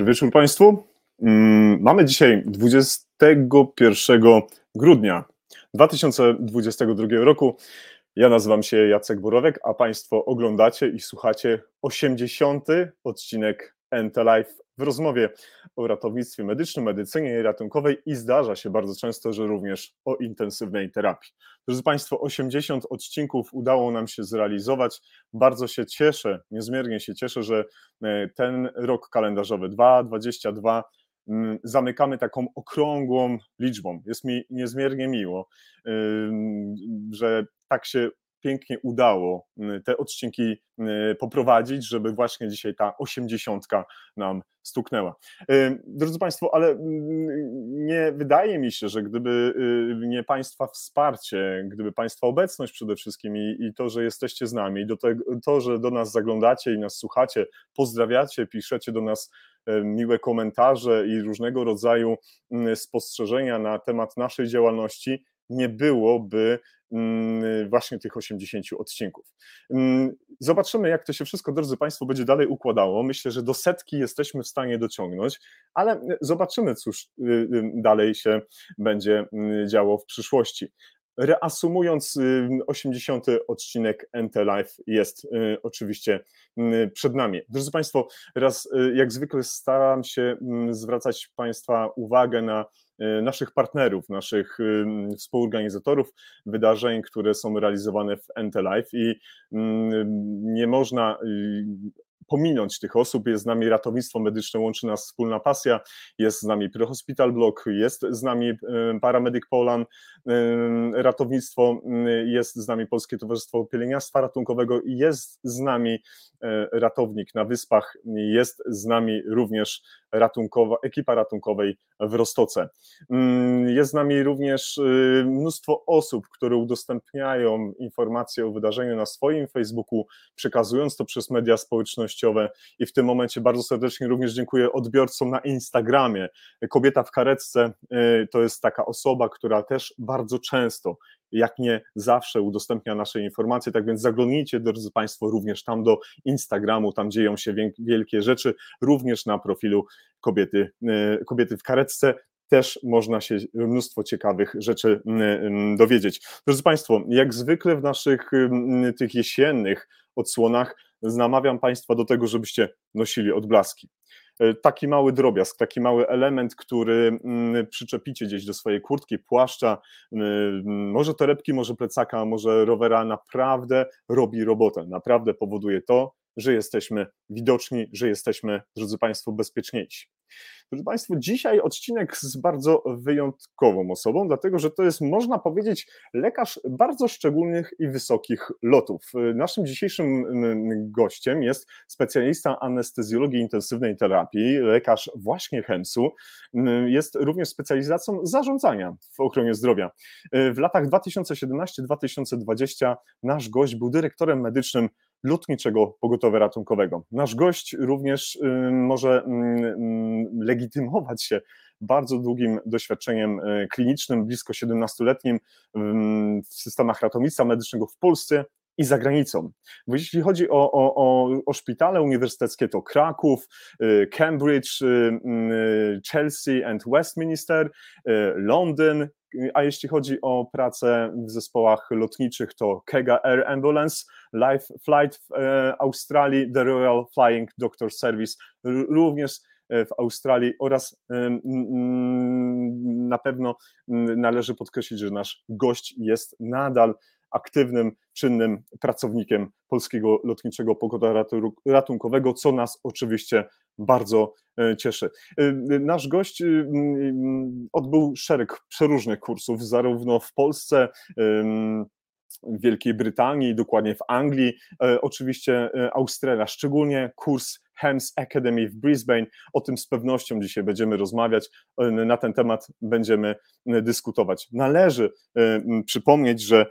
Dobry wieczór Państwu. Mm, mamy dzisiaj 21 grudnia 2022 roku. Ja nazywam się Jacek Borowek, a Państwo oglądacie i słuchacie 80. odcinek NT Life w rozmowie o ratownictwie medycznym, medycynie ratunkowej i zdarza się bardzo często, że również o intensywnej terapii. Drodzy Państwo, 80 odcinków udało nam się zrealizować. Bardzo się cieszę, niezmiernie się cieszę, że e, ten rok kalendarzowy 2022 mm, zamykamy taką okrągłą liczbą. Jest mi niezmiernie miło, że tak się pięknie udało y, te odcinki y, poprowadzić, żeby właśnie dzisiaj ta osiemdziesiątka nam stuknęła. Y, drodzy Państwo, ale nie wydaje mi się, że gdyby nie Państwa wsparcie, gdyby Państwa obecność przede wszystkim i, i to, że jesteście z nami, do tego, to, że do nas zaglądacie i nas słuchacie, pozdrawiacie, piszecie do nas miłe komentarze i różnego rodzaju spostrzeżenia na temat naszej działalności, nie byłoby właśnie tych 80 odcinków. Mm, zobaczymy, jak to się wszystko, drodzy Państwo, będzie dalej układało. Myślę, że do setki jesteśmy w stanie dociągnąć, ale zobaczymy, cóż y, y, dalej się będzie mm, działo w przyszłości. Reasumując, 80. odcinek NT Live jest y, oczywiście przed nami. Drodzy Państwo, raz jak zwykle staram się zwracać Państwa uwagę na Y, naszych partnerów, naszych y, współorganizatorów wydarzeń, które są realizowane w NT Live i mm, nie można y, pominąć tych osób. Jest z nami ratownictwo medyczne, łączy nas wspólna pasja, jest z nami Prehospital Block, jest z nami Paramedic Poland, ratownictwo, jest z nami Polskie Towarzystwo Pielęgniarstwa Ratunkowego i jest z nami e, ratownik na Wyspach, jest z nami również ratunkowa, ekipa ratunkowej w Rostoce. Jest z nami również y, mnóstwo osób, które udostępniają informacje o wydarzeniu na swoim Facebooku, przekazując to przez media społecznościowe i w tym momencie bardzo serdecznie również dziękuję odbiorcom na Instagramie. Kobieta w karetce y, to jest taka osoba, która też bardzo często, jak nie zawsze udostępnia nasze informacje, tak więc zaglądnijcie, drodzy Państwo, również tam do Instagramu, tam dzieją się wielkie rzeczy, również na profilu kobiety, e, kobiety w karetce też można się mnóstwo ciekawych rzeczy dowiedzieć. Drodzy Państwo, jak zwykle w naszych tych jesiennych odsłonach namawiam Państwa do tego, żebyście nosili odblaski. E, taki mały drobiazg, taki mały element, który mm, przyczepicie gdzieś do swojej kurtki, płaszcza, mm, może torebki, może plecaka, może rowera, naprawdę robi robotę, naprawdę powoduje to, że jesteśmy widoczni, że jesteśmy, drodzy Państwo, bezpieczniejsi. Proszę Państwa, dzisiaj odcinek z bardzo wyjątkową osobą, dlatego że to jest, można powiedzieć, lekarz bardzo szczególnych i wysokich lotów. Naszym dzisiejszym gościem jest specjalista anestezjologii intensywnej terapii, lekarz właśnie HEMS-u. Jest również specjalizacją zarządzania w ochronie zdrowia. W latach 2017-2020 nasz gość był dyrektorem medycznym lotniczego pogotowia ratunkowego. Nasz gość również może legitymować się bardzo długim doświadczeniem e, klinicznym, blisko 17-letnim w systemach ratownictwa medycznego w Polsce i za granicą. Bo jeśli chodzi o, o, o, szpitale uniwersyteckie, to Kraków, e, Cambridge, Chelsea and Westminster, Londyn, a jeśli chodzi o pracę w zespołach lotniczych, to Kega Air Ambulance, Life Flight w Australii, The Royal Flying Doctor Service, również w Australii oraz na pewno należy podkreślić, że nasz gość jest nadal aktywnym, czynnym pracownikiem Polskiego Lotniczego Pogoda Ratunkowego, co nas oczywiście bardzo e, cieszy. E, nasz gość odbył szereg przeróżnych kursów, zarówno w Polsce, w Wielkiej Brytanii, dokładnie w Anglii, e, oczywiście Australia, szczególnie kurs HEMS Academy w Brisbane. O tym z pewnością dzisiaj będziemy rozmawiać, e, na ten temat będziemy e, dyskutować. Należy e, przypomnieć, że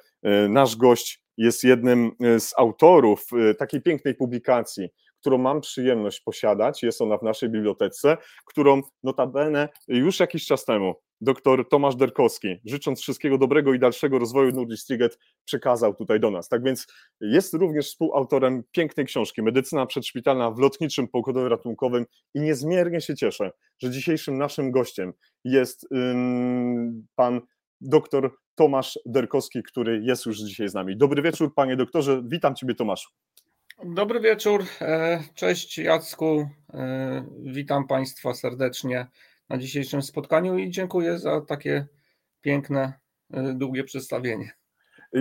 nasz gość jest jednym z autorów takiej pięknej publikacji, którą mam przyjemność posiadać. Jest ona w naszej bibliotece, którą notabene już jakiś czas temu dr Tomasz Derkowski, życząc wszystkiego dobrego i dalszego rozwoju Nurdistriget, przekazał tutaj do nas. Tak więc jest również współautorem pięknej książki Medycyna przedszpitalna w lotniczym pogodowo ratunkowym i niezmiernie się cieszę, że dzisiejszym naszym gościem jest ym, pan dr Tomasz Derkowski, który jest już dzisiaj z nami. Dobry wieczór, panie doktorze, witam ciebie Tomaszu. Dobry wieczór, e, cześć Jacku, e, witam państwa serdecznie na dzisiejszym spotkaniu i dziękuję za takie piękne, e, długie przedstawienie.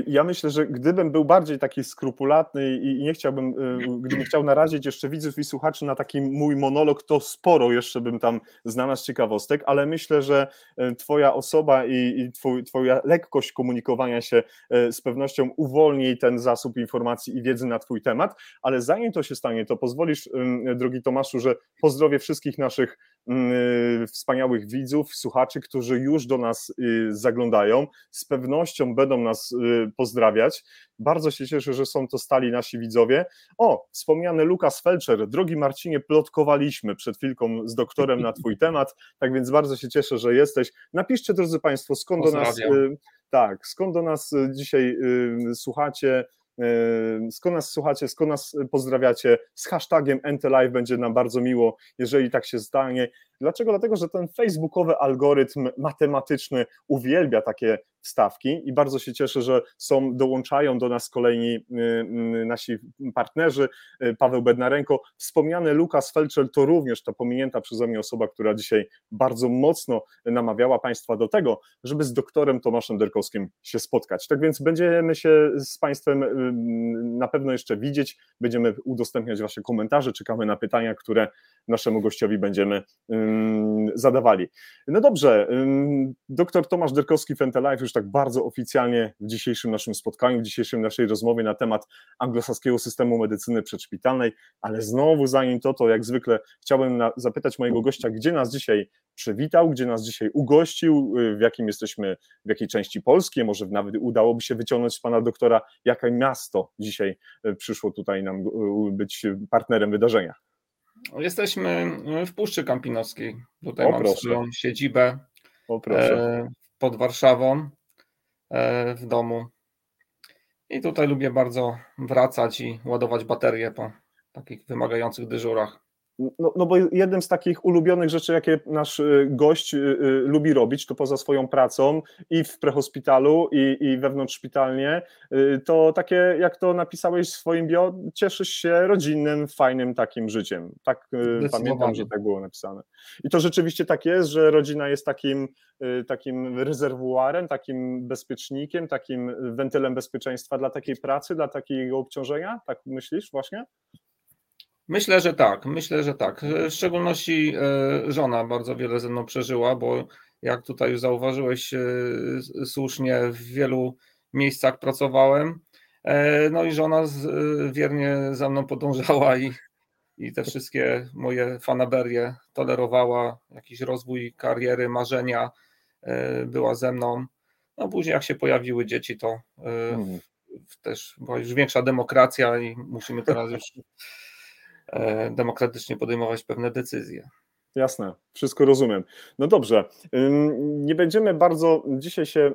Ja myślę, że gdybym był bardziej taki skrupulatny i nie chciałbym, y, gdybym chciał narazić jeszcze widzów i słuchaczy na taki mój monolog, to sporo jeszcze bym tam znalazł ciekawostek, ale myślę, że y, Twoja osoba i, twój, Twoja lekkość komunikowania się y, z pewnością uwolni ten zasób informacji i wiedzy na Twój temat, ale zanim to się stanie, to pozwolisz, drogi Tomaszu, że pozdrowię wszystkich naszych wspaniałych widzów, słuchaczy, którzy już do nas zaglądają. Z pewnością będą nas pozdrawiać. Bardzo się cieszę, że są to stali nasi widzowie. O, wspomniany Lukas Felcher, drogi Marcinie, plotkowaliśmy przed chwilką z doktorem na Twój temat, tak więc bardzo się cieszę, że jesteś. Napiszcie, drodzy Państwo, skąd do nas. Y, tak, skąd do nas y, dzisiaj y, słuchacie, skąd nas słuchacie, skąd nas pozdrawiacie, z hashtagiem NTLive będzie nam bardzo miło, jeżeli tak się stanie. Dlaczego? Dlatego, że ten facebookowy algorytm matematyczny uwielbia takie wstawki i bardzo się cieszę, że są, dołączają do nas kolejni y, y, nasi partnerzy, y, Paweł Bednarenko, wspomniany Lukas Felczel to również ta pominięta przeze mnie osoba, która dzisiaj bardzo mocno namawiała Państwa do tego, żeby z doktorem Tomaszem Derkowskim się spotkać. Tak więc będziemy się z Państwem na pewno jeszcze widzieć, będziemy udostępniać Wasze komentarze, czekamy na pytania, które naszemu gościowi będziemy zadawali. No dobrze, doktor Tomasz Derkowski, Fentelife już tak bardzo oficjalnie w dzisiejszym naszym spotkaniu, w dzisiejszym naszej rozmowie na temat anglosaskiego systemu medycyny przedszpitalnej, ale znowu zanim to, to jak zwykle chciałbym zapytać mojego gościa, gdzie nas dzisiaj przywitał, gdzie nas dzisiaj ugościł, y, w jakim jesteśmy, w jakiej części Polski, może nawet udałoby się wyciągnąć z pana doktora, jakie miasto dzisiaj y, przyszło tutaj nam y, być partnerem wydarzenia. Jesteśmy w Puszczy Kampinoskiej. Tutaj o, mam proszę. swoją siedzibę o, e, pod Warszawą e, w domu. I tutaj lubię bardzo wracać i ładować baterie po takich wymagających dyżurach. No, no bo jednym z takich ulubionych rzeczy, jakie nasz y, gość y, y, lubi robić, to poza swoją pracą i w prehospitalu, i, i wewnątrz szpitalnie, to takie, jak to napisałeś w swoim bio, cieszysz się rodzinnym, fajnym takim życiem. Tak pamiętam, że tak było napisane. I to rzeczywiście tak jest, że rodzina jest takim, takim rezerwuarem, takim bezpiecznikiem, takim wentylem bezpieczeństwa dla takiej pracy, dla takiego obciążenia? Tak myślisz właśnie? Myślę, że tak, myślę, że tak. W szczególności e, żona bardzo wiele ze mną przeżyła, bo jak tutaj już zauważyłeś e, słusznie, w wielu miejscach pracowałem. E, no i żona wiernie za mną podążała i, i te wszystkie moje fanaberie tolerowała, jakiś rozwój kariery, marzenia była ze mną. No później jak się pojawiły dzieci, to mm. też była już większa demokracja i musimy teraz już demokratycznie podejmować pewne decyzje. Jasne, wszystko rozumiem. No dobrze, nie będziemy bardzo dzisiaj się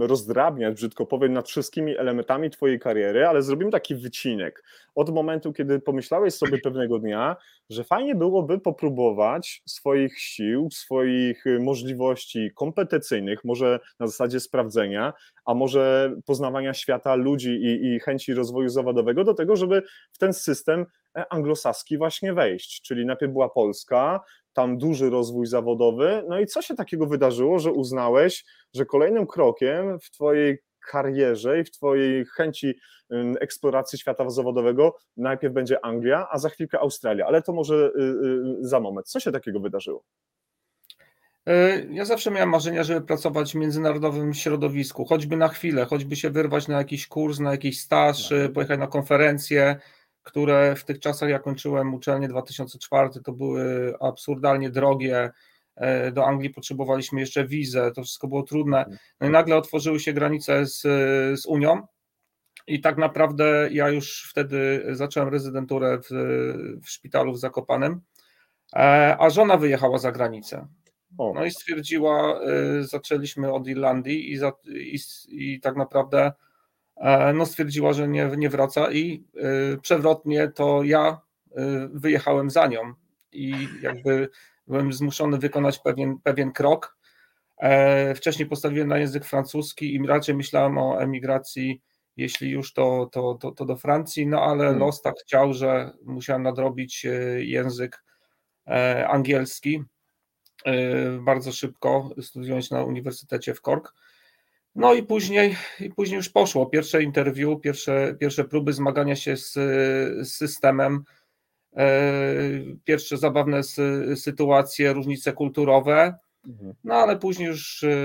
rozdrabniać, brzydko powiem, nad wszystkimi elementami Twojej kariery, ale zrobimy taki wycinek. Od momentu, kiedy pomyślałeś sobie pewnego dnia, że fajnie byłoby popróbować swoich sił, swoich y, możliwości kompetencyjnych, może na zasadzie sprawdzenia, a może poznawania świata ludzi i, i chęci rozwoju zawodowego do tego, żeby w ten system e, anglosaski właśnie wejść. Czyli najpierw była Polska, tam duży rozwój zawodowy. No i co się takiego wydarzyło, że uznałeś, że kolejnym krokiem w Twojej karierze i w Twojej chęci eksploracji świata zawodowego najpierw będzie Anglia, a za chwilkę Australia, ale to może y, y, za moment. Co się takiego wydarzyło? Ja zawsze miałem marzenia, żeby pracować w międzynarodowym środowisku, choćby na chwilę, choćby się wyrwać na jakiś kurs, na jakiś staż, no. pojechać na konferencję, które w tych czasach, jak kończyłem uczelnię 2004, to były absurdalnie drogie. E, do Anglii potrzebowaliśmy jeszcze wizę, to wszystko było trudne. Mhm. No i nagle otworzyły się granice z, z Unią. I tak naprawdę ja już wtedy zacząłem rezydenturę w, w szpitalu w Zakopanem, e, a żona wyjechała za granicę. No i stwierdziła, zaczęliśmy od Irlandii i, za, i, i tak naprawdę no stwierdziła, że nie, nie wraca i przewrotnie to ja wyjechałem za nią i jakby byłem zmuszony wykonać pewien, pewien krok. E, wcześniej postawiłem na język francuski i raczej myślałem o emigracji, jeśli już to, to, to, to do Francji, no ale hmm. los tak chciał, że musiałem nadrobić e, język e, angielski bardzo szybko, studiując na Uniwersytecie w Cork. No i później, i później już poszło. Pierwsze interview, pierwsze, pierwsze próby zmagania się z, z systemem pierwsze zabawne sytuacje, różnice kulturowe, mhm. no ale później już e,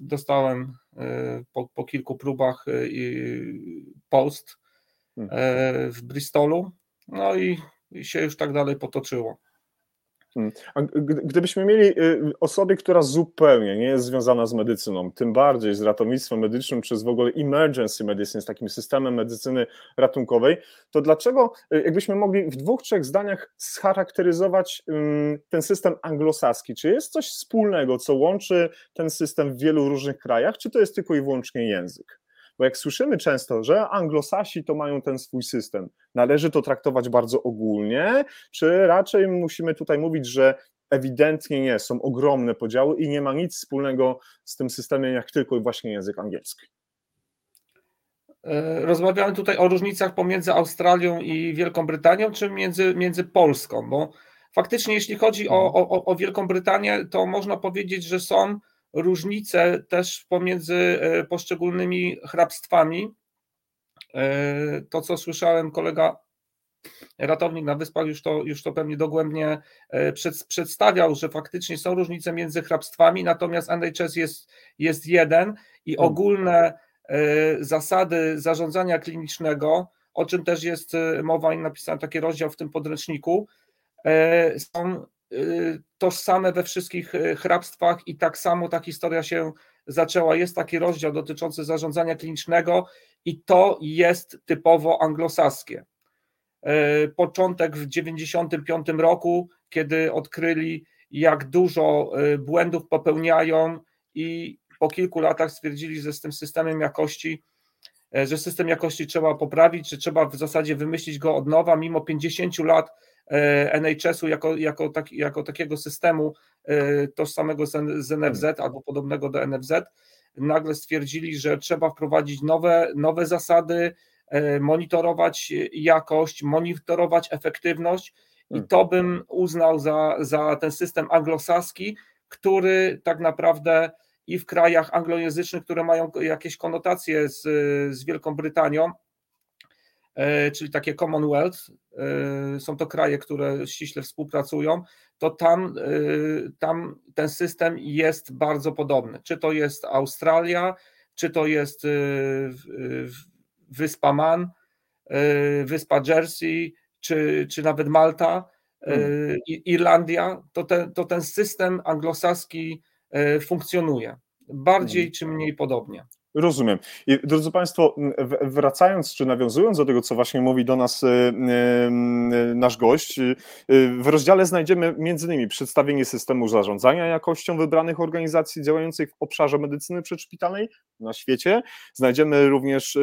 dostałem e, po, po kilku próbach post mhm. w Bristolu, no i się już tak dalej potoczyło. A gdybyśmy mieli y, osobę, która zupełnie nie jest związana z medycyną, tym bardziej z ratownictwem medycznym, czy z w ogóle emergency medicine, z takim systemem medycyny ratunkowej, to dlaczego, y, jakbyśmy mogli w dwóch, trzech zdaniach scharakteryzować ten system anglosaski? Czy jest coś wspólnego, co łączy ten system w wielu różnych krajach, czy to jest tylko i wyłącznie język? Bo jak słyszymy często, że anglosasi to mają ten swój system, należy to traktować bardzo ogólnie, czy raczej musimy tutaj mówić, że ewidentnie nie, są ogromne podziały i nie ma nic wspólnego z tym systemem, jak tylko i właśnie język angielski. E, rozmawiamy tutaj o różnicach pomiędzy Australią i Wielką Brytanią, czy między, między Polską, bo faktycznie jeśli chodzi o, mhm. o, o Wielką Brytanię, to można powiedzieć, że są różnice też pomiędzy e, poszczególnymi hrabstwami. E, to, co słyszałem, kolega ratownik na wyspach już to, już to pewnie dogłębnie e, przed, przedstawiał, że faktycznie są różnice między hrabstwami, natomiast NHS jest, jest jeden i hmm. ogólne zasady zarządzania klinicznego, o czym też jest mowa i napisałem taki rozdział w tym podręczniku, są tożsame we wszystkich y, hrabstwach i tak samo ta historia się zaczęła. Jest taki rozdział dotyczący zarządzania klinicznego i to jest typowo anglosaskie. Y, początek w 95 roku, kiedy odkryli, jak dużo błędów popełniają i po kilku latach stwierdzili, że z tym systemem jakości, że system jakości trzeba poprawić, że trzeba w zasadzie wymyślić go od nowa, mimo 50 lat NHS-u jako, jako, tak, jako takiego systemu e, tożsamego z NFZ albo podobnego do NFZ, nagle stwierdzili, że trzeba wprowadzić nowe, nowe zasady, e, monitorować jakość, monitorować efektywność i to bym uznał za, za ten system anglosaski, który tak naprawdę i w krajach anglojęzycznych, które mają jakieś konotacje z, z Wielką Brytanią, E, czyli takie Commonwealth, e, są to kraje, które ściśle współpracują, to tam, e, tam ten system jest bardzo podobny. Czy to jest Australia, czy to jest Wyspa Man, Wyspa Jersey, czy, czy nawet Malta, hmm. Irlandia, to, te, to ten system anglosaski funkcjonuje. Bardziej hmm. czy mniej podobnie. Rozumiem. I drodzy Państwo, wracając czy nawiązując do tego, co właśnie mówi do nas y, y, y, nasz gość, w rozdziale znajdziemy innymi przedstawienie systemu zarządzania jakością wybranych organizacji działających w obszarze medycyny przedszpitalnej na świecie. Znajdziemy również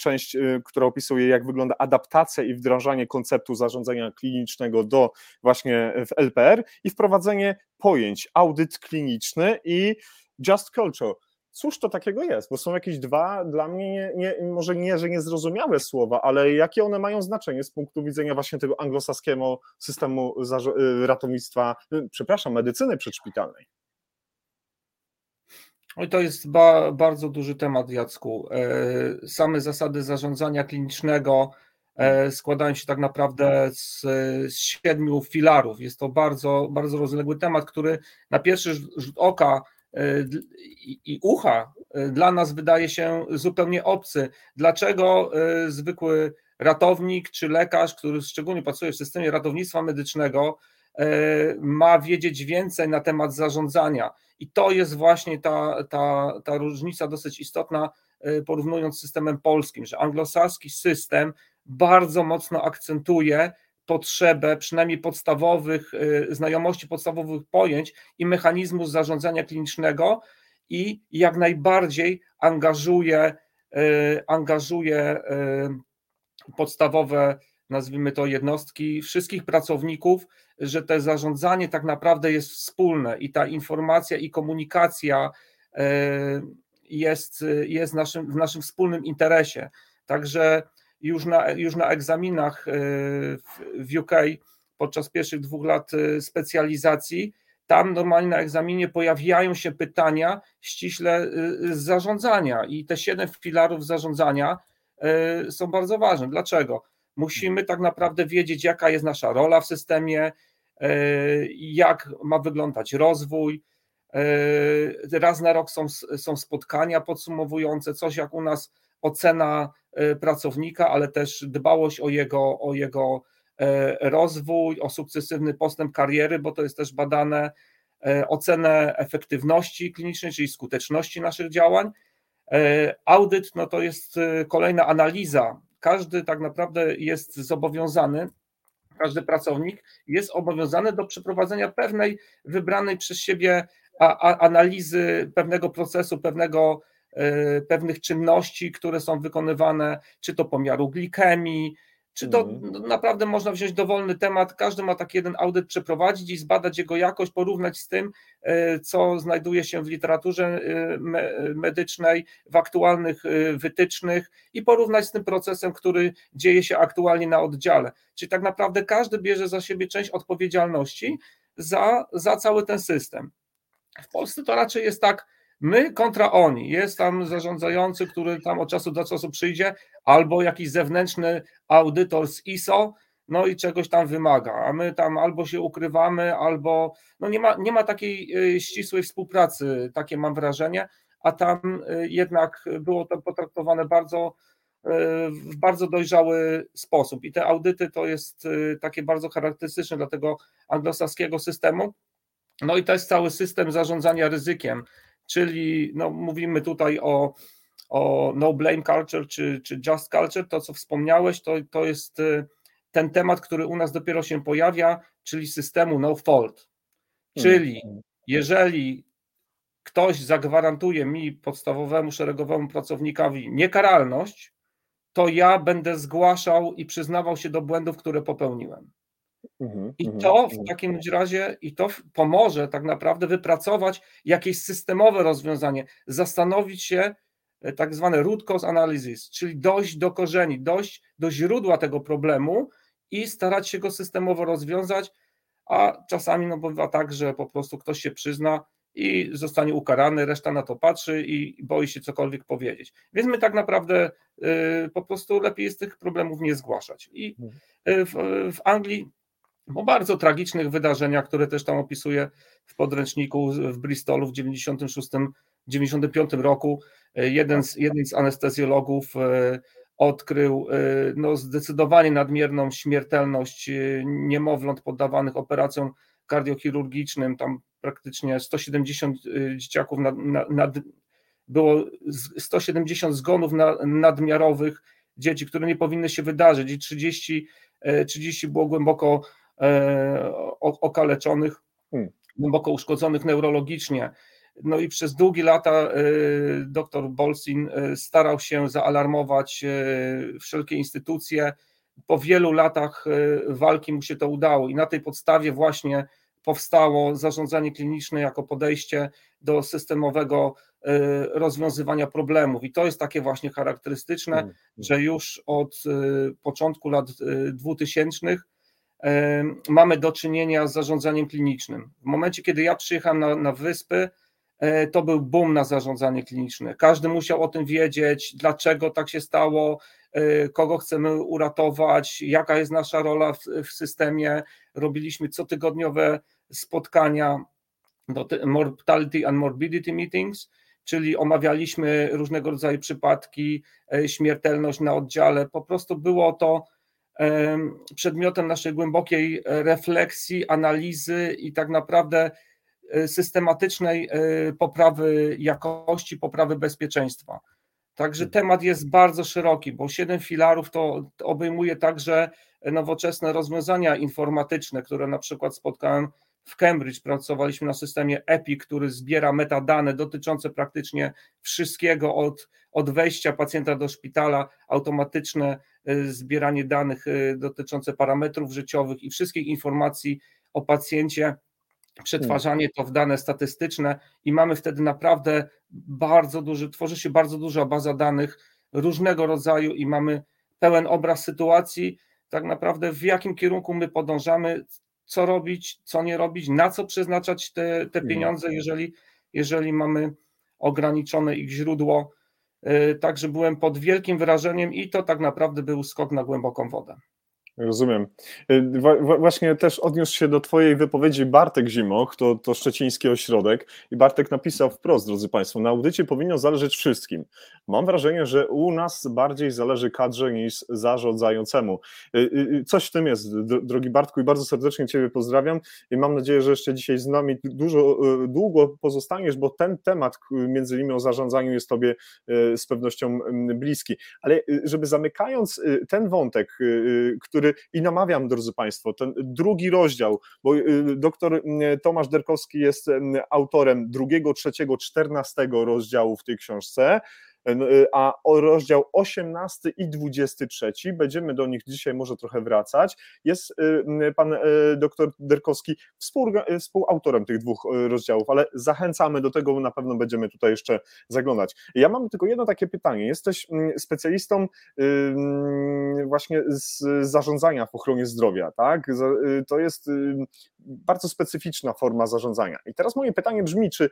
część, która opisuje, jak wygląda adaptacja i wdrażanie konceptu zarządzania klinicznego do właśnie w LPR i wprowadzenie pojęć audyt kliniczny i just culture cóż to takiego jest? Bo są jakieś dwa dla mnie, nie, nie, może nie, że niezrozumiałe słowa, ale jakie one mają znaczenie z punktu widzenia właśnie tego anglosaskiego systemu y, ratownictwa, y, przepraszam, medycyny przedszpitalnej? Oj, to jest ba, bardzo duży temat, Jacku. E, same zasady zarządzania klinicznego e, składają się tak naprawdę z, z siedmiu filarów. Jest to bardzo, bardzo rozległy temat, który na pierwszy rzut oka i ucha e, dla nas wydaje się zupełnie obcy. Dlaczego e, zwykły ratownik czy lekarz, który szczególnie pracuje w systemie ratownictwa medycznego, ma wiedzieć więcej na temat zarządzania? I to jest właśnie ta, ta, ta różnica dosyć istotna, porównując z systemem polskim, że anglosaski system bardzo mocno akcentuje potrzebę przynajmniej podstawowych znajomości podstawowych pojęć i mechanizmów zarządzania klinicznego i jak najbardziej angażuje, angażuje podstawowe nazwijmy to jednostki, wszystkich pracowników, że to zarządzanie tak naprawdę jest wspólne i ta informacja i komunikacja jest, jest naszym, w naszym wspólnym interesie. Także już na, już na egzaminach e, w UK podczas pierwszych dwóch lat e, specjalizacji, tam normalnie na egzaminie pojawiają się pytania ściśle z zarządzania i te siedem filarów zarządzania są bardzo ważne. Dlaczego? Musimy tak naprawdę wiedzieć, jaka jest nasza rola w systemie, e, jak ma wyglądać rozwój. E, raz na rok są, są spotkania podsumowujące, coś jak u nas ocena e, pracownika, ale też dbałość o jego, o jego rozwój, o sukcesywny postęp kariery, bo to jest też badane, ocenę efektywności klinicznej, czyli skuteczności naszych działań. Audyt no to jest kolejna analiza każdy tak naprawdę jest zobowiązany, każdy pracownik jest obowiązany do przeprowadzenia pewnej wybranej przez siebie analizy pewnego procesu, pewnego, e, pewnych czynności, które są wykonywane, czy to pomiaru glikemii, czy to mhm. naprawdę można wziąć dowolny temat, każdy ma taki jeden audyt przeprowadzić i zbadać jego jakość, porównać z tym, e, co znajduje się w literaturze e, medycznej, w aktualnych e, wytycznych i porównać z tym procesem, który dzieje się aktualnie na oddziale. Czyli tak naprawdę każdy bierze za siebie część odpowiedzialności za, za cały ten system. W Polsce to raczej jest tak, My kontra oni. Jest tam zarządzający, który tam od czasu do czasu przyjdzie, albo jakiś zewnętrzny audytor z ISO, no i czegoś tam wymaga, a my tam albo się ukrywamy, albo no nie ma, nie ma takiej y, ścisłej współpracy, takie mam wrażenie, a tam y, jednak było to potraktowane bardzo y, w bardzo dojrzały sposób. I te audyty to jest takie bardzo charakterystyczne dla tego anglosaskiego systemu. No i to jest cały system zarządzania ryzykiem czyli no, mówimy tutaj o, o no blame culture czy, czy just culture, to co wspomniałeś, to, to jest y, ten temat, który u nas dopiero się pojawia, czyli systemu no fault. Czyli hmm. jeżeli ktoś zagwarantuje mi podstawowemu szeregowemu pracownikowi niekaralność, to ja będę zgłaszał i przyznawał się do błędów, które popełniłem. Mhm, I mhm, to w mhm. takim razie i to pomoże tak naprawdę wypracować jakieś systemowe rozwiązanie, zastanowić się, e, tak zwane root cause analysis, czyli dojść do korzeni, dojść do źródła tego problemu i starać się go systemowo rozwiązać, a czasami no bywa tak, że po prostu ktoś się przyzna i zostanie ukarany, reszta na to patrzy i boi się cokolwiek powiedzieć. Więc my tak naprawdę y, po prostu lepiej jest tych problemów nie zgłaszać. I y, w, w Anglii po bardzo tragicznych wydarzeniach, które też tam opisuje w podręczniku w Bristolu w 96, 95 roku. E, jeden z, jeden z anestezjologów e, odkrył e, no, zdecydowanie nadmierną śmiertelność niemowląt poddawanych operacjom kardiochirurgicznym. Tam praktycznie 170 dzieciaków nad, nad, było 170 zgonów nadmiarowych dzieci, które nie powinny się wydarzyć i 30, 30 było głęboko okaleczonych, hmm. głęboko uszkodzonych neurologicznie. No i przez długie lata e, dr Bolsin e, starał się zaalarmować wszelkie instytucje. Po wielu latach walki mu się to udało i na tej podstawie właśnie powstało zarządzanie kliniczne jako podejście do systemowego rozwiązywania problemów. I to jest takie właśnie charakterystyczne, hmm. że już od początku lat 2000 mamy do czynienia z zarządzaniem klinicznym. W momencie, kiedy ja przyjechałem na, na wyspy, e, to był boom na zarządzanie kliniczne. Każdy musiał o tym wiedzieć, dlaczego tak się stało, e, kogo chcemy uratować, jaka jest nasza rola w, w systemie. Robiliśmy cotygodniowe spotkania, mortality and morbidity meetings, czyli omawialiśmy różnego rodzaju przypadki, e, śmiertelność na oddziale. Po prostu było to przedmiotem naszej głębokiej e, refleksji, analizy i tak naprawdę e, systematycznej e, poprawy jakości, poprawy bezpieczeństwa. Także temat jest bardzo szeroki, bo siedem filarów to obejmuje także nowoczesne rozwiązania informatyczne, które na przykład spotkałem w Cambridge pracowaliśmy na systemie EPI, który zbiera metadane dotyczące praktycznie wszystkiego od, od wejścia pacjenta do szpitala, automatyczne zbieranie danych y, dotyczące parametrów życiowych i wszystkich informacji o pacjencie, przetwarzanie to w dane statystyczne i mamy wtedy naprawdę bardzo duży, tworzy się bardzo duża baza danych różnego rodzaju i mamy pełen obraz sytuacji, tak naprawdę w jakim kierunku my podążamy, co robić, co nie robić, na co przeznaczać te, te mhm. pieniądze, jeżeli, jeżeli mamy ograniczone ich źródło. Y, także byłem pod wielkim wrażeniem i to tak naprawdę był skok na głęboką wodę. Rozumiem. Y, właśnie też odniósł się do Twojej wypowiedzi Bartek Zimoch, to, to szczeciński ośrodek, i Bartek napisał wprost, drodzy Państwo, na audycie powinno zależeć wszystkim. Mam wrażenie, że u nas bardziej zależy kadrze niż zarządzającemu. Y, y, coś w tym jest, drogi Bartku, i bardzo serdecznie Ciebie pozdrawiam i mam nadzieję, że jeszcze dzisiaj z nami dużo, długo pozostaniesz, bo ten temat, między innymi o zarządzaniu, jest Tobie z pewnością bliski. Ale żeby zamykając ten wątek, który i namawiam, drodzy Państwo, ten drugi rozdział, bo y, doktor y, Tomasz Derkowski jest y, autorem drugiego, trzeciego, czternastego rozdziału w tej książce. Y, a rozdział 18 i 23, będziemy do nich dzisiaj może trochę wracać, jest y, pan y, doktor Derkowski współautorem tych dwóch rozdziałów, ale zachęcamy do tego, na pewno będziemy tutaj jeszcze zaglądać. Ja mam tylko jedno takie pytanie. Jesteś specjalistą właśnie z zarządzania w ochronie zdrowia, tak? To jest bardzo specyficzna forma zarządzania. I teraz moje pytanie brzmi, czy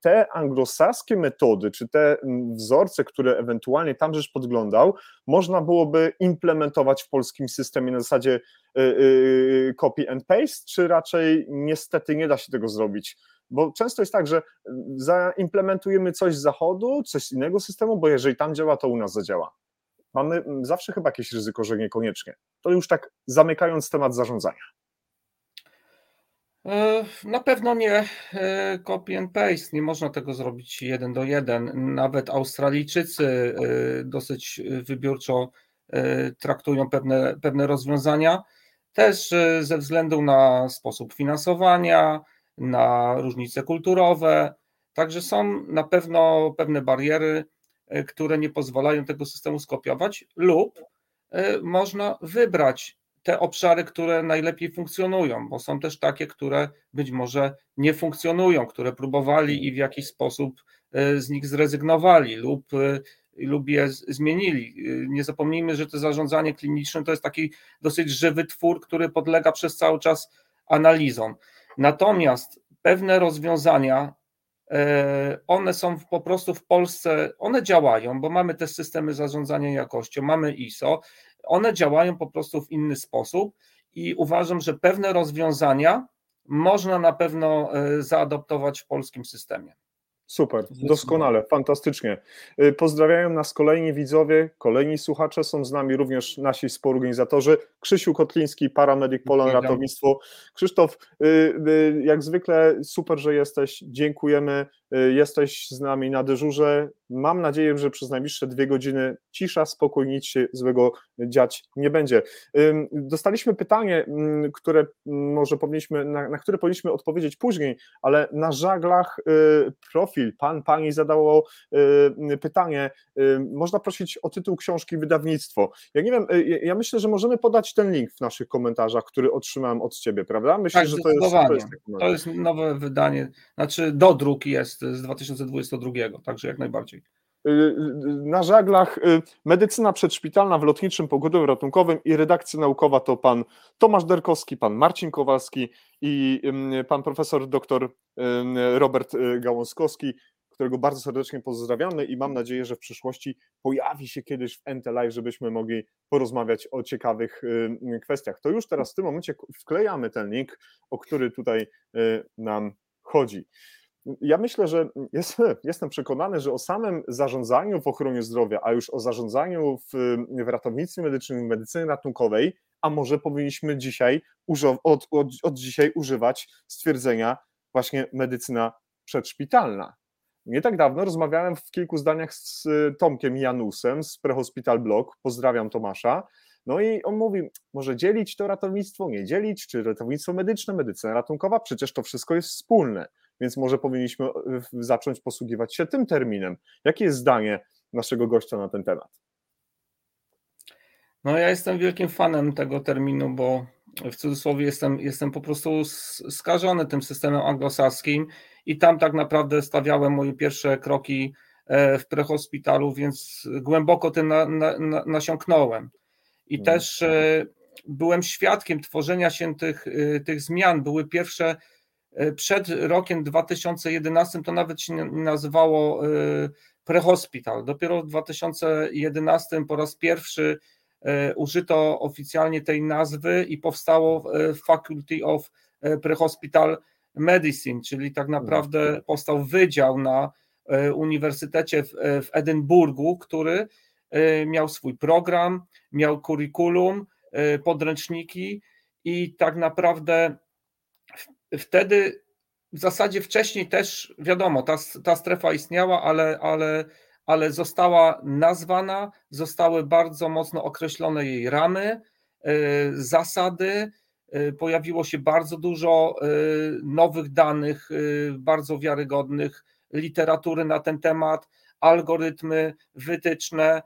te anglosaskie metody, czy te mm, wzorce, które ewentualnie tam żeś podglądał, można byłoby implementować w polskim systemie na zasadzie y, y, copy and paste, czy raczej niestety nie da się tego zrobić? Bo często jest tak, że mm, zaimplementujemy coś z zachodu, coś z innego systemu, bo jeżeli tam działa, to u nas zadziała. Mamy mm, zawsze chyba jakieś ryzyko, że niekoniecznie. To już tak zamykając temat zarządzania. E, na pewno nie e, copy and paste, nie można tego zrobić jeden do jeden. Nawet Australijczycy e, dosyć wybiórczo traktują pewne, pewne rozwiązania, też ze względu na sposób finansowania, na różnice kulturowe. Także są na pewno pewne bariery, które nie pozwalają tego systemu skopiować, lub można wybrać te obszary, które najlepiej funkcjonują, bo są też takie, które być może nie funkcjonują, które próbowali i w jakiś sposób e, z nich zrezygnowali lub, e, lub je zmienili. E, nie zapomnijmy, że to zarządzanie kliniczne to jest taki dosyć żywy twór, który podlega przez cały czas analizom. Natomiast pewne rozwiązania, one są po prostu w Polsce, one działają, bo mamy te systemy zarządzania jakością, mamy ISO, one działają po prostu w inny sposób i uważam, że pewne rozwiązania można na pewno e, zaadoptować w polskim systemie. Super, doskonale, fantastycznie. Y, pozdrawiają nas kolejni widzowie, kolejni słuchacze, są z nami również nasi współorganizatorzy. Krzysiu Kotliński, Paramedyk Polan Ratownictwo. Krzysztof, y, y, jak zwykle super, że jesteś, dziękujemy, jesteś z nami na dyżurze. Mam nadzieję, że przez najbliższe dwie godziny cisza, spokój, nic się złego dziać nie będzie. Dostaliśmy pytanie, mm, które może powinniśmy, na, na które powinniśmy odpowiedzieć później, ale na żaglach profil profil. Pan, pani zadało y, pytanie, y, można prosić o tytuł książki wydawnictwo. Ja nie wiem, y, ja myślę, że możemy podać ten link w naszych komentarzach, który otrzymałem od ciebie, prawda? Myślę, tak, że to jest, to jest, to jest nowe wydanie, znaczy dodruk jest z 2022, także jak najbardziej na żaglach medycyna przedszpitalna w lotniczym pogodowie ratunkowym i redakcja naukowa to pan Tomasz Derkowski, pan Marcin Kowalski i pan profesor dr Robert y, Gałązkowski, którego bardzo serdecznie pozdrawiamy i mam nadzieję, że w przyszłości pojawi się kiedyś w NTLive, żebyśmy mogli porozmawiać o ciekawych kwestiach. To już teraz w tym momencie wklejamy ten link, o który tutaj y, nam chodzi. Ja myślę, że jest, jestem przekonany, że o samym zarządzaniu w ochronie zdrowia, a już o zarządzaniu w, w ratownictwie medycznym, w medycynie ratunkowej, a może powinniśmy dzisiaj od, od, od dzisiaj używać stwierdzenia właśnie medycyna przedszpitalna. Nie tak dawno rozmawiałem w kilku zdaniach z Tomkiem Janusem z Prehospital Blog, pozdrawiam Tomasza, no i on mówi, może dzielić to ratownictwo, nie dzielić, czy ratownictwo medyczne, medycyna ratunkowa, przecież to wszystko jest wspólne, więc może powinniśmy zacząć posługiwać się tym terminem. Jakie jest zdanie naszego gościa na ten temat? No ja jestem wielkim fanem tego terminu, bo w cudzysłowie jestem, jestem po prostu skażony tym systemem anglosaskim i tam tak naprawdę stawiałem moje pierwsze kroki e, w prehospitalu, więc głęboko tym na, na, na, nasiąknąłem. I hmm. też e, byłem świadkiem tworzenia się tych, e, tych zmian. Były pierwsze przed rokiem 2011, to nawet się nazywało prehospital. Dopiero w 2011 po raz pierwszy E, użyto oficjalnie tej nazwy i powstało e, Faculty of e, Prehospital Medicine, czyli tak naprawdę powstał wydział na Uniwersytecie w, w Edynburgu, który miał swój program, miał kurikulum, podręczniki i tak naprawdę wtedy w zasadzie wcześniej też wiadomo, ta, ta strefa istniała, ale, ale ale została nazwana, zostały bardzo mocno określone jej ramy, e, zasady. E, pojawiło się bardzo dużo e, nowych danych, bardzo wiarygodnych, literatury na ten temat, algorytmy, wytyczne.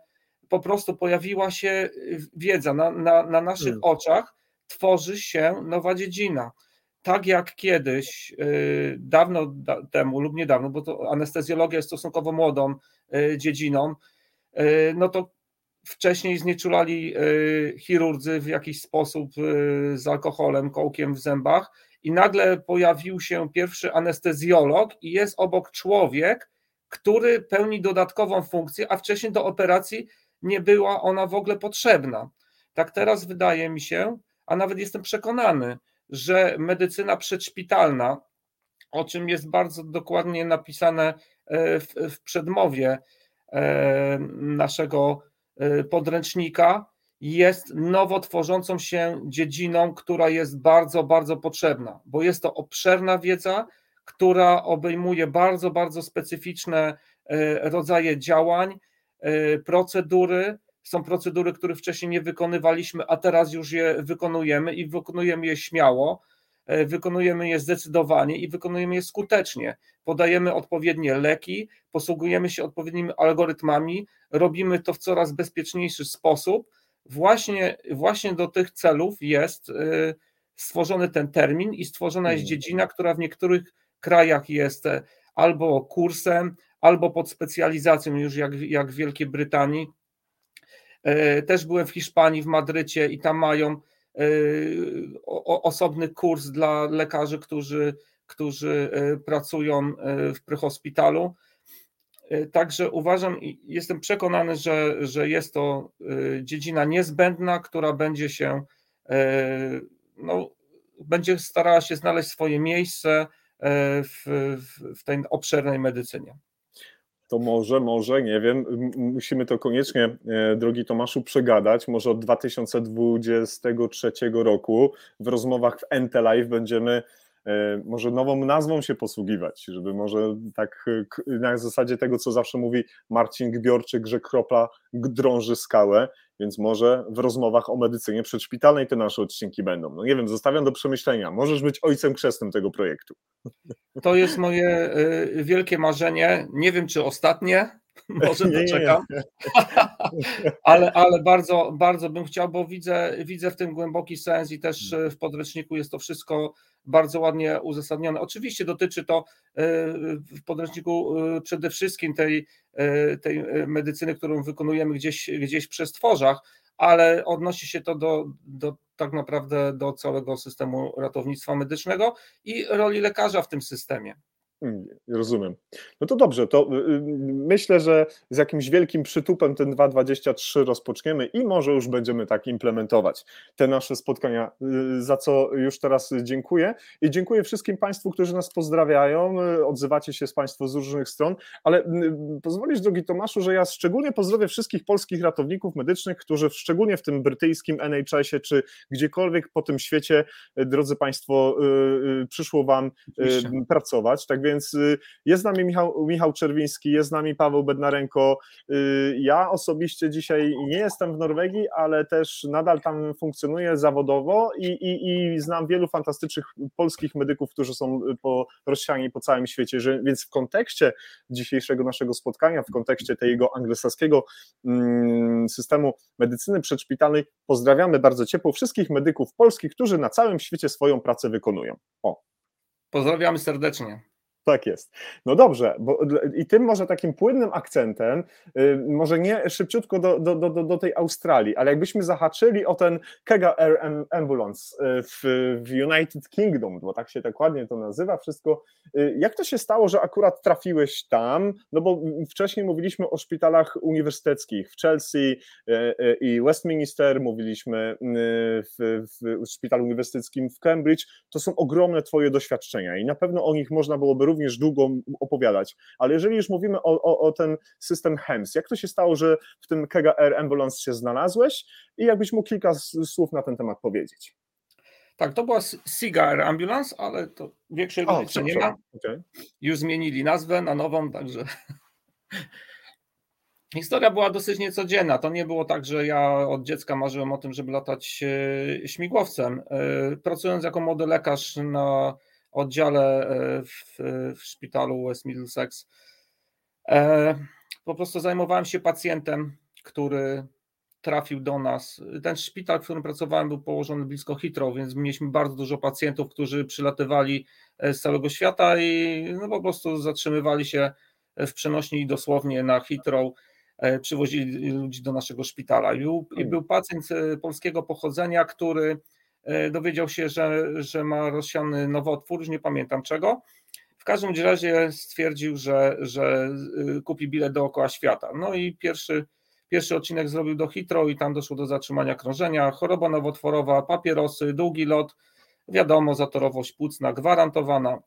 Po prostu pojawiła się wiedza na, na, na naszych hmm. oczach, tworzy się nowa dziedzina tak jak kiedyś, y, dawno temu lub niedawno, bo to anestezjologia jest stosunkowo młodą y, dziedziną, y, no to wcześniej znieczulali chirurdzy w jakiś sposób z alkoholem, kołkiem w zębach i nagle pojawił się pierwszy anestezjolog i jest obok człowiek, który pełni dodatkową funkcję, a wcześniej do operacji nie była ona w ogóle potrzebna. Tak teraz wydaje mi się, a nawet jestem przekonany, że medycyna przedszpitalna, o czym jest bardzo dokładnie napisane e, w, w przedmowie e, naszego e, podręcznika, jest nowo tworzącą się dziedziną, która jest bardzo, bardzo potrzebna, bo jest to obszerna wiedza, która obejmuje bardzo, bardzo specyficzne rodzaje działań, procedury, są procedury, które wcześniej nie wykonywaliśmy, a teraz już je wykonujemy i wykonujemy je śmiało, e, wykonujemy je zdecydowanie i wykonujemy je skutecznie. Podajemy odpowiednie leki, posługujemy się odpowiednimi algorytmami, robimy to w coraz bezpieczniejszy sposób. Właśnie, właśnie do tych celów jest e, stworzony ten termin i stworzona jest mhm. dziedzina, która w niektórych krajach jest e, albo kursem, albo pod specjalizacją, już jak, jak w Wielkiej Brytanii, też byłem w Hiszpanii, w Madrycie i tam mają e, osobny kurs dla lekarzy, którzy, którzy e, pracują w prehospitalu. Także uważam i jestem przekonany, że, że jest to dziedzina niezbędna, która będzie się no, będzie starała się znaleźć swoje miejsce w, w, w tej obszernej medycynie to może, może, nie wiem, musimy to koniecznie, e, drogi Tomaszu, przegadać. Może od 2023 roku w rozmowach w Entelive będziemy e, może nową nazwą się posługiwać, żeby może tak na zasadzie tego, co zawsze mówi Marcin Gbiorczyk, że kropla drąży skałę, więc może w rozmowach o medycynie przedszpitalnej te nasze odcinki będą. No nie wiem, zostawiam do przemyślenia. Możesz być ojcem chrzestnym tego projektu. To jest moje y, wielkie marzenie. Nie wiem, czy ostatnie, może nie, czekam. ale, ale bardzo, bardzo bym chciał, bo widzę, widzę w tym głęboki sens i też w podręczniku jest to wszystko bardzo ładnie uzasadnione. Oczywiście dotyczy to y, w podręczniku y, przede wszystkim tej, tej medycyny, którą wykonujemy gdzieś, gdzieś przez tworzach, ale odnosi się to do, do tak naprawdę do całego systemu ratownictwa medycznego i roli lekarza w tym systemie. Hmm, rozumiem. No to dobrze, to y, y, myślę, że z jakimś wielkim przytupem ten 2.23 rozpoczniemy i może już będziemy tak implementować te nasze spotkania, y, za co już teraz dziękuję i dziękuję wszystkim Państwu, którzy nas pozdrawiają, odzywacie się z Państwo z różnych stron, ale pozwolisz, drogi Tomaszu, że ja szczególnie pozdrowię wszystkich polskich ratowników medycznych, którzy szczególnie w tym brytyjskim NHS-ie, czy gdziekolwiek po tym świecie, drodzy Państwo, przyszło Wam Oczywiście. pracować, tak więc więc y, jest z nami Michał, Michał Czerwiński, jest z nami Paweł Bednarenko. Y, ja osobiście dzisiaj nie jestem w Norwegii, ale też nadal tam funkcjonuję zawodowo i, i, i znam wielu fantastycznych polskich medyków, którzy są po, rozsiani po całym świecie, że, więc w kontekście dzisiejszego naszego spotkania, w kontekście tego anglosaskiego mm, systemu medycyny przedszpitalnej pozdrawiamy bardzo ciepło wszystkich medyków polskich, którzy na całym świecie swoją pracę wykonują. O. Pozdrawiamy serdecznie. Tak jest. No dobrze, bo, i tym może takim płynnym akcentem, y, może nie szybciutko do, do, do, do tej Australii, ale jakbyśmy zahaczyli o ten Kega Air Ambulance y, w, w United Kingdom, bo tak się tak ładnie to nazywa wszystko. Y, jak to się stało, że akurat trafiłeś tam? No bo wcześniej mówiliśmy o szpitalach uniwersyteckich w Chelsea i Westminster, mówiliśmy w, w szpitalu uniwersyteckim w Cambridge. To są ogromne Twoje doświadczenia i na pewno o nich można byłoby również długo opowiadać, ale jeżeli już mówimy o, o, o ten system HEMS, jak to się stało, że w tym Kega Air Ambulance się znalazłeś i jakbyś mógł kilka słów na ten temat powiedzieć? Tak, to była Siga Air Ambulance, ale to większej różnicy nie ma. Okay. Już zmienili nazwę na nową, także Historia była dosyć niecodzienna. To nie było tak, że ja od dziecka marzyłem o tym, żeby latać e, śmigłowcem. E, pracując jako młody lekarz na oddziale e, w, w szpitalu West Middlesex. E, po prostu zajmowałem się pacjentem, który trafił do nas. Ten szpital, w którym pracowałem, był położony blisko Heathrow, więc mieliśmy bardzo dużo pacjentów, którzy przylatywali e, z całego świata i no po prostu zatrzymywali się w przenośni dosłownie na Heathrow, przywozili ludzi do naszego szpitala. I był, i był pacjent polskiego pochodzenia, który dowiedział się, że, że ma rozsiany nowotwór, już nie pamiętam czego. W każdym razie stwierdził, że, że y, kupi bilet dookoła świata. No i pierwszy, pierwszy odcinek zrobił do Hitro i tam doszło do zatrzymania krążenia. Choroba nowotworowa, papierosy, długi lot, wiadomo, zatorowość płucna gwarantowana.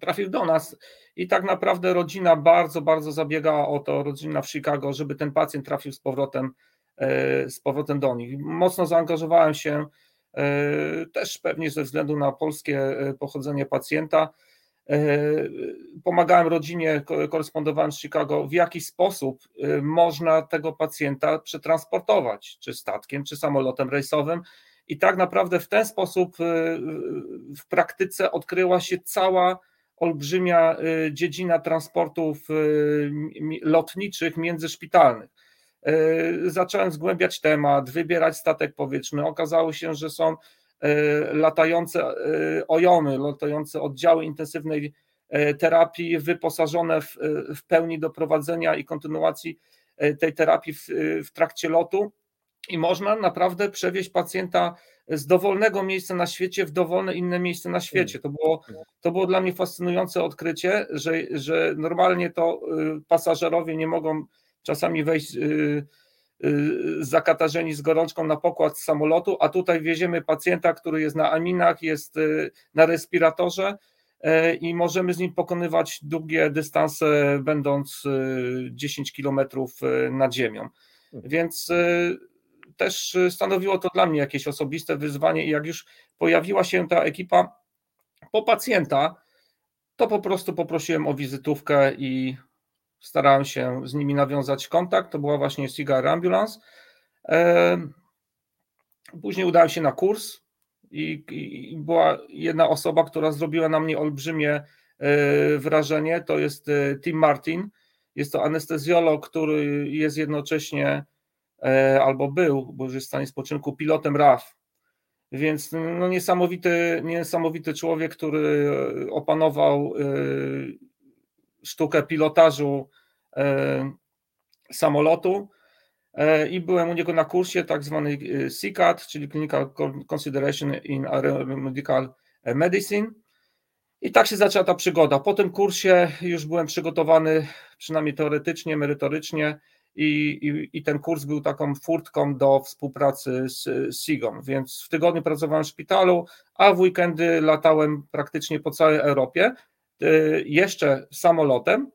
Trafił do nas i tak naprawdę rodzina bardzo, bardzo zabiegała o to, rodzina w Chicago, żeby ten pacjent trafił z powrotem, e, z powrotem do nich. Mocno zaangażowałem się E, też pewnie ze względu na polskie e, pochodzenie pacjenta. E, pomagałem rodzinie, korespondowałem z Chicago, w jaki sposób można tego pacjenta przetransportować, czy statkiem, czy samolotem rejsowym. I tak naprawdę w ten sposób w praktyce odkryła się cała olbrzymia dziedzina transportów lotniczych międzyszpitalnych. E, zacząłem zgłębiać temat, wybierać statek powietrzny. Okazało się, że są e, latające e, ojomy, latające oddziały intensywnej terapii wyposażone w, w pełni do prowadzenia i kontynuacji tej terapii w, w trakcie lotu i można naprawdę przewieźć pacjenta z dowolnego miejsca na świecie w dowolne inne miejsce na świecie. To było, to było dla mnie fascynujące odkrycie, że, że normalnie to pasażerowie nie mogą czasami wejść y, y, zakatarzeni z gorączką na pokład samolotu, a tutaj wieziemy pacjenta, który jest na aminach, jest y, na respiratorze i możemy z nim pokonywać długie dystanse, będąc 10 kilometrów nad ziemią. Mhm. Więc też stanowiło to dla mnie jakieś osobiste wyzwanie i jak już pojawiła się ta ekipa po pacjenta, to po prostu poprosiłem o wizytówkę i starałem się z nimi nawiązać kontakt. To była właśnie Cigar Ambulance. Później udałem się na kurs i, i, była jedna osoba, która zrobiła na mnie olbrzymie e, wrażenie. To jest e, Tim Martin. Jest to anestezjolog, który jest jednocześnie e, albo był, bo już jest w stanie spoczynku, pilotem RAF. Więc no, niesamowity, niesamowity człowiek, który opanował sztukę pilotażu e, samolotu e, i byłem u niego na kursie tak zwany CCAT, czyli Clinical Consideration in Aeromedical Medicine. I tak się zaczęła ta przygoda. Po tym kursie już byłem przygotowany, przynajmniej teoretycznie, merytorycznie, i, i, i ten kurs był taką furtką do współpracy z, SIGOM. Więc w tygodniu pracowałem w szpitalu, a w weekendy latałem praktycznie po całej Europie. Y, jeszcze samolotem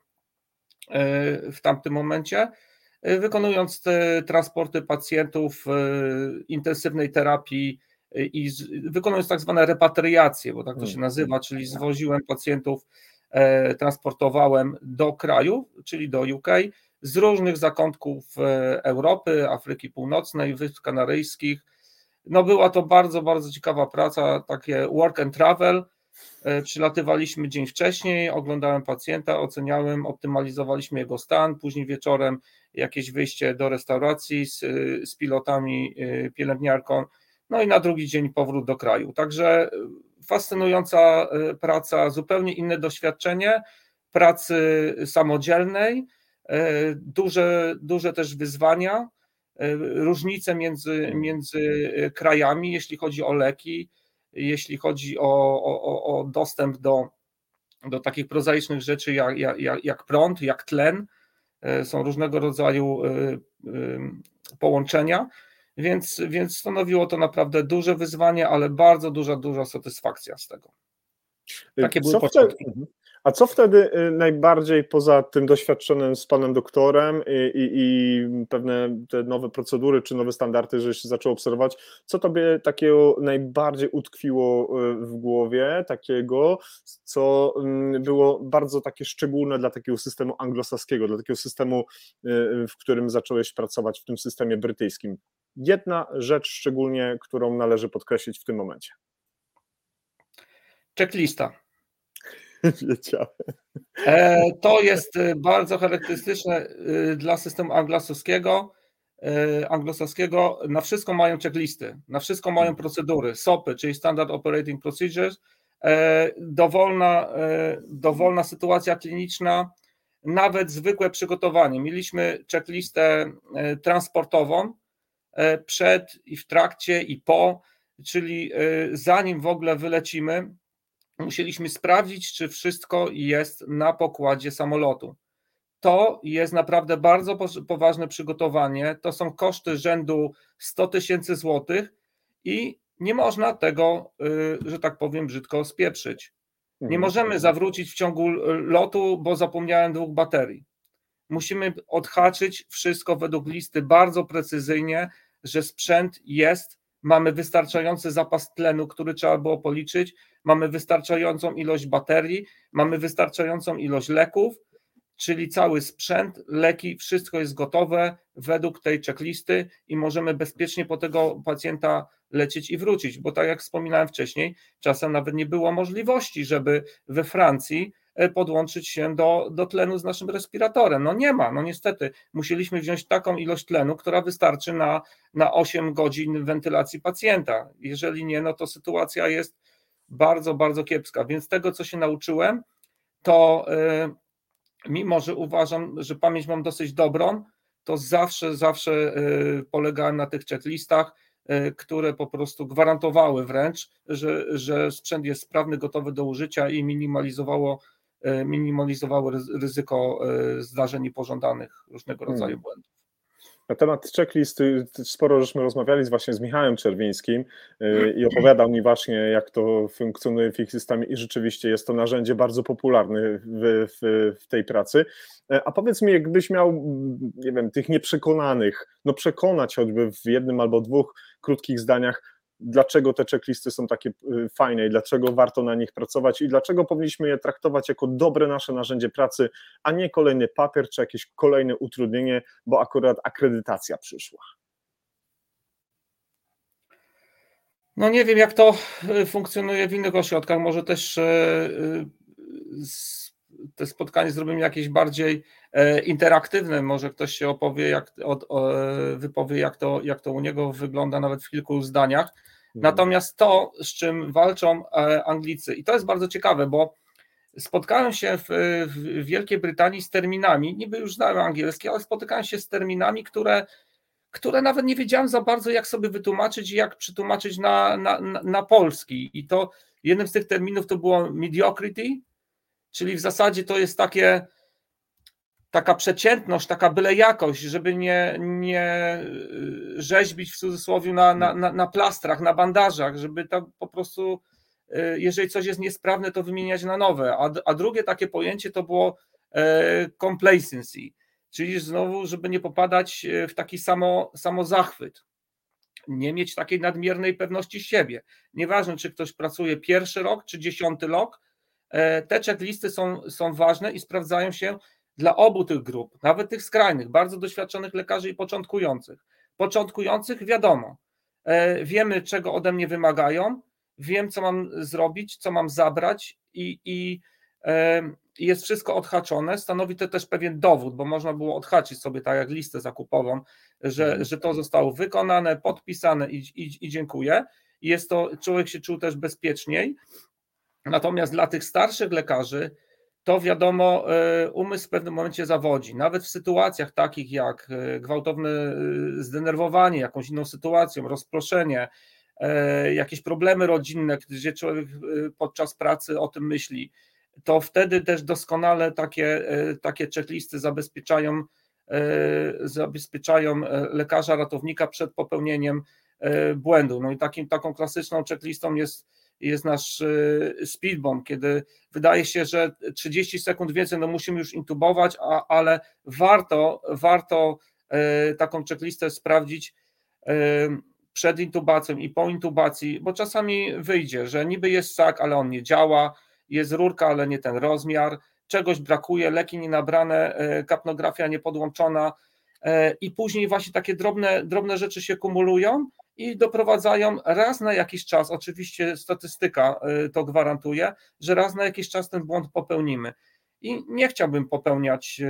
y, w tamtym momencie, y, wykonując te transporty pacjentów intensywnej terapii i wykonując tak zwane repatriacje, bo tak to się hmm. nazywa, czyli zwoziłem pacjentów transportowałem do kraju, czyli do UK, z różnych zakątków Europy, Afryki Północnej, Wysp Kanaryjskich. No była to bardzo, bardzo ciekawa praca, takie work and travel. Przylatywaliśmy dzień wcześniej, oglądałem pacjenta, oceniałem, optymalizowaliśmy jego stan, później wieczorem jakieś wyjście do restauracji z, z pilotami, pielęgniarką, no i na drugi dzień powrót do kraju. Także fascynująca praca, zupełnie inne doświadczenie pracy samodzielnej, duże, duże też wyzwania, różnice między, między krajami, jeśli chodzi o leki, jeśli chodzi o, o, o dostęp do, do takich prozaicznych rzeczy jak, jak, jak prąd, jak tlen. Są różnego rodzaju połączenia, więc, więc stanowiło to naprawdę duże wyzwanie, ale bardzo duża, duża satysfakcja z tego. Takie były początki. A co wtedy y, najbardziej poza tym doświadczonym z panem doktorem i, i, i, pewne te nowe procedury czy nowe standardy, żeś zaczął obserwować, co tobie takiego najbardziej utkwiło y, w głowie, takiego, co mm, było bardzo takie szczególne dla takiego systemu anglosaskiego, dla takiego systemu, y, w którym zacząłeś pracować w tym systemie brytyjskim? Jedna rzecz szczególnie, którą należy podkreślić w tym momencie. Checklista Wiedziałem. E, to jest y, bardzo charakterystyczne y, dla systemu anglosaskiego. Anglosaskiego na wszystko mają checklisty, na wszystko mają procedury, SOPy, czyli Standard Operating Procedures, e, dowolna, e, dowolna sytuacja kliniczna, nawet zwykłe przygotowanie. Mieliśmy checklistę transportową przed i w trakcie i po, czyli zanim w ogóle wylecimy, musieliśmy sprawdzić, czy wszystko jest na pokładzie samolotu. To jest naprawdę bardzo poważne przygotowanie. To są koszty rzędu 100 tysięcy złotych i nie można tego, y, że tak powiem, brzydko spieprzyć. Nie mhm. możemy zawrócić w ciągu lotu, bo zapomniałem dwóch baterii. Musimy odhaczyć wszystko według listy bardzo precyzyjnie, że sprzęt jest, mamy wystarczający zapas tlenu, który trzeba było policzyć, mamy wystarczającą ilość baterii, mamy wystarczającą ilość leków, czyli cały sprzęt, leki, wszystko jest gotowe według tej checklisty i możemy bezpiecznie po tego pacjenta lecieć i wrócić, bo tak jak wspominałem wcześniej, czasem nawet nie było możliwości, żeby we Francji podłączyć się do, do tlenu z naszym respiratorem. No nie ma, no niestety. Musieliśmy wziąć taką ilość tlenu, która wystarczy na, na 8 godzin wentylacji pacjenta. Jeżeli nie, no to sytuacja jest bardzo, bardzo kiepska. Więc tego, co się nauczyłem, to y, mimo, że uważam, że pamięć mam dosyć dobrą, to zawsze, zawsze y, polegałem na tych checklistach, które po prostu gwarantowały wręcz, że, że sprzęt jest sprawny, gotowy do użycia i minimalizowało, minimalizowało ryzyko zdarzeń niepożądanych, różnego rodzaju hmm. błędów. Na temat checklist sporo żeśmy rozmawiali z właśnie z Michałem Czerwińskim y, i opowiadał mi właśnie, jak to funkcjonuje w ich systemie i rzeczywiście jest to narzędzie bardzo popularne w, w, w tej pracy. E, a powiedz mi, jakbyś miał, nie wiem, tych nieprzekonanych, no przekonać choćby w jednym albo dwóch krótkich zdaniach, dlaczego te checklisty są takie y, fajne i dlaczego warto na nich pracować i dlaczego powinniśmy je traktować jako dobre nasze narzędzie pracy, a nie kolejny papier czy jakieś kolejne utrudnienie, bo akurat akredytacja przyszła. No nie wiem, jak to y, funkcjonuje w innych ośrodkach. Może też y, te spotkanie zrobimy jakieś bardziej e, interaktywne. Może ktoś się opowie, jak, wypowie, jak to, jak to u niego wygląda, nawet w kilku zdaniach. Mhm. Natomiast to, z czym walczą e, Anglicy, i to jest bardzo ciekawe, bo spotkałem się w, w Wielkiej Brytanii z terminami, niby już znałem angielski, ale spotykałem się z terminami, które, które nawet nie wiedziałem za bardzo, jak sobie wytłumaczyć i jak przetłumaczyć na, na, na polski. I to jednym z tych terminów to było mediocrity, czyli w zasadzie to jest takie taka przeciętność, taka byle jakość, żeby nie, nie y, rzeźbić w cudzysłowie na, na, na, na plastrach, na bandażach, żeby to po prostu, y, jeżeli coś jest niesprawne, to wymieniać na nowe. A, a drugie takie pojęcie to było e, complacency, czyli znowu, żeby nie popadać e, w taki samo, samo zachwyt. Nie mieć takiej nadmiernej pewności siebie. Nieważne, czy ktoś pracuje pierwszy rok, czy dziesiąty rok, te checklisty są, są ważne i sprawdzają się dla obu tych grup, nawet tych skrajnych, bardzo doświadczonych lekarzy i początkujących. Początkujących wiadomo, wiemy czego ode mnie wymagają, wiem co mam zrobić, co mam zabrać i, i jest wszystko odhaczone, stanowi to też pewien dowód, bo można było odhaczyć sobie tak jak listę zakupową, że, mhm. że to zostało wykonane, podpisane i, i, i dziękuję. Jest to, człowiek się czuł też bezpieczniej. Natomiast dla tych starszych lekarzy, to wiadomo, e, umysł w pewnym momencie zawodzi. Nawet w sytuacjach takich jak e, gwałtowne e, zdenerwowanie jakąś inną sytuacją, rozproszenie, jakieś problemy rodzinne, gdzie człowiek podczas pracy o tym myśli, to wtedy też doskonale takie, takie checklisty zabezpieczają, zabezpieczają lekarza, ratownika przed popełnieniem błędu. No i takim, taką klasyczną checklistą jest, jest nasz speedbomb, kiedy wydaje się, że 30 sekund więcej, no musimy już intubować, a, ale warto, warto taką checklistę sprawdzić przed intubacją i po intubacji, bo czasami wyjdzie, że niby jest sak, ale on nie działa, jest rurka, ale nie ten rozmiar, czegoś brakuje, leki nie nabrane, kapnografia nie podłączona e, i później właśnie takie drobne, drobne rzeczy się kumulują i doprowadzają raz na jakiś czas, oczywiście statystyka e, to gwarantuje, że raz na jakiś czas ten błąd popełnimy. I nie chciałbym popełniać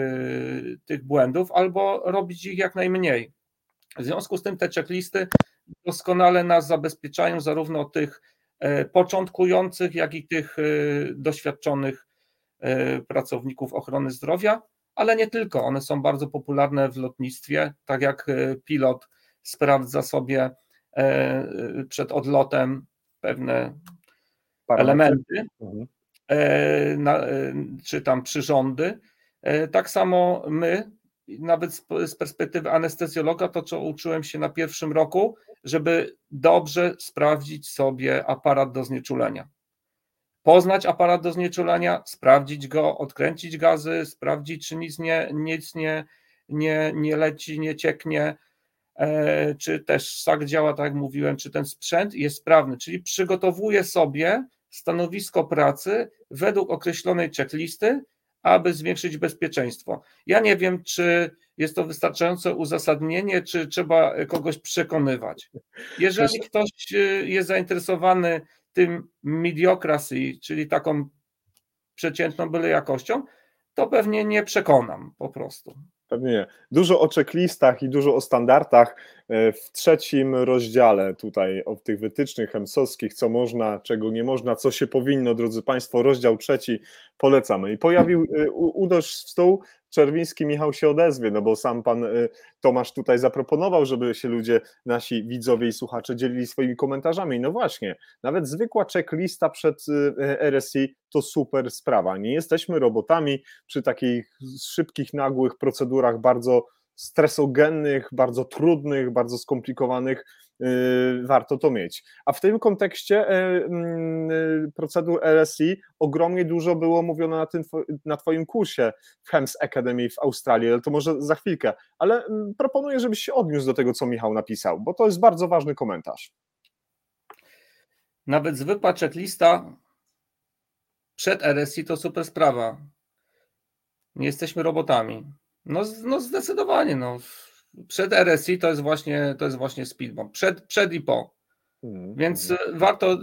tych błędów albo robić ich jak najmniej. W związku z tym te checklisty doskonale nas zabezpieczają zarówno tych E, początkujących, jak i tych e, doświadczonych e, pracowników ochrony zdrowia, ale nie tylko. One są bardzo popularne w lotnictwie, tak jak pilot sprawdza sobie przed odlotem pewne elementy, mhm. czy tam przyrządy. Tak samo my, nawet z perspektywy anestezjologa, to co uczyłem się na pierwszym roku, żeby dobrze sprawdzić sobie aparat do znieczulenia. Poznać aparat do znieczulenia, sprawdzić go, odkręcić gazy, sprawdzić, czy nic nie, nic nie, nie, nie leci, nie cieknie, e, czy też sak działa, tak jak mówiłem, czy ten sprzęt jest sprawny. Czyli przygotowuję sobie stanowisko pracy według określonej checklisty, aby zwiększyć bezpieczeństwo. Ja nie wiem, czy jest to wystarczające uzasadnienie, czy trzeba kogoś przekonywać. Jeżeli ktoś e, jest zainteresowany tym mediocracy, czyli taką przeciętną byle jakością, to pewnie nie przekonam po prostu. Pewnie nie. Dużo o checklistach i dużo o standardach e, w trzecim rozdziale tutaj o tych wytycznych hemsowskich, co można, czego nie można, co się powinno, drodzy Państwo, rozdział trzeci polecamy. I pojawił e, Udosz w stół Czerwiński Michał się odezwie, no bo sam pan y, Tomasz tutaj zaproponował, żeby się ludzie, nasi widzowie i słuchacze dzielili swoimi komentarzami. No właśnie, nawet zwykła checklista przed y, RSI to super sprawa. Nie jesteśmy robotami przy takich szybkich, nagłych procedurach bardzo stresogennych, bardzo trudnych, bardzo skomplikowanych Y, warto to mieć. A w tym kontekście y, mm, y, procedur LSI ogromnie dużo było mówione na, tym, na Twoim kursie w Hems Academy w Australii, ale to może za chwilkę. Ale mm, proponuję, żebyś się odniósł do tego, co Michał napisał, bo to jest bardzo ważny komentarz. Nawet zwykła checklista przed RSI to super sprawa. Nie jesteśmy robotami. No, no zdecydowanie, no przed RSI to jest właśnie, to jest właśnie speedbomb. Przed, przed i po. Mhm. Więc e, warto e,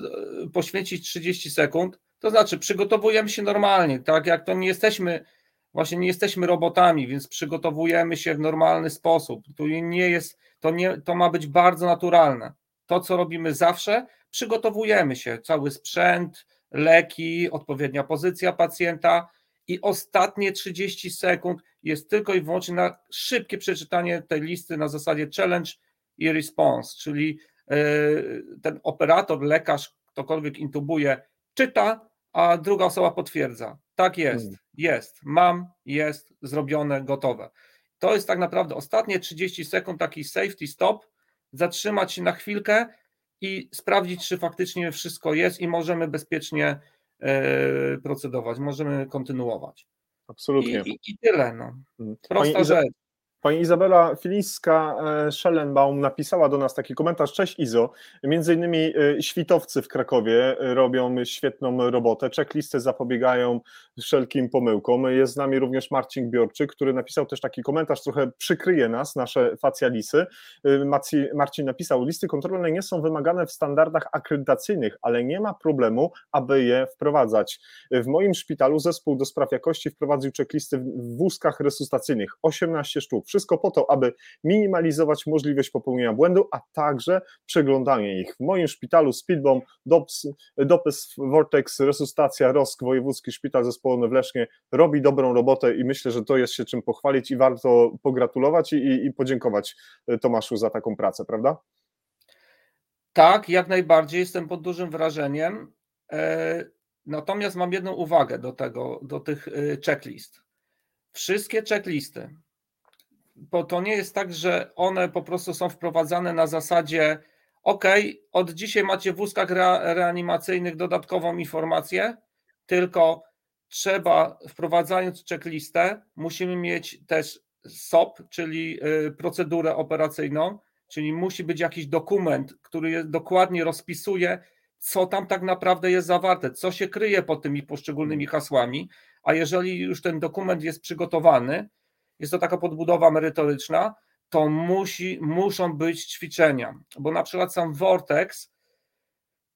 poświęcić 30 sekund. To znaczy, przygotowujemy się normalnie, tak jak to nie jesteśmy, właśnie nie jesteśmy robotami, więc przygotowujemy się w normalny sposób. Tu nie jest, to, nie, to ma być bardzo naturalne. To, co robimy zawsze, przygotowujemy się. Cały sprzęt, leki, odpowiednia pozycja pacjenta i ostatnie 30 sekund jest tylko i wyłącznie na szybkie przeczytanie tej listy na zasadzie challenge i response, czyli e, ten operator, lekarz, ktokolwiek intubuje, czyta, a druga osoba potwierdza. Tak jest, hmm. jest, mam, jest, zrobione, gotowe. To jest tak naprawdę ostatnie 30 sekund, taki safety stop, zatrzymać się na chwilkę i sprawdzić, czy faktycznie wszystko jest i możemy bezpiecznie procedować, możemy kontynuować. Absolutnie. I, i, tyle. No. Mhm. Prosta Pani rzecz. Pani Izabela Filińska-Schellenbaum napisała do nas taki komentarz. Cześć Izo. Między innymi e, świtowcy w Krakowie robią świetną robotę. Checklisty zapobiegają wszelkim pomyłkom. Jest z nami również Marcin Biorczyk, który napisał też taki komentarz, trochę przykryje nas, nasze facjalisy. E, Marcin napisał, listy kontrolne nie są wymagane w standardach akredytacyjnych, ale nie ma problemu, aby je wprowadzać. W moim szpitalu zespół do spraw jakości wprowadził checklisty w wózkach resuscytacyjnych, 18 sztuk wszystko po to, aby minimalizować możliwość popełnienia błędu, a także przeglądanie ich. W moim szpitalu Speedbomb, Dops, Dopes Vortex, Resuscytacja, ROSK, Wojewódzki Szpital Zespołowy w Lesznie robi dobrą robotę i myślę, że to jest się czym pochwalić i warto pogratulować i, i podziękować e, Tomaszu za taką pracę, prawda? Tak, jak najbardziej jestem pod dużym wrażeniem. E, natomiast mam jedną uwagę do tego, do tych e, checklist. Wszystkie checklisty, bo to nie jest tak, że one po prostu są wprowadzane na zasadzie OK, od dzisiaj macie w wózkach reanimacyjnych dodatkową informację, tylko trzeba, wprowadzając checklistę, musimy mieć też SOP, czyli y, procedurę operacyjną, czyli musi być jakiś dokument, który dokładnie rozpisuje, co tam tak naprawdę jest zawarte, co się kryje pod tymi poszczególnymi hasłami, a jeżeli już ten dokument jest przygotowany, jest to taka podbudowa merytoryczna, to musi, muszą być ćwiczenia, bo na przykład sam Vortex,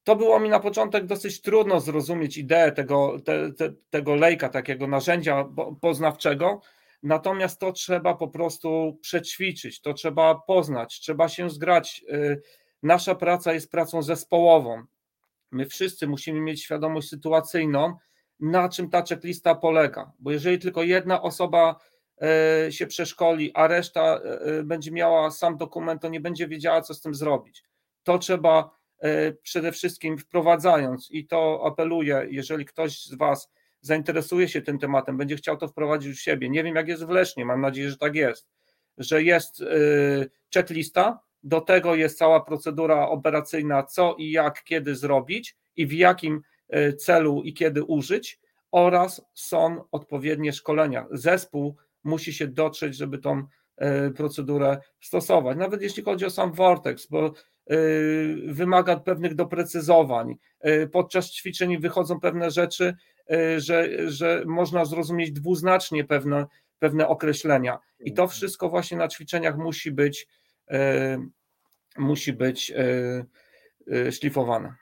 to było mi na początek dosyć trudno zrozumieć ideę tego, te, te, tego lejka, takiego narzędzia poznawczego, natomiast to trzeba po prostu przećwiczyć, to trzeba poznać, trzeba się zgrać. Y, nasza praca jest pracą zespołową. My wszyscy musimy mieć świadomość sytuacyjną, na czym ta checklista polega, bo jeżeli tylko jedna osoba się przeszkoli, a reszta e, e, będzie miała sam dokument, to nie będzie wiedziała, co z tym zrobić. To trzeba przede wszystkim wprowadzając i to apeluję, jeżeli ktoś z Was zainteresuje się tym tematem, będzie chciał to wprowadzić w siebie. Nie wiem, jak jest w Lesznie, mam nadzieję, że tak jest, że jest checklista, do tego jest cała procedura operacyjna, co i jak, kiedy zrobić i w jakim celu i kiedy użyć, oraz są odpowiednie szkolenia. Zespół musi się dotrzeć, żeby tą e, procedurę stosować. Nawet jeśli chodzi o sam Vortex, bo e, wymaga pewnych doprecyzowań. E, podczas ćwiczeń wychodzą pewne rzeczy, że, że można zrozumieć dwuznacznie pewne, pewne określenia. I to wszystko właśnie na ćwiczeniach musi być, musi być szlifowane.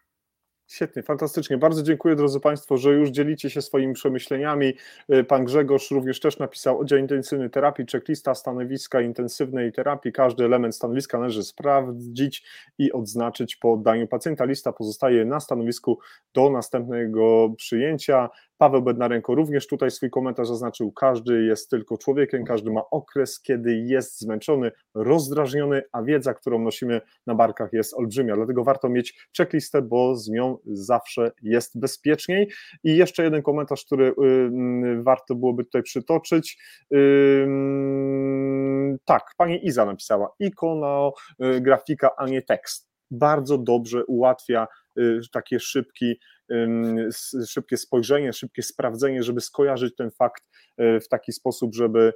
Świetnie, fantastycznie. Bardzo dziękuję, drodzy Państwo, że już dzielicie się swoimi przemyśleniami. Y, pan Grzegorz również też napisał oddział intensywnej terapii, checklista stanowiska intensywnej terapii. Każdy element stanowiska należy sprawdzić i odznaczyć po oddaniu pacjenta. Lista pozostaje na stanowisku do następnego przyjęcia. Paweł Bednarenko również tutaj swój komentarz zaznaczył. Każdy jest tylko człowiekiem, każdy ma okres, kiedy jest zmęczony, rozdrażniony, a wiedza, którą nosimy na barkach jest olbrzymia. Dlatego warto mieć checklistę, bo z nią zawsze jest bezpieczniej. I jeszcze jeden komentarz, który y, y, warto byłoby tutaj przytoczyć. Tak, pani Iza napisała, ikonografika, a nie tekst. Bardzo dobrze ułatwia y, takie szybki, szybkie spojrzenie, szybkie sprawdzenie, żeby skojarzyć ten fakt w taki sposób, żeby,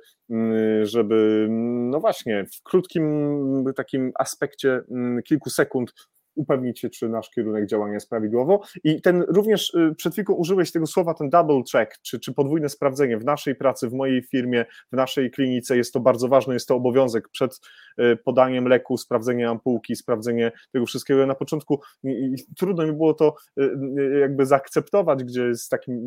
żeby no właśnie w krótkim takim aspekcie kilku sekund upewnić się, czy nasz kierunek działania jest prawidłowo. I ten również y, przed chwilą użyłeś tego słowa, ten double check, czy, czy podwójne sprawdzenie w naszej pracy, w mojej firmie, w naszej klinice jest to bardzo ważne, jest to obowiązek przed y, podaniem leku, sprawdzenie ampułki, sprawdzenie tego wszystkiego. Na początku trudno mi było to y, jakby zaakceptować, gdzie z takim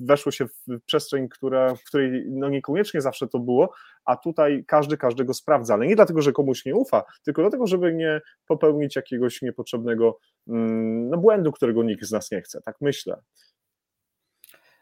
weszło się w przestrzeń, która, w której no niekoniecznie zawsze to było, a tutaj każdy każdego sprawdza, ale nie dlatego, że komuś nie ufa, tylko dlatego, żeby nie popełnić jakiegoś niepotrzebnego mm, no, błędu, którego nikt z nas nie chce, tak myślę.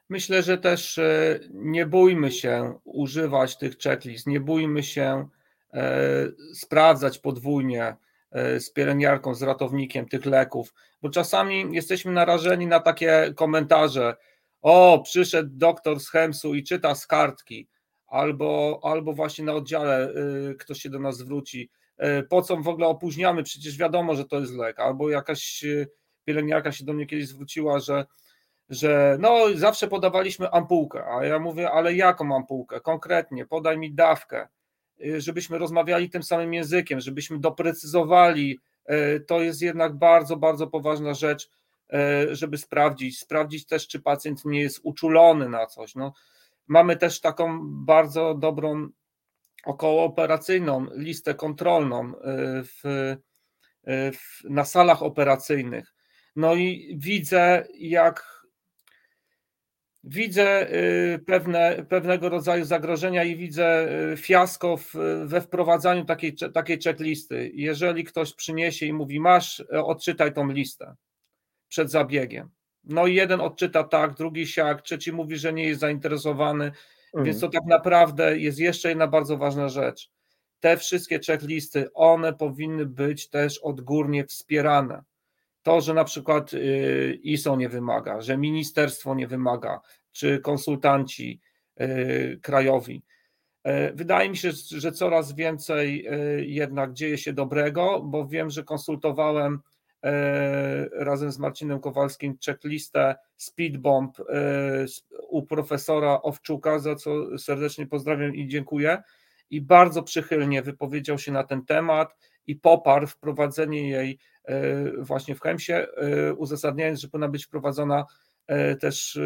Myślę, że też e, nie bójmy się używać tych checklist, nie bójmy się e, sprawdzać podwójnie e, z pielęgniarką, z ratownikiem tych leków, bo czasami jesteśmy narażeni na takie komentarze, o, przyszedł doktor z Chemsu i czyta z kartki, albo, albo właśnie na oddziale y, ktoś się do nas zwróci, y, po co w ogóle opóźniamy, przecież wiadomo, że to jest lek, albo jakaś y, pielęgniarka się do mnie kiedyś zwróciła, że że no zawsze podawaliśmy ampułkę, a ja mówię, ale jaką ampułkę? Konkretnie, podaj mi dawkę. żebyśmy rozmawiali tym samym językiem, żebyśmy doprecyzowali. To jest jednak bardzo, bardzo poważna rzecz, żeby sprawdzić. Sprawdzić też, czy pacjent nie jest uczulony na coś. No, mamy też taką bardzo dobrą okołooperacyjną listę kontrolną w, w, na salach operacyjnych. No i widzę, jak widzę y, pewne, pewnego rodzaju zagrożenia i widzę y, fiasko w, we wprowadzaniu takiej, takiej checklisty. Jeżeli ktoś przyniesie i mówi, masz, odczytaj tą listę przed zabiegiem. No jeden odczyta tak, drugi siak, trzeci mówi, że nie jest zainteresowany, mhm. więc to tak naprawdę jest jeszcze jedna bardzo ważna rzecz. Te wszystkie checklisty, one powinny być też odgórnie wspierane to, że na przykład y, ISO nie wymaga, że ministerstwo nie wymaga, czy konsultanci y, krajowi. Y, wydaje mi się, że coraz więcej jednak dzieje się dobrego, bo wiem, że konsultowałem razem z Marcinem Kowalskim checklistę Speedbomb u profesora Owczuka, za co serdecznie pozdrawiam i dziękuję. I bardzo przychylnie wypowiedział się na ten temat i poparł wprowadzenie jej e, właśnie w Chemsie, e, uzasadniając, że powinna być wprowadzona e, też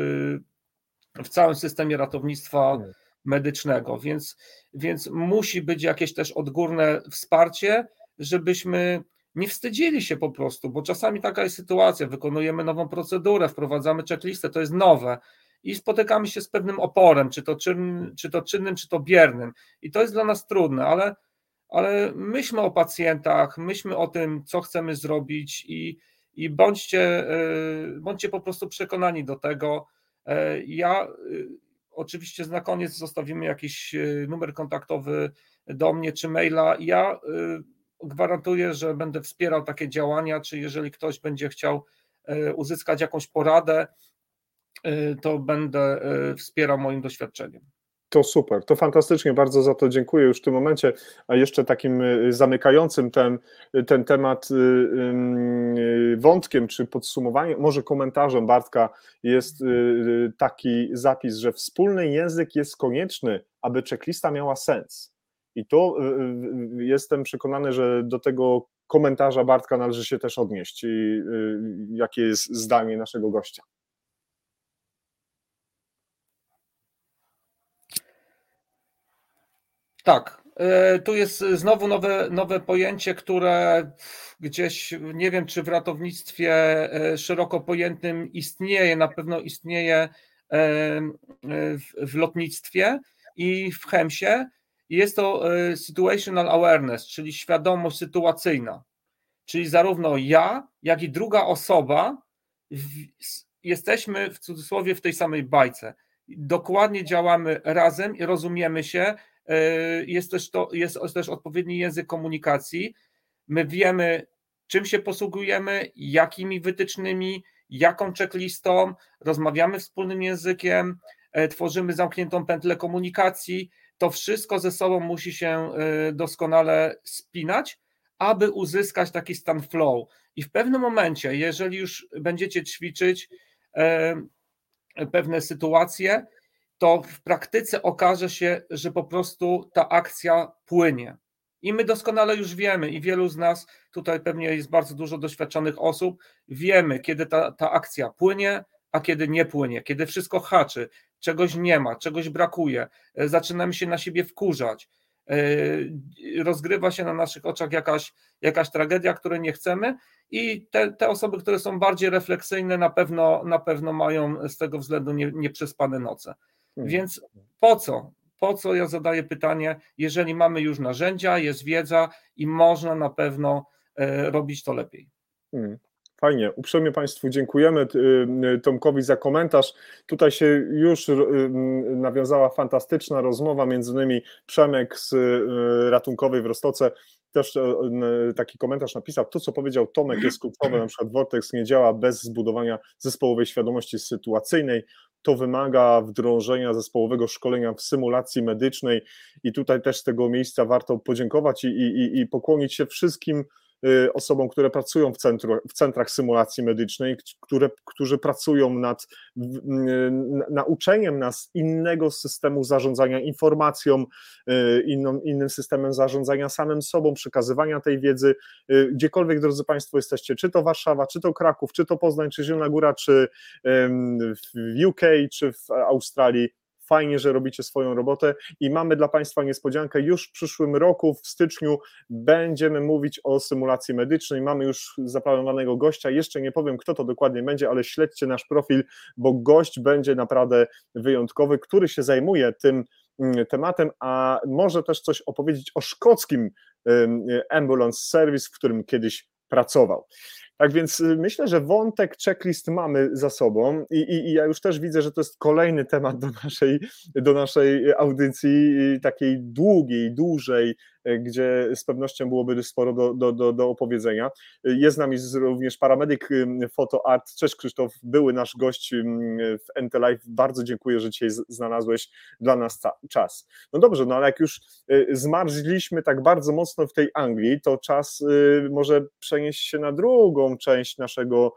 w całym systemie ratownictwa medycznego, więc, więc musi być jakieś też odgórne wsparcie, żebyśmy nie wstydzili się po prostu, bo czasami taka jest sytuacja, wykonujemy nową procedurę, wprowadzamy checklistę, to jest nowe i spotykamy się z pewnym oporem, czy to, czyn, czy to czynnym, czy to biernym i to jest dla nas trudne, ale ale myślmy o pacjentach, myślmy o tym, co chcemy zrobić i, i bądźcie, e, bądźcie po prostu przekonani do tego. E, ja e, oczywiście na koniec zostawimy jakiś numer kontaktowy do mnie czy maila. Ja gwarantuję, że będę wspierał takie działania, czy jeżeli ktoś będzie chciał uzyskać jakąś poradę, to będę wspierał moim doświadczeniem. To super, to fantastycznie, bardzo za to dziękuję już w tym momencie. A jeszcze takim zamykającym ten, ten temat wątkiem, czy podsumowaniem, może komentarzem Bartka jest taki zapis, że wspólny język jest konieczny, aby checklista miała sens. I to jestem przekonany, że do tego komentarza Bartka należy się też odnieść. I jakie jest zdanie naszego gościa? Tak. Tu jest znowu nowe, nowe pojęcie, które gdzieś nie wiem, czy w ratownictwie szeroko pojętym istnieje, na pewno istnieje e, w lotnictwie i w chemsie. Jest to situational awareness, czyli świadomość sytuacyjna. Czyli zarówno ja, jak i druga osoba jesteśmy w cudzysłowie w tej samej bajce. Dokładnie działamy razem i rozumiemy się, E, jest też, to, jest też odpowiedni język komunikacji. My wiemy, czym się posługujemy, jakimi wytycznymi, jaką checklistą, rozmawiamy wspólnym językiem, e, tworzymy zamkniętą pętlę komunikacji. To wszystko ze sobą musi się e, doskonale spinać, aby uzyskać taki stan flow. I w pewnym momencie, jeżeli już będziecie ćwiczyć pewne sytuacje, to w praktyce okaże się, że po prostu ta akcja płynie. I my doskonale już wiemy, i wielu z nas, tutaj pewnie jest bardzo dużo doświadczonych osób, wiemy, kiedy ta, ta akcja płynie, a kiedy nie płynie, kiedy wszystko haczy, czegoś nie ma, czegoś brakuje, e, zaczynamy się na siebie wkurzać, e, rozgrywa się na naszych oczach jakaś, jakaś tragedia, której nie chcemy, i te, te osoby, które są bardziej refleksyjne, na pewno, na pewno mają z tego względu nie, nieprzespane noce. Hmm. Więc po co? Po co ja zadaję pytanie, jeżeli mamy już narzędzia, jest wiedza i można na pewno e, robić to lepiej. Hmm. Fajnie, uprzejmie Państwu dziękujemy y, Tomkowi za komentarz. Tutaj się już y, nawiązała fantastyczna rozmowa, między innymi Przemek z y, ratunkowej w Rostoce też taki komentarz napisał, to co powiedział Tomek jest kluczowe, na przykład Vortex nie działa bez zbudowania zespołowej świadomości sytuacyjnej, to wymaga wdrożenia zespołowego szkolenia w symulacji medycznej i tutaj też z tego miejsca warto podziękować i, i, i pokłonić się wszystkim y, osobom, które pracują w, centru, w centrach symulacji medycznej, które, którzy pracują nad nauczeniem nas innego systemu zarządzania informacją, y, inną, innym systemem zarządzania samym sobą, przekazywania tej wiedzy, y, gdziekolwiek, drodzy Państwo, jesteście, czy to Warszawa, czy to Kraków, czy to Poznań, czy Zielona Góra, czy w UK, czy w Australii, Fajnie, że robicie swoją robotę i mamy dla Państwa niespodziankę. Już w przyszłym roku, w styczniu, będziemy mówić o symulacji medycznej. Mamy już zaplanowanego gościa. Jeszcze nie powiem, kto to dokładnie będzie, ale śledźcie nasz profil, bo gość będzie naprawdę wyjątkowy, który się zajmuje tym mm, tematem, a może też coś opowiedzieć o szkockim ambulance service, w którym kiedyś pracował. Tak więc y, myślę, że wątek checklist mamy za sobą i, i, i, ja już też widzę, że to jest kolejny temat do naszej, do naszej audycji, takiej długiej, dużej, E, gdzie z pewnością byłoby sporo do, do, do, do opowiedzenia. E, jest z nami również paramedyk Photo Art. Cześć Krzysztof, były nasz gość w NT Live. Bardzo dziękuję, że dzisiaj znalazłeś dla nas czas. No dobrze, no ale jak już e, zmarzliśmy tak bardzo mocno w tej Anglii, to czas może przenieść się na drugą część naszego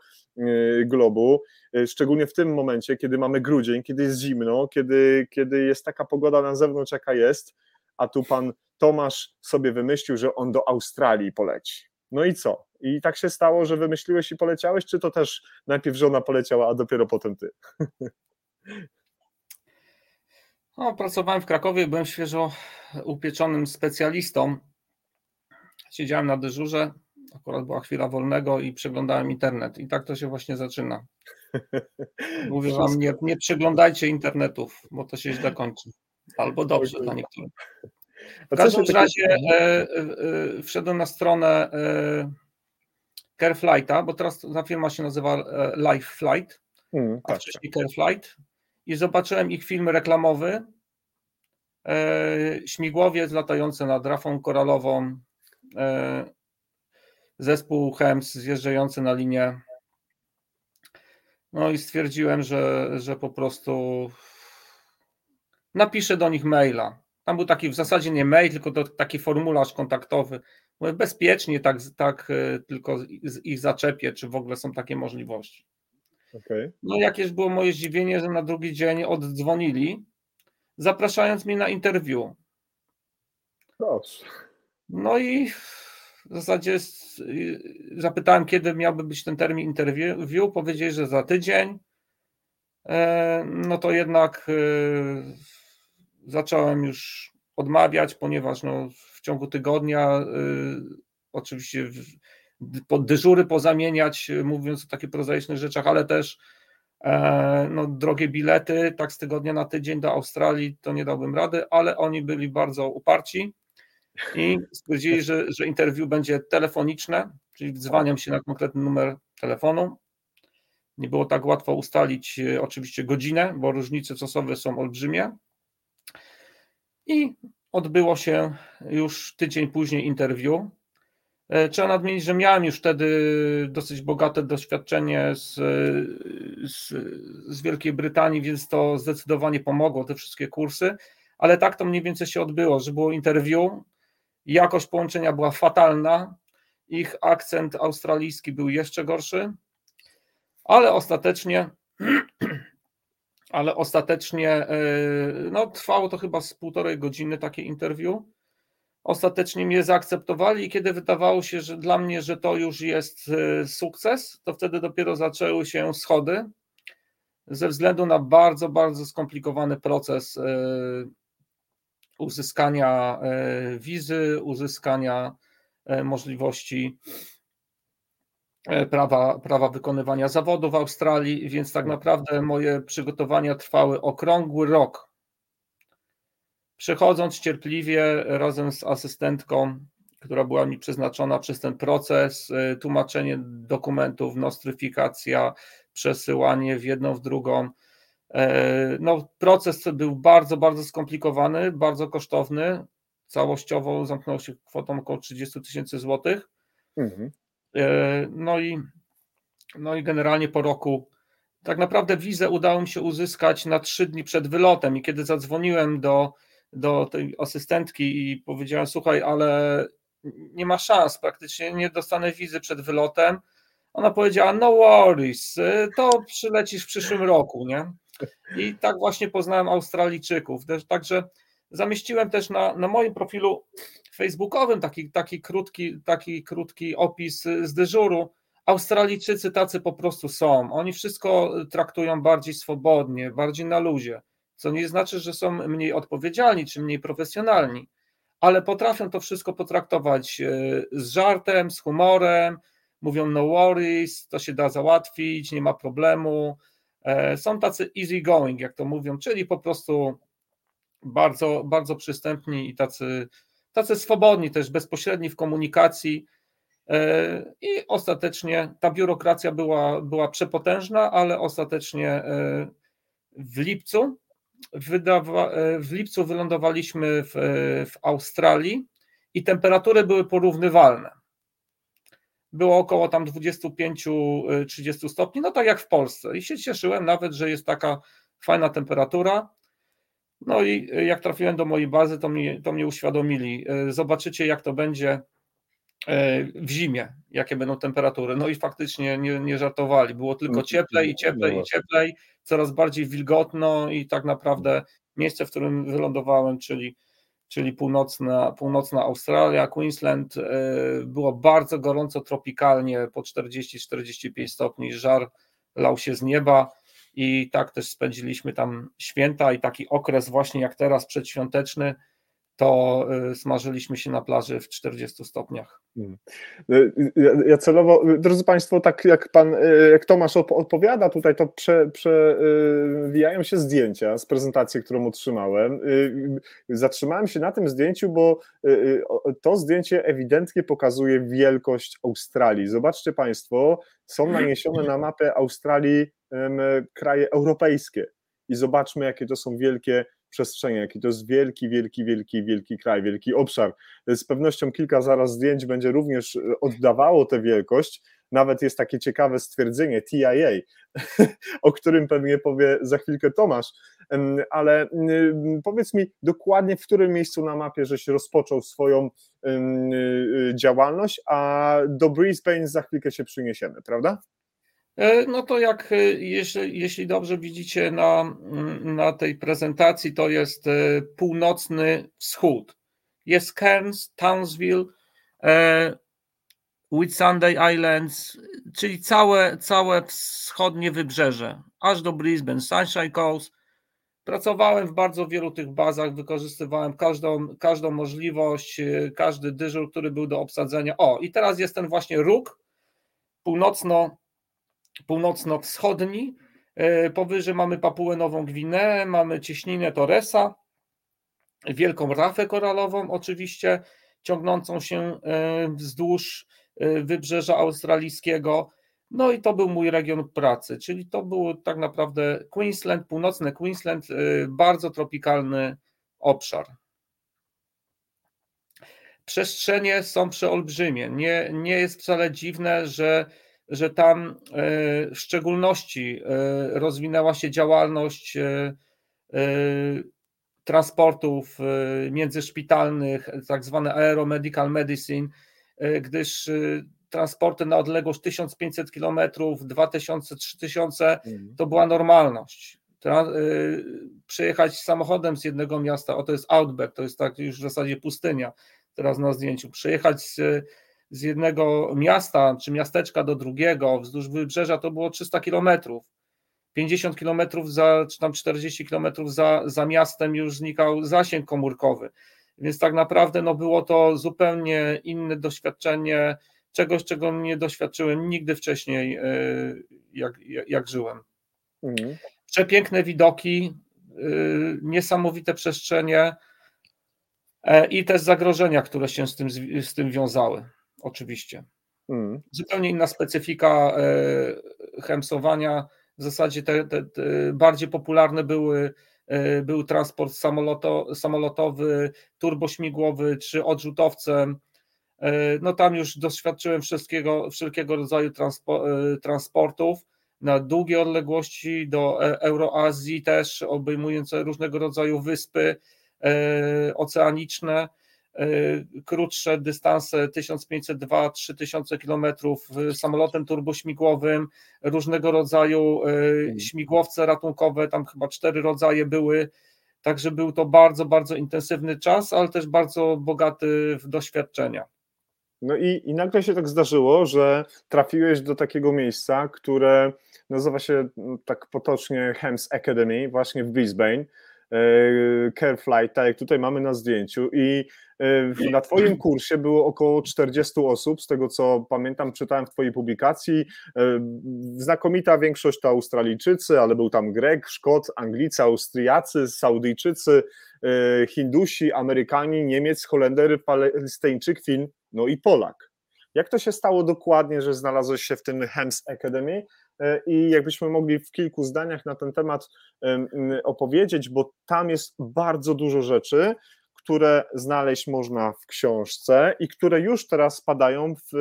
globu, szczególnie w tym momencie, kiedy mamy grudzień, kiedy jest zimno, kiedy, kiedy jest taka pogoda na zewnątrz, jaka jest, a tu pan Tomasz sobie wymyślił, że on do Australii poleci. No i co? I tak się stało, że wymyśliłeś i poleciałeś, czy to też najpierw żona poleciała, a dopiero potem ty? No, pracowałem w Krakowie, byłem świeżo upieczonym specjalistą. Siedziałem na dyżurze, akurat była chwila wolnego i przeglądałem internet. I tak to się właśnie zaczyna. Mówię wam, nie, nie przeglądajcie internetów, bo to się źle kończy. Albo dobrze dla niektórych. W każdym razie e, e, e, wszedłem na stronę e, Careflighta, bo teraz ta firma się nazywa e, Life Flight, hmm, a tak, wcześniej tak. Careflight. I zobaczyłem ich film reklamowy. E, śmigłowiec latający nad rafą koralową. Zespół HEMS zjeżdżający na linię no i stwierdziłem, że, że po prostu napiszę do nich maila. Tam był taki w zasadzie nie mail, tylko to taki formularz kontaktowy. Mówię, bezpiecznie tak, tak e, tylko ich zaczepię, czy w ogóle są takie możliwości. Okay. No jakież było moje zdziwienie, że na drugi dzień oddzwonili, zapraszając mnie na interview. Proszę. No i w zasadzie zapytałem, kiedy miałby być ten termin interview. Powiedzieli, że za tydzień. E, no to jednak e, zacząłem już odmawiać, ponieważ no, w ciągu tygodnia y, oczywiście pod dyżury pozamieniać, mówiąc o takich prozaicznych rzeczach, ale też e, no, drogie bilety, tak z tygodnia na tydzień do Australii to nie dałbym rady, ale oni byli bardzo uparci i stwierdzili, że, że interview będzie telefoniczne, czyli dzwaniam się na konkretny numer telefonu. Nie było tak łatwo ustalić y, oczywiście godzinę, bo różnice czasowe są olbrzymie. I odbyło się już tydzień później interwiu. E, trzeba nadmienić, że miałem już wtedy dosyć bogate doświadczenie z, z, z, Wielkiej Brytanii, więc to zdecydowanie pomogło, te wszystkie kursy, ale tak to mniej więcej się odbyło, że było interwiu, jakość połączenia była fatalna, ich akcent australijski był jeszcze gorszy, ale ostatecznie ale ostatecznie e, no, trwało to chyba z półtorej godziny takie interwiu. Ostatecznie mnie zaakceptowali i kiedy wydawało się, że dla mnie, że to już jest e, sukces, to wtedy dopiero zaczęły się schody ze względu na bardzo, bardzo skomplikowany proces e, uzyskania wizy, uzyskania możliwości prawa, prawa wykonywania zawodu w Australii, więc tak naprawdę moje przygotowania trwały okrągły rok. Przechodząc cierpliwie razem z asystentką, która była mi przeznaczona przez ten proces, e, tłumaczenie dokumentów, nostryfikacja, przesyłanie w jedną, w drugą. E, no, proces był bardzo, bardzo skomplikowany, bardzo kosztowny. Całościowo zamknął się kwotą około 30 tysięcy złotych. Mhm. E, no i, no i generalnie po roku tak naprawdę wizę udało mi się uzyskać na trzy dni przed wylotem i kiedy zadzwoniłem do, do tej asystentki i powiedziałem, słuchaj, ale nie ma szans, praktycznie nie dostanę wizy przed wylotem. Ona powiedziała, no worries, to przylecisz w przyszłym roku, nie? I tak właśnie poznałem Australijczyków. Także zamieściłem też na, na moim profilu facebookowym taki, taki, krótki, taki krótki opis z dyżuru. Australijczycy tacy po prostu są. Oni wszystko traktują bardziej swobodnie, bardziej na luzie, co nie znaczy, że są mniej odpowiedzialni czy mniej profesjonalni, ale potrafią to wszystko potraktować e, z żartem, z humorem, mówią no worries, to się da załatwić, nie ma problemu. E, są tacy easy going, jak to mówią, czyli po prostu bardzo, bardzo przystępni i tacy, tacy swobodni, też bezpośredni w komunikacji. E, I ostatecznie ta biurokracja była, była przepotężna, ale ostatecznie e, w lipcu, wydawa, w lipcu wylądowaliśmy w, w Australii i temperatury były porównywalne było około tam 25-30 stopni, no tak jak w Polsce. I się cieszyłem nawet, że jest taka fajna temperatura. No i jak trafiłem do mojej bazy, to mnie, to mnie uświadomili. E, zobaczycie, jak to będzie e, w zimie, jakie będą temperatury. No i faktycznie nie, nie żartowali. Było tylko mm, cieplej i cieplej i cieplej, coraz bardziej wilgotno i tak naprawdę miejsce, w którym wylądowałem, czyli czyli północna, północna Australia, Queensland, e, było bardzo gorąco tropikalnie, po 40-45 stopni, żar lał się z nieba i tak też spędziliśmy tam święta i taki okres właśnie jak teraz przedświąteczny, to y, smażyliśmy się na plaży w 40 stopniach. Hmm. Y, y, ja celowo, drodzy Państwo, tak jak pan, jak Tomasz odpowiada tutaj, to prze, przewijają się zdjęcia z prezentacji, którą otrzymałem. Zatrzymałem się na tym zdjęciu, bo to zdjęcie ewidentnie pokazuje wielkość Australii. Zobaczcie Państwo, są naniesione na mapę Australii kraje europejskie i zobaczmy, jakie to są wielkie przestrzenie, jaki to jest wielki, wielki, wielki, wielki kraj, wielki obszar. Z pewnością kilka zaraz zdjęć będzie również e, oddawało tę wielkość. Nawet jest takie ciekawe stwierdzenie TIA, o którym pewnie powie za chwilkę Tomasz, ale powiedz mi dokładnie, w którym miejscu na mapie żeś rozpoczął swoją działalność, a do Brisbane za chwilkę się przyniesiemy, prawda? E, no to jak, e, jeśli, dobrze widzicie na, na tej prezentacji, to jest e, północny wschód. Jest Cairns, Townsville, Whitsunday Islands, czyli całe, całe wschodnie wybrzeże, aż do Brisbane, Sunshine Coast. Pracowałem w bardzo wielu tych bazach, wykorzystywałem każdą, każdą możliwość, każdy dyżur, który był do obsadzenia. O, i teraz jest ten właśnie róg północno północno-wschodni. E, powyżej mamy Papułę Nową Gwineę, mamy cieśninę Torresa, wielką rafę koralową oczywiście, ciągnącą się e, wzdłuż e, wybrzeża australijskiego. No i to był mój region pracy, czyli to był tak naprawdę Queensland, północny Queensland, bardzo tropikalny obszar. Przestrzenie są przeolbrzymie. Nie, nie jest wcale dziwne, że że tam e, w szczególności e, rozwinęła się działalność e, transportów międzyszpitalnych, tak zwane aeromedical medicine, gdyż transporty na odległość 1500 km, 2000, 3000 to była normalność. Przejechać samochodem z jednego miasta, o to jest outback, to jest tak już w zasadzie pustynia, teraz na zdjęciu. Przejechać z z jednego miasta czy miasteczka do drugiego wzdłuż wybrzeża to było 300 kilometrów. 50 kilometrów za, czy tam 40 kilometrów za, za miastem już znikał zasięg komórkowy. Więc tak naprawdę no, było to zupełnie inne doświadczenie, czegoś, czego nie doświadczyłem nigdy wcześniej, e, jak, jak, żyłem. Mhm. Przepiękne widoki, e, niesamowite przestrzenie e, i też zagrożenia, które się z tym, z tym wiązały oczywiście. Hmm. Zupełnie inna specyfika e, chemsowania. W zasadzie te, te, te bardziej popularne były e, był transport samoloto, samolotowy, turbośmigłowy czy odrzutowcem. E, no tam już doświadczyłem wszystkiego, wszelkiego rodzaju transpo, transportów na długie odległości do Euroazji też, obejmujące różnego rodzaju wyspy oceaniczne. Krótsze dystanse 1502-3000 km samolotem turbośmigłowym, różnego rodzaju mhm. śmigłowce ratunkowe, tam chyba cztery rodzaje były, także był to bardzo, bardzo intensywny czas, ale też bardzo bogaty w doświadczenia. No i, i nagle się tak zdarzyło, że trafiłeś do takiego miejsca, które nazywa się no, tak potocznie Hems Academy, właśnie w Brisbane, Careflight, tak jak tutaj mamy na zdjęciu i na Twoim kursie było około 40 osób, z tego co pamiętam, czytałem w Twojej publikacji. E, znakomita większość to Australijczycy, ale był tam Grek, Szkot, Anglicy, Austriacy, Saudyjczycy, Hindusi, Amerykanie, Niemiec, Holender, Palestyńczyk, Fin, no i Polak. Jak to się stało dokładnie, że znalazłeś się w tym Hems Academy e, i jakbyśmy mogli w kilku zdaniach na ten temat opowiedzieć, bo tam jest bardzo dużo rzeczy, które znaleźć można w książce i które już teraz padają w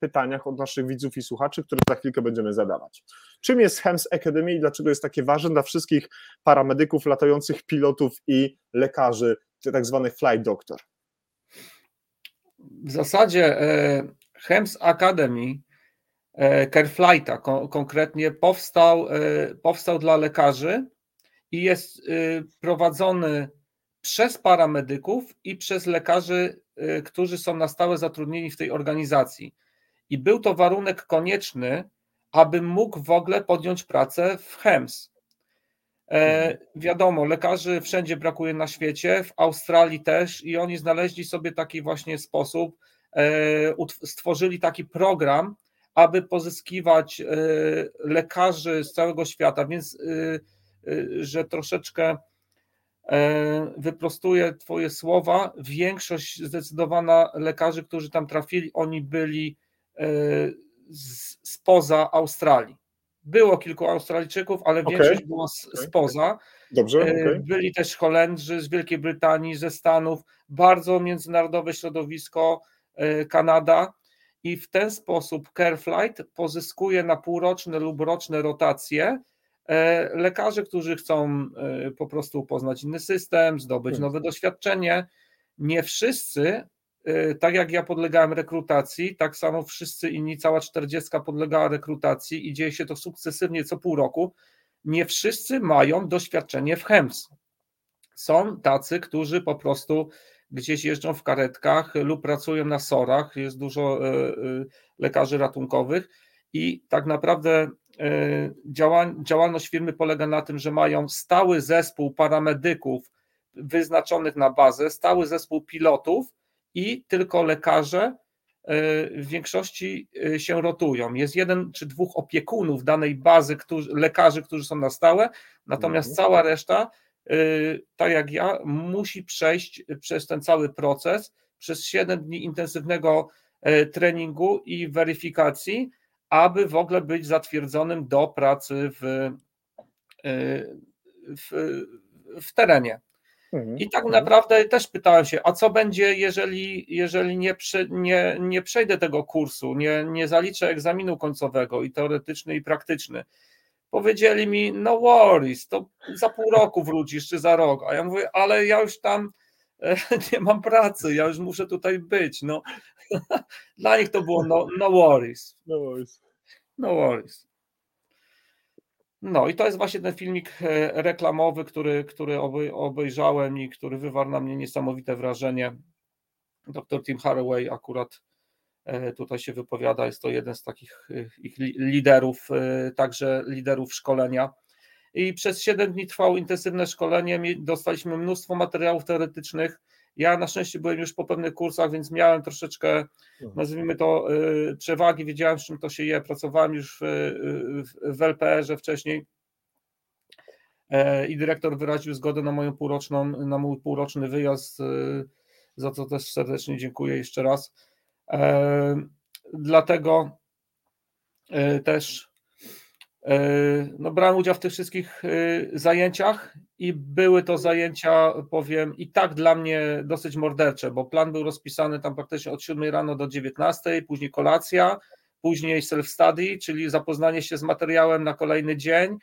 pytaniach od naszych widzów i słuchaczy, które za chwilkę będziemy zadawać. Czym jest Hems Academy i dlaczego jest takie ważne dla wszystkich paramedyków, latających pilotów i lekarzy, tak zwany flight doctor? w zasadzie e, Hems Academy e, Careflighta konkretnie powstał, e, powstał dla lekarzy i jest prowadzony przez paramedyków i przez lekarzy, którzy są na stałe zatrudnieni w tej organizacji. I był to warunek konieczny, aby mógł w ogóle podjąć pracę w HEMS. E, wiadomo, lekarzy wszędzie brakuje na świecie, w Australii też, i oni znaleźli sobie taki właśnie sposób, e, stworzyli taki program, aby pozyskiwać e, lekarzy z całego świata, więc że troszeczkę wyprostuję Twoje słowa. Większość zdecydowana lekarzy, którzy tam trafili, oni byli spoza Australii. Było kilku Australijczyków, ale okay. większość była spoza. Dobrze. E, okay. Byli też Holendrzy z Wielkiej Brytanii, ze Stanów, bardzo międzynarodowe środowisko, e, Kanada. I w ten sposób Careflight pozyskuje na półroczne lub roczne rotacje e, lekarzy, którzy chcą po prostu poznać inny system, zdobyć hmm. nowe doświadczenie. Nie wszyscy Y, tak jak ja podlegałem rekrutacji, tak samo wszyscy inni, cała czterdziestka podlegała rekrutacji i dzieje się to sukcesywnie co pół roku. Nie wszyscy mają doświadczenie w HEMS. Są tacy, którzy po prostu gdzieś jeżdżą w karetkach lub pracują na sorach, jest dużo lekarzy ratunkowych i tak naprawdę działalność firmy polega na tym, że mają stały zespół paramedyków wyznaczonych na bazę, stały zespół pilotów, i tylko lekarze e, w większości e, się rotują. Jest jeden czy dwóch opiekunów danej bazy, którzy, lekarzy, którzy są na stałe, natomiast mhm. cała reszta, e, tak jak ja, musi przejść przez ten cały proces, przez 7 dni intensywnego treningu i weryfikacji, aby w ogóle być zatwierdzonym do pracy w, w, w terenie. Mhm, I tak mhm. naprawdę też pytałem się, a co będzie, jeżeli, jeżeli nie, prze, nie, nie przejdę tego kursu, nie, nie zaliczę egzaminu końcowego i teoretyczny, i praktyczny. Powiedzieli mi, no worries, to za pół roku wrócisz, czy za rok. A ja mówię, ale ja już tam e, nie mam pracy, ja już muszę tutaj być. No. Dla nich to było no, no worries. No worries. No worries. No i to jest właśnie ten filmik e, reklamowy, który, który obejrzałem i który wywarł na mnie niesamowite wrażenie. Dr Tim Haraway akurat e, tutaj się wypowiada, jest to jeden z takich e, ich liderów, także liderów szkolenia. I przez 7 dni trwało intensywne szkolenie, dostaliśmy mnóstwo materiałów teoretycznych, ja na szczęście byłem już po pewnych kursach, więc miałem troszeczkę, mhm. nazwijmy to, y, przewagi, wiedziałem, z czym to się je. Pracowałem już w, w LPR-ze wcześniej e, i dyrektor wyraził zgodę na moją półroczną, na mój półroczny wyjazd, y, za co też serdecznie dziękuję jeszcze raz. E, dlatego też no, brałem udział w tych wszystkich zajęciach i były to zajęcia, powiem, i tak dla mnie dosyć mordercze, bo plan był rozpisany tam praktycznie od 7 rano do 19, później kolacja, później self-study, czyli zapoznanie się z materiałem na kolejny dzień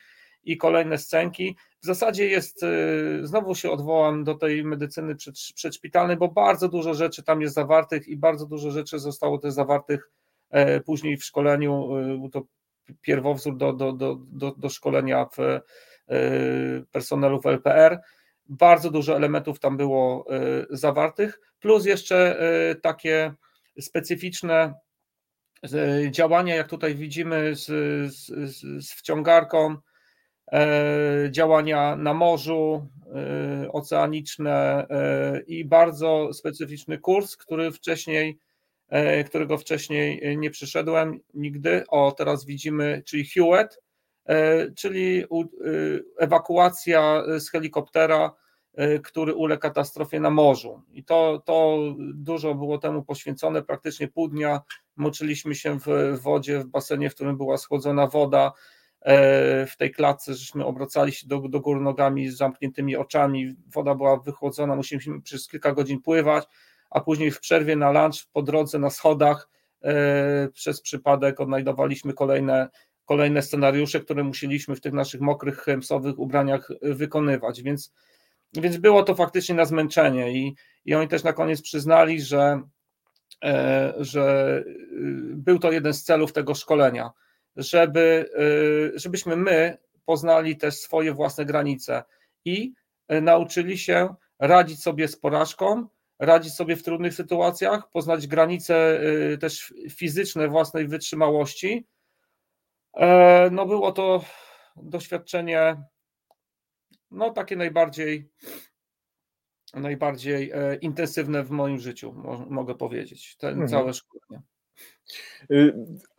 i kolejne scenki. W zasadzie jest, znowu się odwołam do tej medycyny przedszpitalnej, bo bardzo dużo rzeczy tam jest zawartych i bardzo dużo rzeczy zostało też zawartych później w szkoleniu, to pierwowzór do, do, do, do, do szkolenia w personelu w LPR. Bardzo dużo elementów tam było zawartych, plus jeszcze takie specyficzne działania, jak tutaj widzimy, z, z, z wciągarką, e, działania na morzu, e, oceaniczne e, i bardzo specyficzny kurs, który wcześniej, którego wcześniej nie przyszedłem nigdy. O, teraz widzimy, czyli Hewitt, czyli ewakuacja z helikoptera który uległ katastrofie na morzu. I to, to dużo było temu poświęcone, praktycznie pół dnia moczyliśmy się w wodzie, w basenie, w którym była schłodzona woda, e, w tej klatce, żeśmy obracali się do, do góry nogami z zamkniętymi oczami, woda była wychłodzona, musieliśmy przez kilka godzin pływać, a później w przerwie na lunch, po drodze na schodach, e, przez przypadek odnajdowaliśmy kolejne, kolejne scenariusze, które musieliśmy w tych naszych mokrych, chemsowych ubraniach wykonywać, więc więc było to faktycznie na zmęczenie i, i oni też na koniec przyznali, że, e, że był to jeden z celów tego szkolenia, żeby, żebyśmy my poznali też swoje własne granice i e, nauczyli się radzić sobie z porażką, radzić sobie w trudnych sytuacjach, poznać granice y, też fizyczne własnej wytrzymałości. E, no było to doświadczenie no takie najbardziej najbardziej e, intensywne w moim życiu, mogę powiedzieć, ten mhm. całe szkolenie. Y,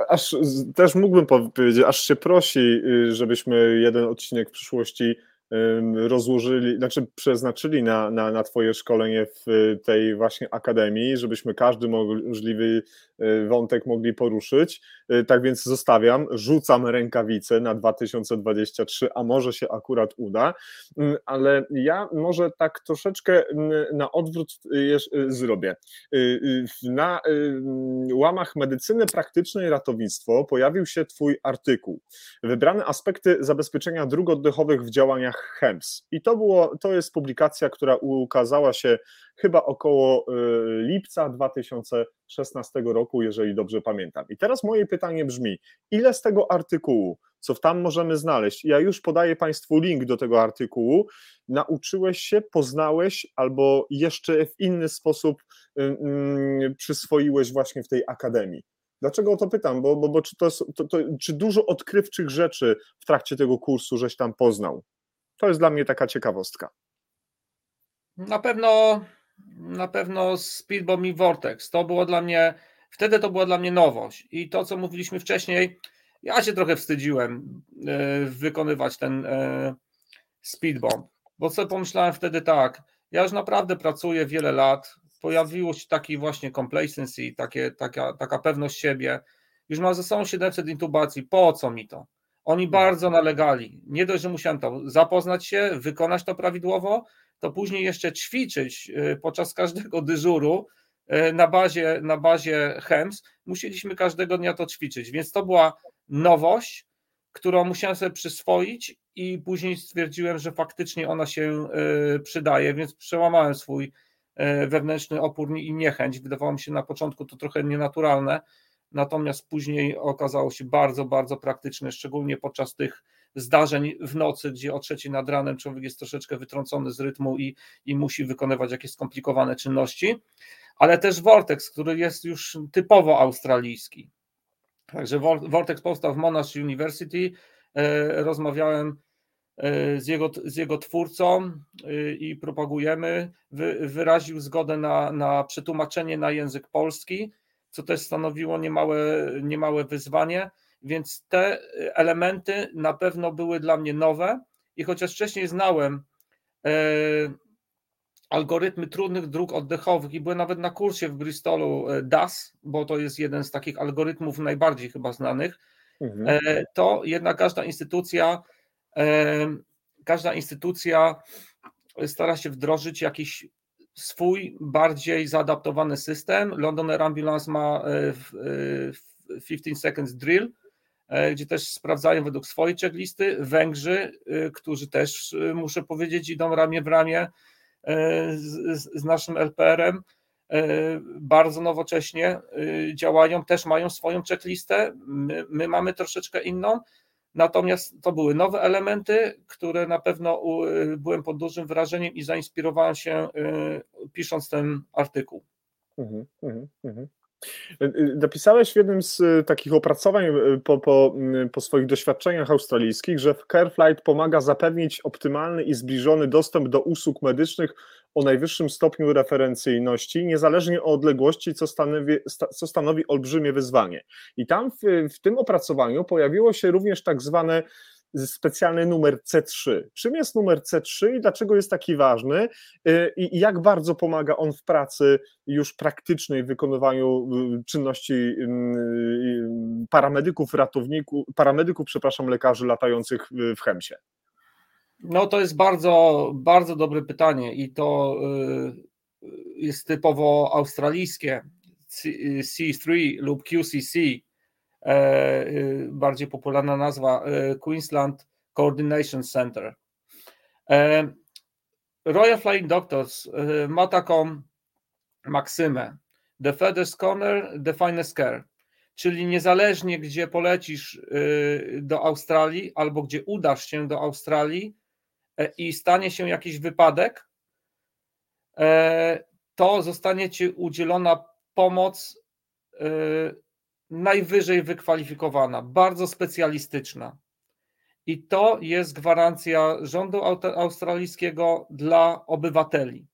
aż też mógłbym powiedzieć, aż się prosi, y, żebyśmy jeden odcinek w przyszłości rozłożyli, znaczy przeznaczyli na, na, na Twoje szkolenie w tej właśnie akademii, żebyśmy każdy możliwy y, wątek mogli poruszyć. Y, tak więc zostawiam, rzucam rękawice na 2023, a może się akurat uda, ale ja może tak troszeczkę na odwrót y, zrobię. Na łamach medycyny praktycznej ratownictwo pojawił się Twój artykuł. Wybrane aspekty zabezpieczenia dróg oddechowych w działaniach HEMS. I to, było, to jest publikacja, która ukazała się chyba około y, lipca 2016 roku, jeżeli dobrze pamiętam. I teraz moje pytanie brzmi: ile z tego artykułu, co tam możemy znaleźć, ja już podaję Państwu link do tego artykułu, nauczyłeś się, poznałeś albo jeszcze w inny sposób y, y, przyswoiłeś właśnie w tej akademii? Dlaczego o to pytam? Bo, bo, bo czy, to, to, to, czy dużo odkrywczych rzeczy w trakcie tego kursu żeś tam poznał? To jest dla mnie taka ciekawostka. Na pewno, na pewno Speedbomb i Vortex. To było dla mnie, wtedy to była dla mnie nowość. I to, co mówiliśmy wcześniej, ja się trochę wstydziłem e, wykonywać ten e, Speedbomb, bo co pomyślałem wtedy tak, ja już naprawdę pracuję wiele lat, pojawiło się taki właśnie complacency, takie, taka, taka pewność siebie, już mam ze sobą 700 intubacji, po co mi to? Oni bardzo nalegali. Nie dość, że musiałem to zapoznać się, wykonać to prawidłowo, to później jeszcze ćwiczyć y, podczas każdego dyżuru y, na bazie, na bazie HEMS. Musieliśmy każdego dnia to ćwiczyć, więc to była nowość, którą musiałem sobie przyswoić i później stwierdziłem, że faktycznie ona się y, przydaje, więc przełamałem swój wewnętrzny opór i niechęć. Wydawało mi się na początku to trochę nienaturalne, natomiast później okazało się bardzo, bardzo praktyczne, szczególnie podczas tych zdarzeń w nocy, gdzie o trzeciej nad ranem człowiek jest troszeczkę wytrącony z rytmu i, i musi wykonywać jakieś skomplikowane czynności, ale też Vortex, który jest już typowo australijski. Także Vortex powstał w Monash University, e, rozmawiałem e, z jego, z jego twórcą e, i propagujemy, Wy, wyraził zgodę na, na przetłumaczenie na język polski, co też stanowiło niemałe, niemałe wyzwanie, więc te elementy na pewno były dla mnie nowe i chociaż wcześniej znałem e, algorytmy trudnych dróg oddechowych i byłem nawet na kursie w Bristolu e, DAS, bo to jest jeden z takich algorytmów najbardziej chyba znanych, mhm. e, to jednak każda instytucja każda instytucja stara się wdrożyć jakiś swój bardziej zaadaptowany system. London Air Ambulance ma 15 e, e, seconds drill, gdzie też sprawdzają według swojej checklisty. Węgrzy, którzy też, muszę powiedzieć, idą ramię w ramię z, z naszym LPR-em. Bardzo nowocześnie działają, też mają swoją checklistę. My, my mamy troszeczkę inną. Natomiast to były nowe elementy, które na pewno byłem pod dużym wrażeniem i zainspirowałem się pisząc ten artykuł. Mhm, mhm, mhm. Napisałeś w jednym z takich opracowań po, po, po, swoich doświadczeniach australijskich, że CareFlight pomaga zapewnić optymalny i zbliżony dostęp do usług medycznych o najwyższym stopniu referencyjności, niezależnie od odległości, co stanowi, co stanowi olbrzymie wyzwanie. I tam w, w tym opracowaniu pojawiło się również tak zwane specjalny numer C3. Czym jest numer C3 i dlaczego jest taki ważny y, i jak bardzo pomaga on w pracy już praktycznej w wykonywaniu y, czynności y, paramedyków, ratowników, paramedyków, przepraszam, lekarzy latających w Chemsie? No to jest bardzo, bardzo dobre pytanie i to jest typowo australijskie C3 lub QCC E, y, bardziej popularna nazwa e, Queensland Coordination Center. E, Royal Flying Doctors ma taką maksymę The feathers corner, the finest care. Czyli niezależnie gdzie polecisz do Australii albo gdzie udasz się do Australii i stanie się jakiś wypadek, to zostanie ci udzielona pomoc najwyżej wykwalifikowana, bardzo specjalistyczna. I to jest gwarancja rządu australijskiego dla obywateli.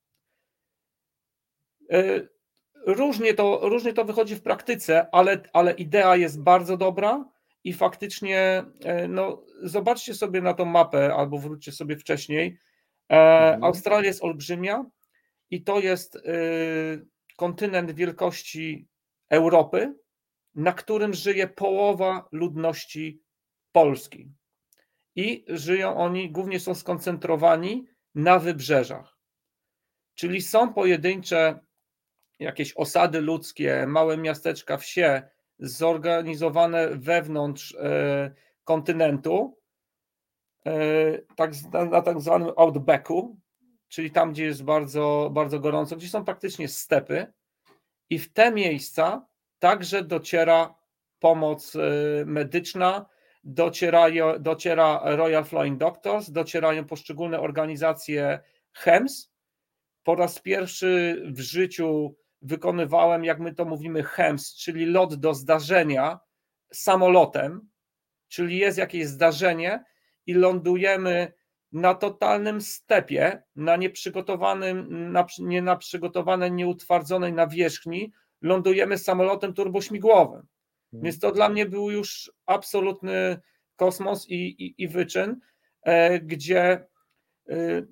Różnie to, różnie to wychodzi w praktyce, ale, ale idea jest bardzo dobra i faktycznie y, no, zobaczcie sobie na tą mapę albo wróćcie sobie wcześniej. E, mhm. Australia jest olbrzymia i to jest y, kontynent wielkości Europy, na którym żyje połowa ludności Polski. I żyją oni, głównie są skoncentrowani na wybrzeżach. Czyli są pojedyncze jakieś osady ludzkie, małe miasteczka, wsie zorganizowane wewnątrz e, kontynentu, e, tak, na tak zwanym outbacku, czyli tam, gdzie jest bardzo, bardzo gorąco, gdzie są praktycznie stepy. I w te miejsca także dociera pomoc y, medyczna, dociera, dociera Royal Flying Doctors, docierają poszczególne organizacje HEMS. Po raz pierwszy w życiu wykonywałem, jak my to mówimy, HEMS, czyli lot do zdarzenia samolotem, czyli jest jakieś zdarzenie i lądujemy na totalnym stepie, na nieprzygotowanym, na, nie na przygotowanej, nieutwardzonej nawierzchni, lądujemy samolotem turbośmigłowym. Hmm. Więc to dla mnie był już absolutny kosmos i, i, i wyczyn, e, gdzie e,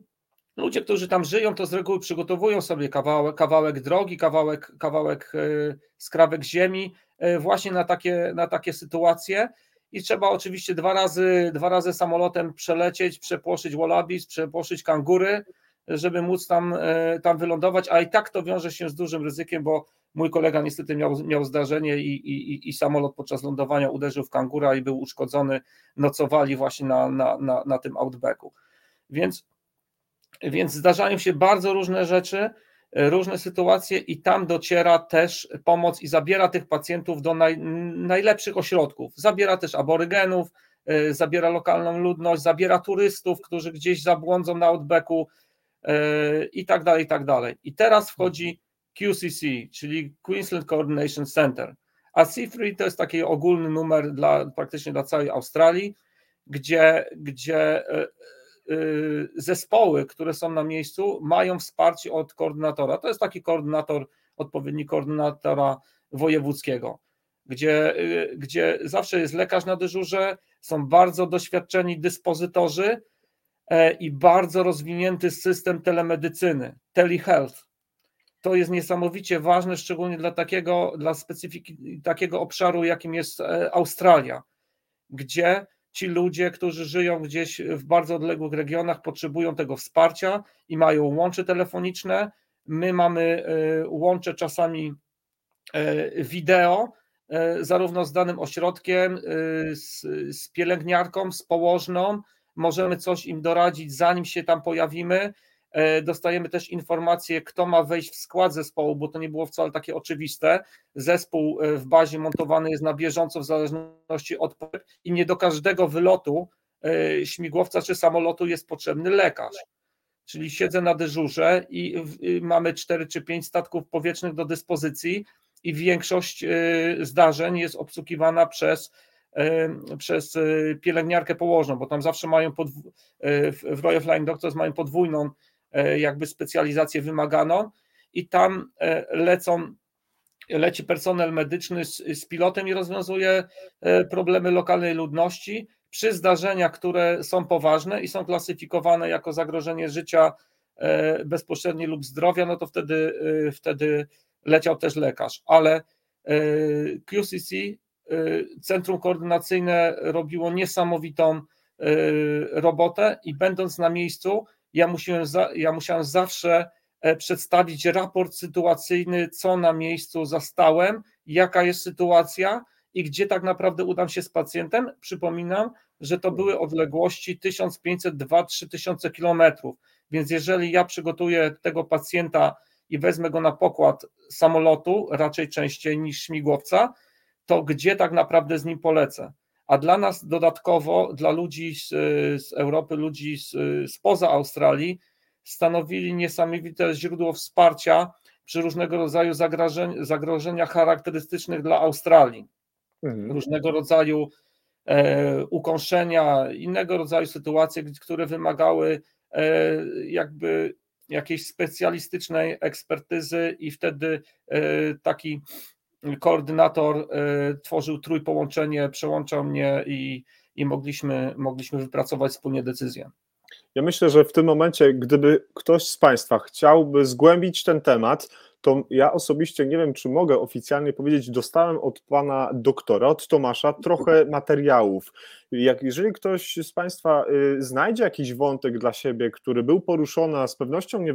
ludzie, którzy tam żyją, to z reguły przygotowują sobie kawałek, kawałek drogi, kawałek, kawałek e, skrawek ziemi właśnie na takie, na takie sytuacje. I trzeba oczywiście dwa razy, dwa razy samolotem przelecieć, przepłoszyć wallabies, przepłoszyć kangury, żeby móc tam, tam wylądować, a i tak to wiąże się z dużym ryzykiem, bo Mój kolega niestety miał, miał zdarzenie i, i, i samolot podczas lądowania uderzył w kangura i był uszkodzony. Nocowali właśnie na, na, na, na tym outbacku. Więc, więc zdarzają się bardzo różne rzeczy, różne sytuacje i tam dociera też pomoc i zabiera tych pacjentów do naj, najlepszych ośrodków. Zabiera też aborygenów, y, zabiera lokalną ludność, zabiera turystów, którzy gdzieś zabłądzą na outbacku y, i tak dalej, i tak dalej. I teraz wchodzi QCC, czyli Queensland Coordination Center. A C3 to jest taki ogólny numer dla, praktycznie dla całej Australii, gdzie, gdzie e, e, zespoły, które są na miejscu, mają wsparcie od koordynatora. To jest taki koordynator, odpowiedni koordynatora wojewódzkiego, gdzie, e, gdzie zawsze jest lekarz na dyżurze, są bardzo doświadczeni dyspozytorzy i bardzo rozwinięty system telemedycyny, telehealth to jest niesamowicie ważne, szczególnie dla takiego, dla specyfiki takiego obszaru, jakim jest e, Australia, gdzie ci ludzie, którzy żyją gdzieś w bardzo odległych regionach, potrzebują tego wsparcia i mają łącze telefoniczne. My mamy e, łącze czasami e, wideo, zarówno z danym ośrodkiem, z, z pielęgniarką, z położną, możemy coś im doradzić, zanim się tam pojawimy. Dostajemy też informacje, kto ma wejść w skład zespołu, bo to nie było wcale takie oczywiste. Zespół w bazie montowany jest na bieżąco w zależności od i nie do każdego wylotu śmigłowca czy samolotu jest potrzebny lekarz czyli siedzę na dyżurze i mamy 4 czy 5 statków powietrznych do dyspozycji i większość y, zdarzeń jest obsługiwana przez, y, przez y, pielęgniarkę położną, bo tam zawsze mają podw- w Royal Flying Doctors mają podwójną jakby specjalizację wymaganą i tam lecą leci personel medyczny z, z pilotem i rozwiązuje problemy lokalnej ludności przy zdarzeniach, które są poważne i są klasyfikowane jako zagrożenie życia e, bezpośrednie lub zdrowia, no to wtedy, e, wtedy leciał też lekarz. Ale e, QCC, Centrum Koordynacyjne, robiło niesamowitą robotę i będąc na miejscu, ja musiałem, ja musiałem zawsze przedstawić raport sytuacyjny, co na miejscu zastałem, jaka jest sytuacja i gdzie tak naprawdę udam się z pacjentem. Przypominam, że to były odległości 1500-3000 kilometrów. Więc jeżeli ja przygotuję tego pacjenta i wezmę go na pokład samolotu, raczej częściej niż śmigłowca, to gdzie tak naprawdę z nim polecę? A dla nas dodatkowo, dla ludzi z, z Europy, ludzi z, spoza Australii, stanowili niesamowite źródło wsparcia przy różnego rodzaju zagrożeniach charakterystycznych dla Australii. Mhm. Różnego rodzaju E, ukąszenia, innego rodzaju sytuacje, które wymagały e, jakby jakiejś specjalistycznej ekspertyzy i wtedy e, taki koordynator tworzył trójpołączenie, przełączał mnie i, i mogliśmy, mogliśmy wypracować wspólnie decyzję. Ja myślę, że w tym momencie, gdyby ktoś z Państwa chciałby zgłębić ten temat, to ja osobiście nie wiem, czy mogę oficjalnie powiedzieć, dostałem od pana doktora, od Tomasza, trochę materiałów. Jak jeżeli ktoś z Państwa y, znajdzie jakiś wątek dla siebie, który był poruszony, a z pewnością nie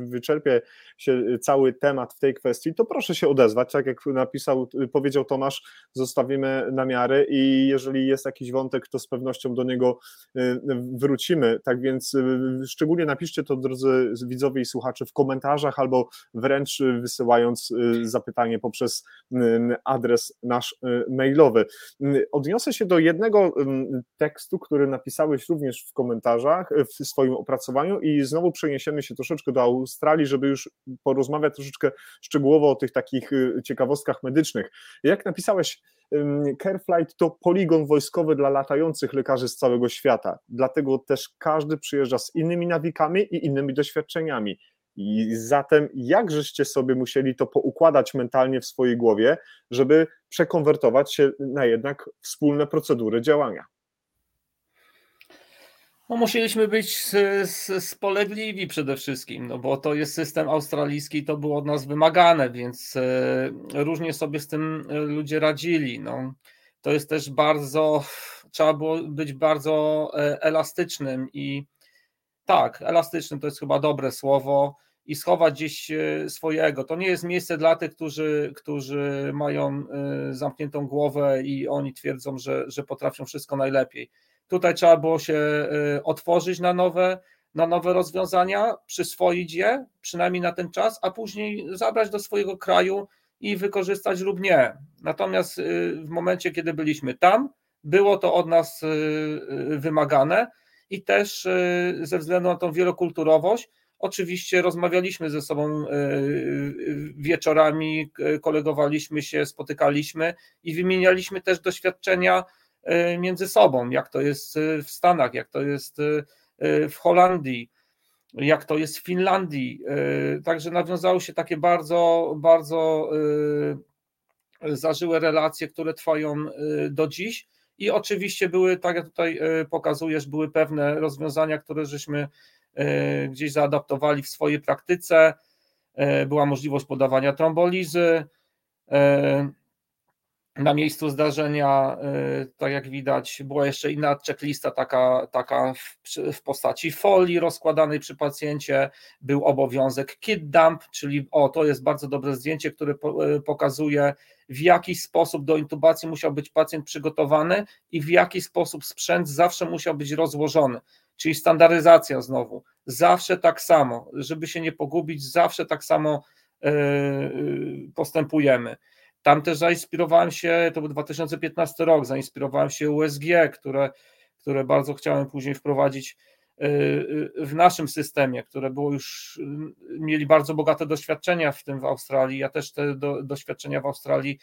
wyczerpie się cały temat w tej kwestii, to proszę się odezwać. Tak jak napisał, powiedział Tomasz, zostawimy namiary i jeżeli jest jakiś wątek, to z pewnością do niego y, wrócimy. Tak więc y, szczególnie napiszcie to, drodzy widzowie i słuchacze, w komentarzach albo wręcz wysyłając zapytanie poprzez adres nasz mailowy. Odniosę się do jednego tekstu, który napisałeś również w komentarzach, w swoim opracowaniu i znowu przeniesiemy się troszeczkę do Australii, żeby już porozmawiać troszeczkę szczegółowo o tych takich y, ciekawostkach medycznych. Jak napisałeś, Careflight to poligon wojskowy dla latających lekarzy z całego świata, dlatego też każdy przyjeżdża z innymi nawikami i innymi doświadczeniami. I zatem, jak żeście sobie musieli to poukładać mentalnie w swojej głowie, żeby przekonwertować się na jednak wspólne procedury działania? No, musieliśmy być spolegliwi przede wszystkim, no bo to jest system australijski, to było od nas wymagane, więc e, różnie sobie z tym e, ludzie radzili. No, to jest też bardzo, trzeba było być bardzo e, elastycznym i tak, elastycznym to jest chyba dobre słowo i schować gdzieś e, swojego. To nie jest miejsce dla tych, którzy, którzy mają e, zamkniętą głowę i oni twierdzą, że, że potrafią wszystko najlepiej. Tutaj trzeba było się e, otworzyć na nowe, na nowe rozwiązania, przyswoić je, przynajmniej na ten czas, a później zabrać do swojego kraju i wykorzystać lub nie. Natomiast w momencie, kiedy byliśmy tam, było to od nas wymagane i też ze względu na tą wielokulturowość, Oczywiście rozmawialiśmy ze sobą e, e, wieczorami, kolegowaliśmy się, spotykaliśmy i wymienialiśmy też doświadczenia e, między sobą, jak to jest w Stanach, jak to jest w Holandii, jak to jest w Finlandii. Także nawiązały się takie bardzo, bardzo zażyłe relacje, które trwają do dziś. I oczywiście były, tak jak tutaj pokazujesz, były pewne rozwiązania, które żeśmy E, gdzieś zaadaptowali w swojej praktyce. E, była możliwość podawania trombolizy. Na miejscu zdarzenia, y, tak jak widać, była jeszcze inna checklista, taka, taka w, w, postaci folii rozkładanej przy pacjencie. Był obowiązek kit dump, czyli o, to jest bardzo dobre zdjęcie, które y, pokazuje, w jaki sposób do intubacji musiał być pacjent przygotowany i w jaki sposób sprzęt zawsze musiał być rozłożony. Czyli standaryzacja znowu, zawsze tak samo, żeby się nie pogubić, zawsze tak samo yy, postępujemy. Tam też zainspirowałem się, to był 2015 rok, zainspirowałem się USG, które, które bardzo chciałem później wprowadzić y, y, w naszym systemie, które było już, y, mieli bardzo bogate doświadczenia w tym w Australii. Ja też te do, doświadczenia w Australii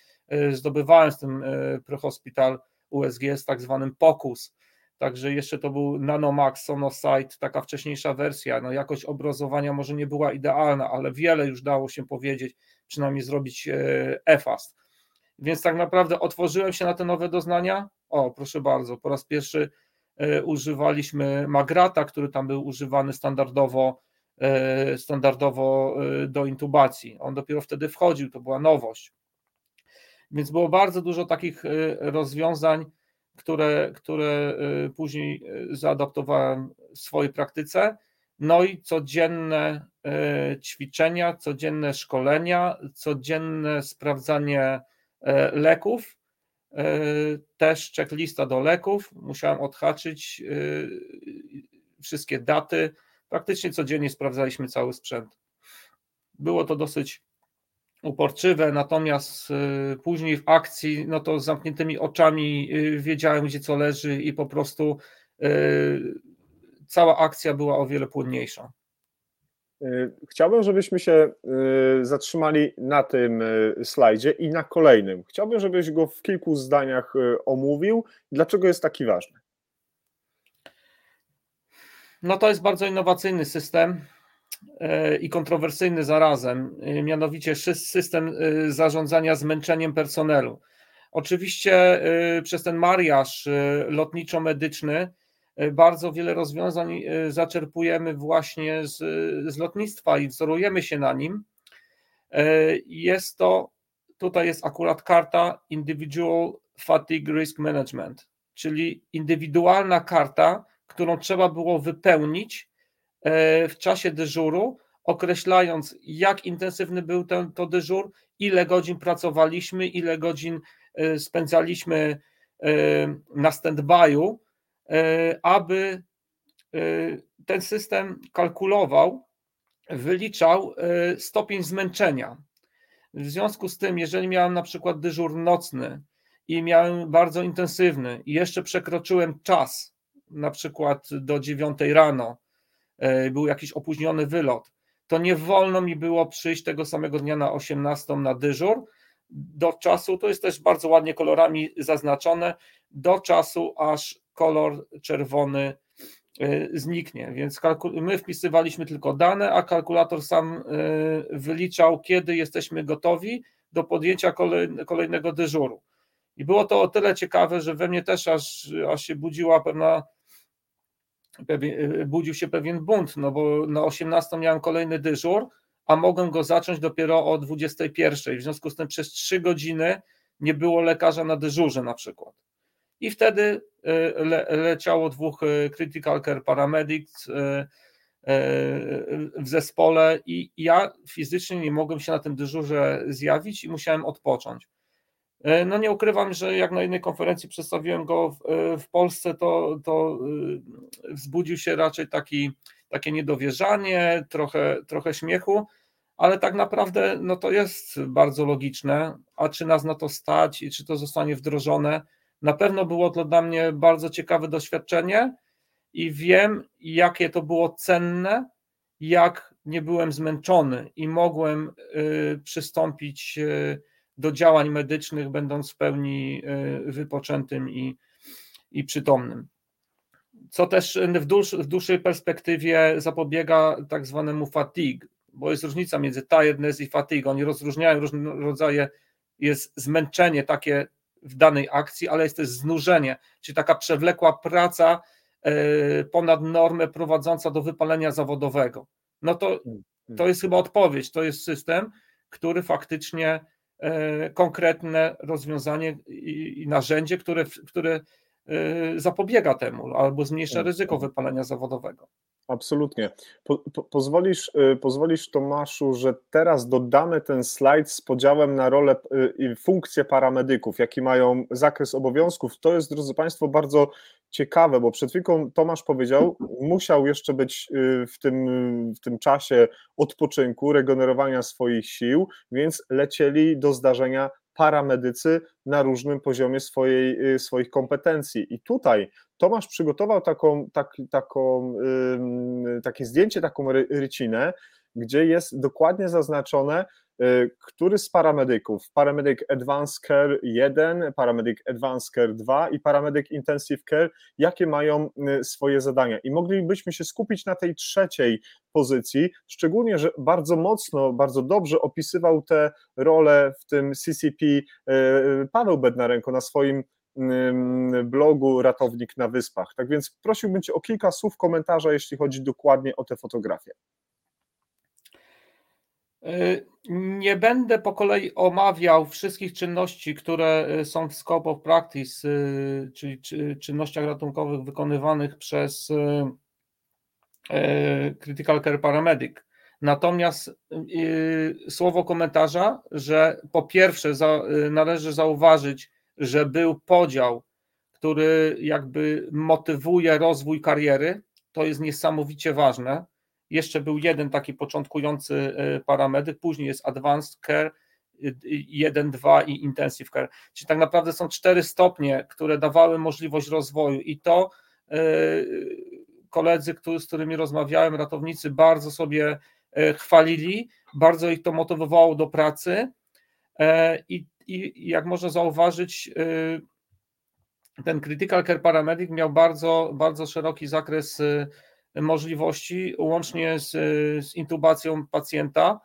zdobywałem z tym Prehospital USG z tak zwanym POCUS. Także jeszcze to był Nanomax Sonosite, taka wcześniejsza wersja. No jakość obrazowania może nie była idealna, ale wiele już dało się powiedzieć przynajmniej zrobić EFAST. Więc tak naprawdę otworzyłem się na te nowe doznania. O, proszę bardzo, po raz pierwszy e, używaliśmy Magrata, który tam był używany standardowo, e, standardowo e, do intubacji. On dopiero wtedy wchodził, to była nowość. Więc było bardzo dużo takich rozwiązań, które, które później zaadaptowałem w swojej praktyce. No i codzienne e, ćwiczenia, codzienne szkolenia, codzienne sprawdzanie e, leków, e, też checklista do leków. Musiałem odhaczyć wszystkie daty. Praktycznie codziennie sprawdzaliśmy cały sprzęt. Było to dosyć uporczywe, natomiast później w akcji, no to z zamkniętymi oczami wiedziałem, gdzie co leży i po prostu cała akcja była o wiele płynniejsza. Y, chciałbym, żebyśmy się y, zatrzymali na tym y, slajdzie i na kolejnym. Chciałbym, żebyś go w kilku zdaniach omówił. Dlaczego jest taki ważny? No to jest bardzo innowacyjny system i kontrowersyjny zarazem, mianowicie system zarządzania zmęczeniem personelu. Oczywiście przez ten mariaż lotniczo-medyczny E, bardzo wiele rozwiązań e, zaczerpujemy właśnie z, z lotnictwa i wzorujemy się na nim. E, jest to, tutaj jest akurat karta Individual Fatigue Risk Management, czyli indywidualna karta, którą trzeba było wypełnić w czasie dyżuru, określając, jak intensywny był ten to dyżur, ile godzin pracowaliśmy, ile godzin spędzaliśmy na stand-by'u, E, aby e, ten system kalkulował, wyliczał e, stopień zmęczenia. W związku z tym, jeżeli miałem na przykład dyżur nocny i miałem bardzo intensywny i jeszcze przekroczyłem czas, na przykład do 9 rano, był jakiś opóźniony wylot, to nie wolno mi było przyjść tego samego dnia na 18 na dyżur, do czasu, to jest też bardzo ładnie kolorami zaznaczone, do czasu, aż kolor czerwony y, zniknie. Więc my wpisywaliśmy tylko dane, a kalkulator sam y, wyliczał, kiedy jesteśmy gotowi do podjęcia kolejnego dyżuru. I było to o tyle ciekawe, że we mnie też aż, aż się budziła pewna, y, budził się pewien bunt, no bo na 18 miałem kolejny dyżur, a mogłem go zacząć dopiero o 21. W związku z tym przez 3 godziny nie było lekarza na dyżurze na przykład i wtedy y, le, leciało dwóch y, critical care paramedics y, w zespole i ja fizycznie nie mogłem się na tym dyżurze zjawić i musiałem odpocząć. No nie ukrywam, że jak na innej konferencji przedstawiłem go w, w Polsce, to, to wzbudził się raczej taki, takie niedowierzanie, trochę, trochę śmiechu, ale tak naprawdę no to jest bardzo logiczne, a czy nas na to stać i czy to zostanie wdrożone, na pewno było to dla mnie bardzo ciekawe doświadczenie i wiem, jakie to było cenne, jak nie byłem zmęczony i mogłem y, przystąpić y, do działań medycznych, będąc w pełni y, wypoczętym i, i przytomnym. Co też w, dłuż, w dłuższej perspektywie zapobiega tak zwanemu fatigue, bo jest różnica między tiredness i fatigue. Oni rozróżniają różne rodzaje, jest zmęczenie takie w danej akcji, ale jest też znużenie, czyli taka przewlekła praca e, ponad normę prowadząca do wypalenia zawodowego. No to, mm, mm. to jest chyba odpowiedź. To jest system, który faktycznie konkretne rozwiązanie i narzędzie, które, które zapobiega temu albo zmniejsza tak. ryzyko wypalenia zawodowego. Absolutnie. Po, po, pozwolisz, y, pozwolisz, Tomaszu, że teraz dodamy ten slajd z podziałem na rolę y, i funkcje paramedyków, jaki mają zakres obowiązków. To jest, drodzy Państwo, bardzo ciekawe, bo przed chwilą Tomasz powiedział, musiał jeszcze być y, w tym, w tym czasie odpoczynku, regenerowania swoich sił, więc lecieli do zdarzenia paramedycy na różnym poziomie swojej, swoich kompetencji. I tutaj Tomasz przygotował taką, tak, taką, takie zdjęcie, taką rycinę, gdzie jest dokładnie zaznaczone, y, który z paramedyków, Paramedic Advanced Care 1, Paramedic Advanced Care 2 i Paramedic Intensive Care, jakie mają y, swoje zadania. I moglibyśmy się skupić na tej trzeciej pozycji, szczególnie, że bardzo mocno, bardzo dobrze opisywał te role w tym CCP y, Paweł Bednarenko na swoim blogu Ratownik na Wyspach. Tak więc prosiłbym Cię o kilka słów komentarza, jeśli chodzi dokładnie o te fotografie. Y, nie będę po kolei omawiał wszystkich czynności, które y, są w scope of practice, y, czyli czynnościach ratunkowych wykonywanych przez Critical Care Paramedic. Natomiast słowo komentarza, że po pierwsze należy zauważyć, że był podział, który jakby motywuje rozwój kariery. To jest niesamowicie ważne. Jeszcze był jeden taki początkujący e, parametr, później jest Advanced Care, 1, 2 i Intensive Care. Czyli tak naprawdę są cztery stopnie, które dawały możliwość rozwoju i to e, koledzy, z którymi rozmawiałem, ratownicy bardzo sobie e, chwalili, bardzo ich to motywowało do pracy i i jak można zauważyć, y, ten Critical Care Paramedic miał bardzo, bardzo szeroki zakres y, możliwości, łącznie z, z intubacją pacjenta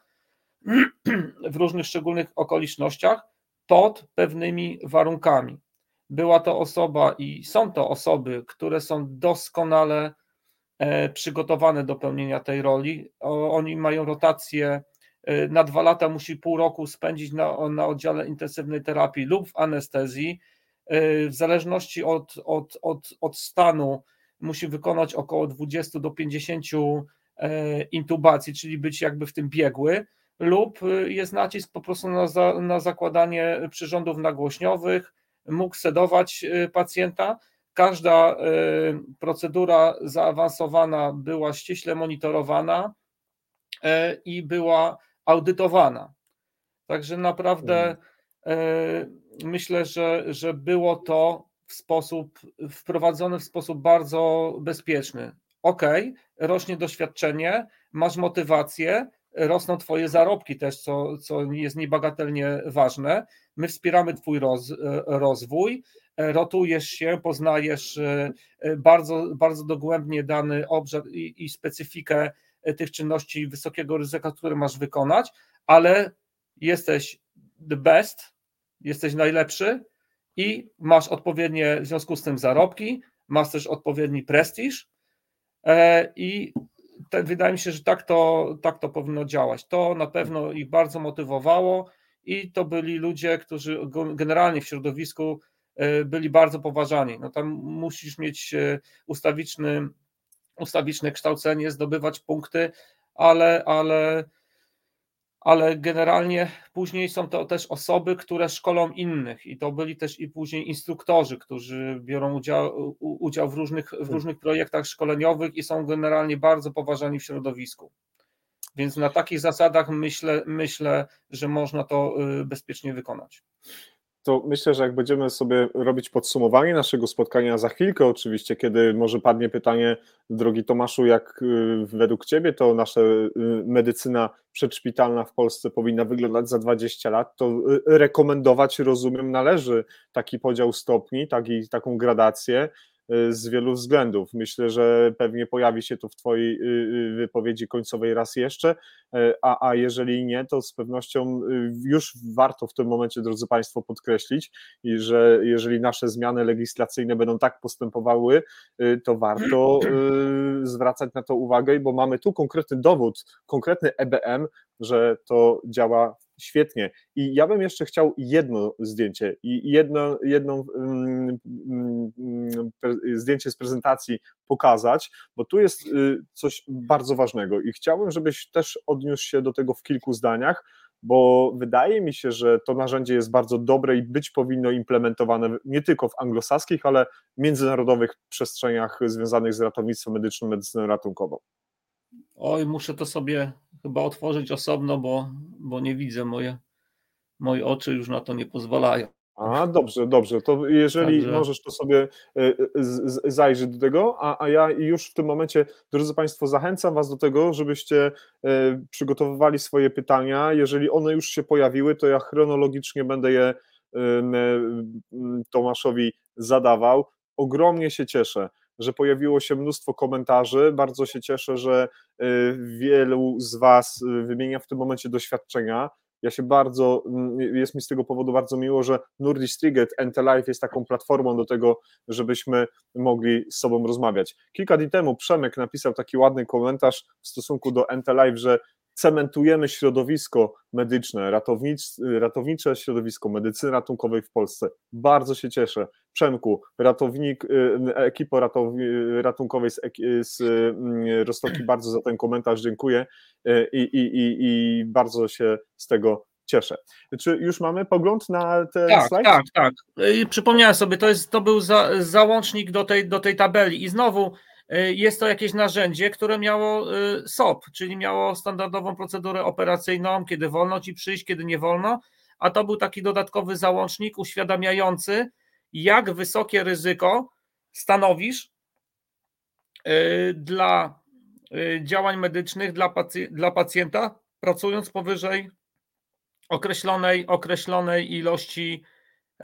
w różnych szczególnych okolicznościach pod pewnymi warunkami. Była to osoba i są to osoby, które są doskonale e, przygotowane do pełnienia tej roli. Oni mają rotację Y, na dwa lata musi pół roku spędzić na, na oddziale intensywnej terapii lub w anestezji. Y, w zależności od, od, od, od stanu musi wykonać około 20 do 50 e, intubacji, czyli być jakby w tym biegły, lub y, jest nacisk po prostu na, za, na zakładanie przyrządów nagłośniowych, mógł sedować pacjenta. Każda procedura zaawansowana była ściśle monitorowana e, i była audytowana. Także naprawdę mhm. myślę, że, że było to w sposób wprowadzone w sposób bardzo bezpieczny. Ok, rośnie doświadczenie, masz motywację, rosną Twoje zarobki też, co, co jest niebagatelnie ważne. My wspieramy Twój roz, rozwój, rotujesz się, poznajesz e, bardzo, bardzo dogłębnie dany obszar i, i specyfikę E, tych czynności wysokiego ryzyka, które masz wykonać, ale jesteś the best, jesteś najlepszy i masz odpowiednie w związku z tym zarobki, masz też odpowiedni prestiż e, i te, wydaje mi się, że tak to, tak to powinno działać. To na pewno ich bardzo motywowało i to byli ludzie, którzy generalnie w środowisku e, byli bardzo poważani. No tam musisz mieć ustawiczny ustawiczne kształcenie, zdobywać punkty, ale, ale, ale generalnie później są to też osoby, które szkolą innych i to byli też i później instruktorzy, którzy biorą udział, udział w, różnych, w różnych projektach szkoleniowych i są generalnie bardzo poważani w środowisku. Więc na takich zasadach myślę, myślę, że można to y, bezpiecznie wykonać to myślę, że jak będziemy sobie robić podsumowanie naszego spotkania za chwilkę, oczywiście, kiedy może padnie pytanie, drogi Tomaszu, jak y, według Ciebie to nasza y, medycyna przedszpitalna w Polsce powinna wyglądać za 20 lat, to y, rekomendować, rozumiem, należy taki podział stopni, taki, taką gradację, z wielu względów. Myślę, że pewnie pojawi się to w Twojej y, y, wypowiedzi końcowej raz jeszcze, a, a jeżeli nie, to z pewnością już warto w tym momencie, drodzy Państwo, podkreślić, że jeżeli nasze zmiany legislacyjne będą tak postępowały, to warto zwracać na to uwagę, bo mamy tu konkretny dowód, konkretny EBM, że to działa Świetnie. I ja bym jeszcze chciał jedno zdjęcie i jedno, jedno um, um, zdjęcie z prezentacji pokazać, bo tu jest y, coś bardzo ważnego i chciałbym, żebyś też odniósł się do tego w kilku zdaniach, bo wydaje mi się, że to narzędzie jest bardzo dobre i być powinno implementowane nie tylko w anglosaskich, ale międzynarodowych przestrzeniach związanych z ratownictwem medycznym, medycyną ratunkową. Oj, muszę to sobie chyba otworzyć osobno, bo, bo nie widzę, moje, moje oczy już na to nie pozwalają. A, dobrze, dobrze. To jeżeli Także... możesz, to sobie e, e, zajrzeć do tego, a, a ja już w tym momencie, drodzy Państwo, zachęcam Was do tego, żebyście e, przygotowywali swoje pytania. Jeżeli one już się pojawiły, to ja chronologicznie będę je Tomaszowi zadawał. Ogromnie się cieszę, że pojawiło się mnóstwo komentarzy. Bardzo się cieszę, że wielu z Was wymienia w tym momencie doświadczenia. Ja się bardzo, jest mi z tego powodu bardzo miło, że Nordic Striget Life jest taką platformą do tego, żebyśmy mogli z sobą rozmawiać. Kilka dni temu Przemek napisał taki ładny komentarz w stosunku do Life, że cementujemy środowisko medyczne, ratownicze środowisko medycyny ratunkowej w Polsce. Bardzo się cieszę. Przemku, ratownik, y, ekipo ratunkowej z, z mm, Rostoki, bardzo za ten komentarz dziękuję y, i, i, i, i bardzo się z tego cieszę. Czy już mamy pogląd na ten tak, slajd? Tak, tak. Przypomniałem sobie, to, jest, to był za, załącznik do tej, do tej tabeli i znowu y, jest to jakieś narzędzie, które miało SOP, czyli miało standardową procedurę operacyjną, kiedy wolno ci przyjść, kiedy nie wolno, a to był taki dodatkowy załącznik uświadamiający, jak wysokie ryzyko stanowisz y, dla działań medycznych dla, pacj dla pacjenta, pracując powyżej określonej, określonej ilości,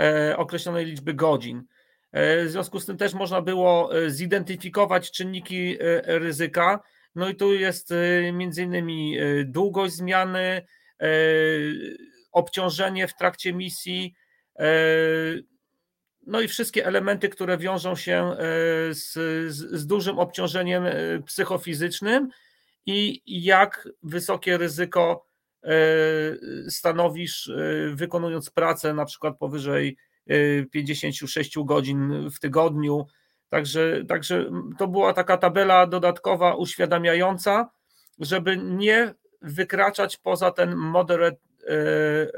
e, określonej liczby godzin. E, w związku z tym też można było e, zidentyfikować czynniki ryzyka. No i tu jest między innymi długość zmiany, obciążenie w trakcie misji, no i wszystkie elementy, które wiążą się e, z, z, dużym obciążeniem e, psychofizycznym i jak wysokie ryzyko e, stanowisz, wykonując pracę na przykład powyżej 56 godzin w tygodniu. Także, także to była taka tabela dodatkowa uświadamiająca, żeby nie wykraczać poza ten moderate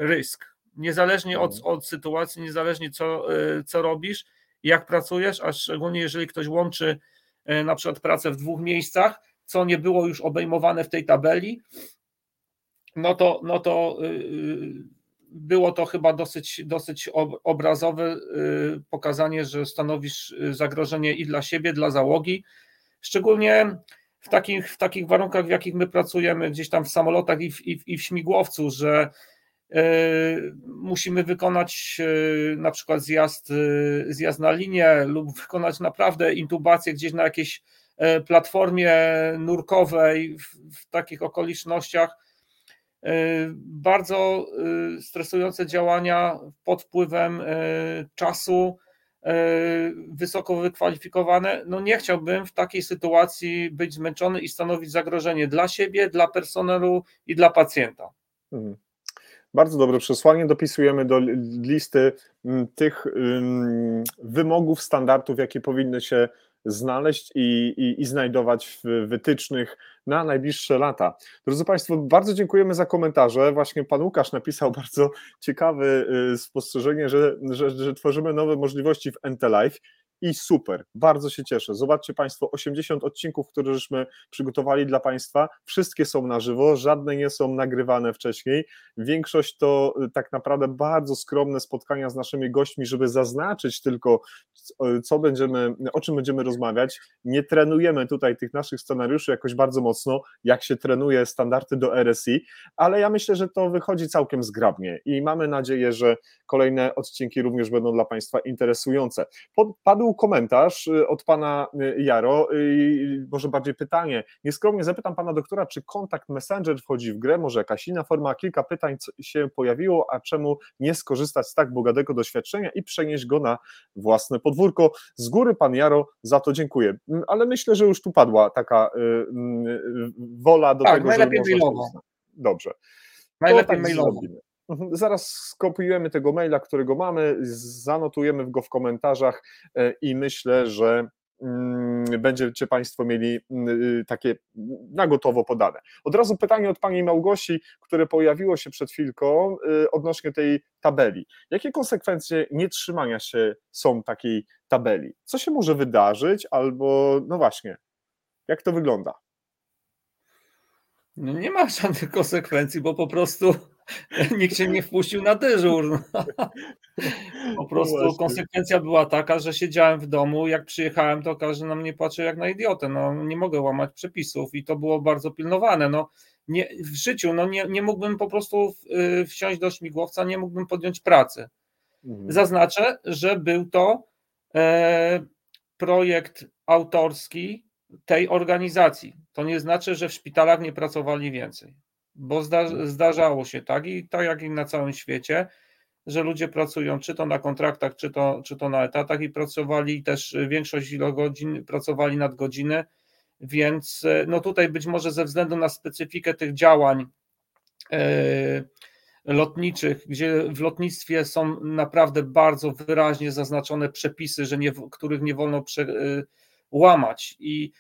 risk niezależnie od, mhm. od sytuacji, niezależnie co, e, co robisz, jak pracujesz, a szczególnie jeżeli ktoś łączy na przykład pracę w dwóch miejscach, co nie było już obejmowane w tej tabeli, no to, no to było to chyba dosyć, dosyć obrazowe pokazanie, że stanowisz zagrożenie i dla siebie, dla załogi, szczególnie w takich, w takich warunkach, w jakich my pracujemy gdzieś tam w samolotach i w, i w, i w śmigłowcu, że E, musimy wykonać na przykład zjazd, zjazd na linię lub wykonać naprawdę intubację gdzieś na jakiejś platformie nurkowej w, w takich okolicznościach. Bardzo stresujące działania pod wpływem czasu, wysoko wykwalifikowane. No nie chciałbym w takiej sytuacji być zmęczony i stanowić zagrożenie dla siebie, dla personelu i dla pacjenta. Mhm. Bardzo dobre przesłanie. Dopisujemy do listy tych wymogów, standardów, jakie powinny się znaleźć i, i, i, znajdować w wytycznych na najbliższe lata. Drodzy Państwo, bardzo dziękujemy za komentarze. Właśnie Pan Łukasz napisał bardzo ciekawe y, spostrzeżenie, że, że, że tworzymy nowe możliwości w Entelife i super, bardzo się cieszę. Zobaczcie Państwo, 80 odcinków, które żeśmy przygotowali dla Państwa, wszystkie są na żywo, żadne nie są nagrywane wcześniej. Większość to y, tak naprawdę bardzo skromne spotkania z naszymi gośćmi, żeby zaznaczyć tylko, co będziemy, o czym będziemy rozmawiać. Nie trenujemy tutaj tych naszych scenariuszy jakoś bardzo mocno, jak się trenuje standardy do RSI, ale ja myślę, że to wychodzi całkiem zgrabnie i mamy nadzieję, że kolejne odcinki również będą dla Państwa interesujące. Padł był komentarz y, od pana y, Jaro, y, może bardziej pytanie. Nieskromnie zapytam pana doktora, czy kontakt Messenger wchodzi w grę, może jakaś inna forma, kilka pytań się pojawiło, a czemu nie skorzystać z tak bogatego doświadczenia i przenieść go na własne podwórko. Z góry pan Jaro za to dziękuję, mm, ale myślę, że już tu padła taka mm, wola do tak, tego, najlepiej żeby mailowo. Dobrze. Najlepiej tak mailowo. Zrobimy. Mhm, zaraz skopiujemy tego maila, którego mamy, zanotujemy go w komentarzach e, i myślę, że mm, będziecie Państwo mieli mm, y, takie na gotowo podane. Od razu pytanie od Pani Małgosi, które pojawiło się przed chwilką y, odnośnie tej tabeli. Jakie konsekwencje nietrzymania się są takiej tabeli? Co się może wydarzyć albo, no właśnie, jak to wygląda? No nie ma żadnych konsekwencji, bo po prostu nikt się nie wpuścił na dyżur. Po no prostu no konsekwencja była taka, że siedziałem w domu, jak przyjechałem, to każdy na mnie patrzył jak na idiotę. No, nie mogę łamać przepisów i to było bardzo pilnowane. No, nie, w życiu no, nie, nie mógłbym po prostu y, wsiąść do śmigłowca, nie mógłbym podjąć pracy. Mhm. Zaznaczę, że był to e, projekt autorski tej organizacji. To nie znaczy, że w szpitalach nie pracowali więcej, bo zdarzało się tak i tak jak i na całym świecie, że ludzie pracują czy to na kontraktach, czy to, czy to na etatach i pracowali też większość godzin, pracowali nad godziny, więc e, no tutaj być może ze względu na specyfikę tych działań e, lotniczych, gdzie w lotnictwie są naprawdę bardzo wyraźnie zaznaczone przepisy, że nie, których nie wolno prze, e, łamać i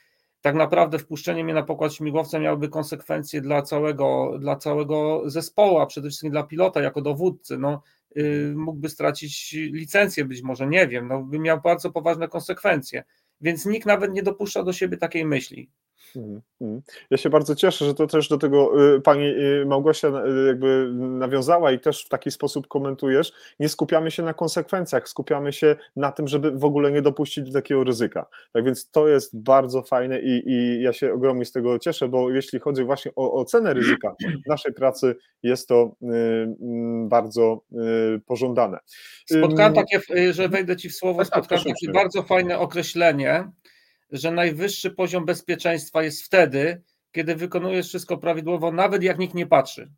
tak naprawdę wpuszczenie mnie na pokład śmigłowca miałoby konsekwencje dla całego, dla całego zespołu, a przede wszystkim dla pilota jako dowódcy. No, yy, mógłby stracić licencję być może, nie wiem, no, by miał bardzo poważne konsekwencje. Więc nikt nawet nie dopuszcza do siebie takiej myśli. Mhm, mhm. Ja się bardzo cieszę, że to też do tego y, pani y, Małgosia y, jakby nawiązała i też w taki sposób komentujesz. Nie skupiamy się na konsekwencjach, skupiamy się na tym, żeby w ogóle nie dopuścić do takiego ryzyka. Tak więc to jest bardzo fajne i, i ja się ogromnie z tego cieszę, bo jeśli chodzi właśnie o ocenę ryzyka naszej pracy, jest to mm, bardzo pożądane. Spotkałem takie, że wejdę ci w słowo, tak, tak, spotkałem takie bardzo fajne określenie że najwyższy poziom bezpieczeństwa jest wtedy, kiedy wykonujesz wszystko prawidłowo, nawet jak nikt nie patrzy.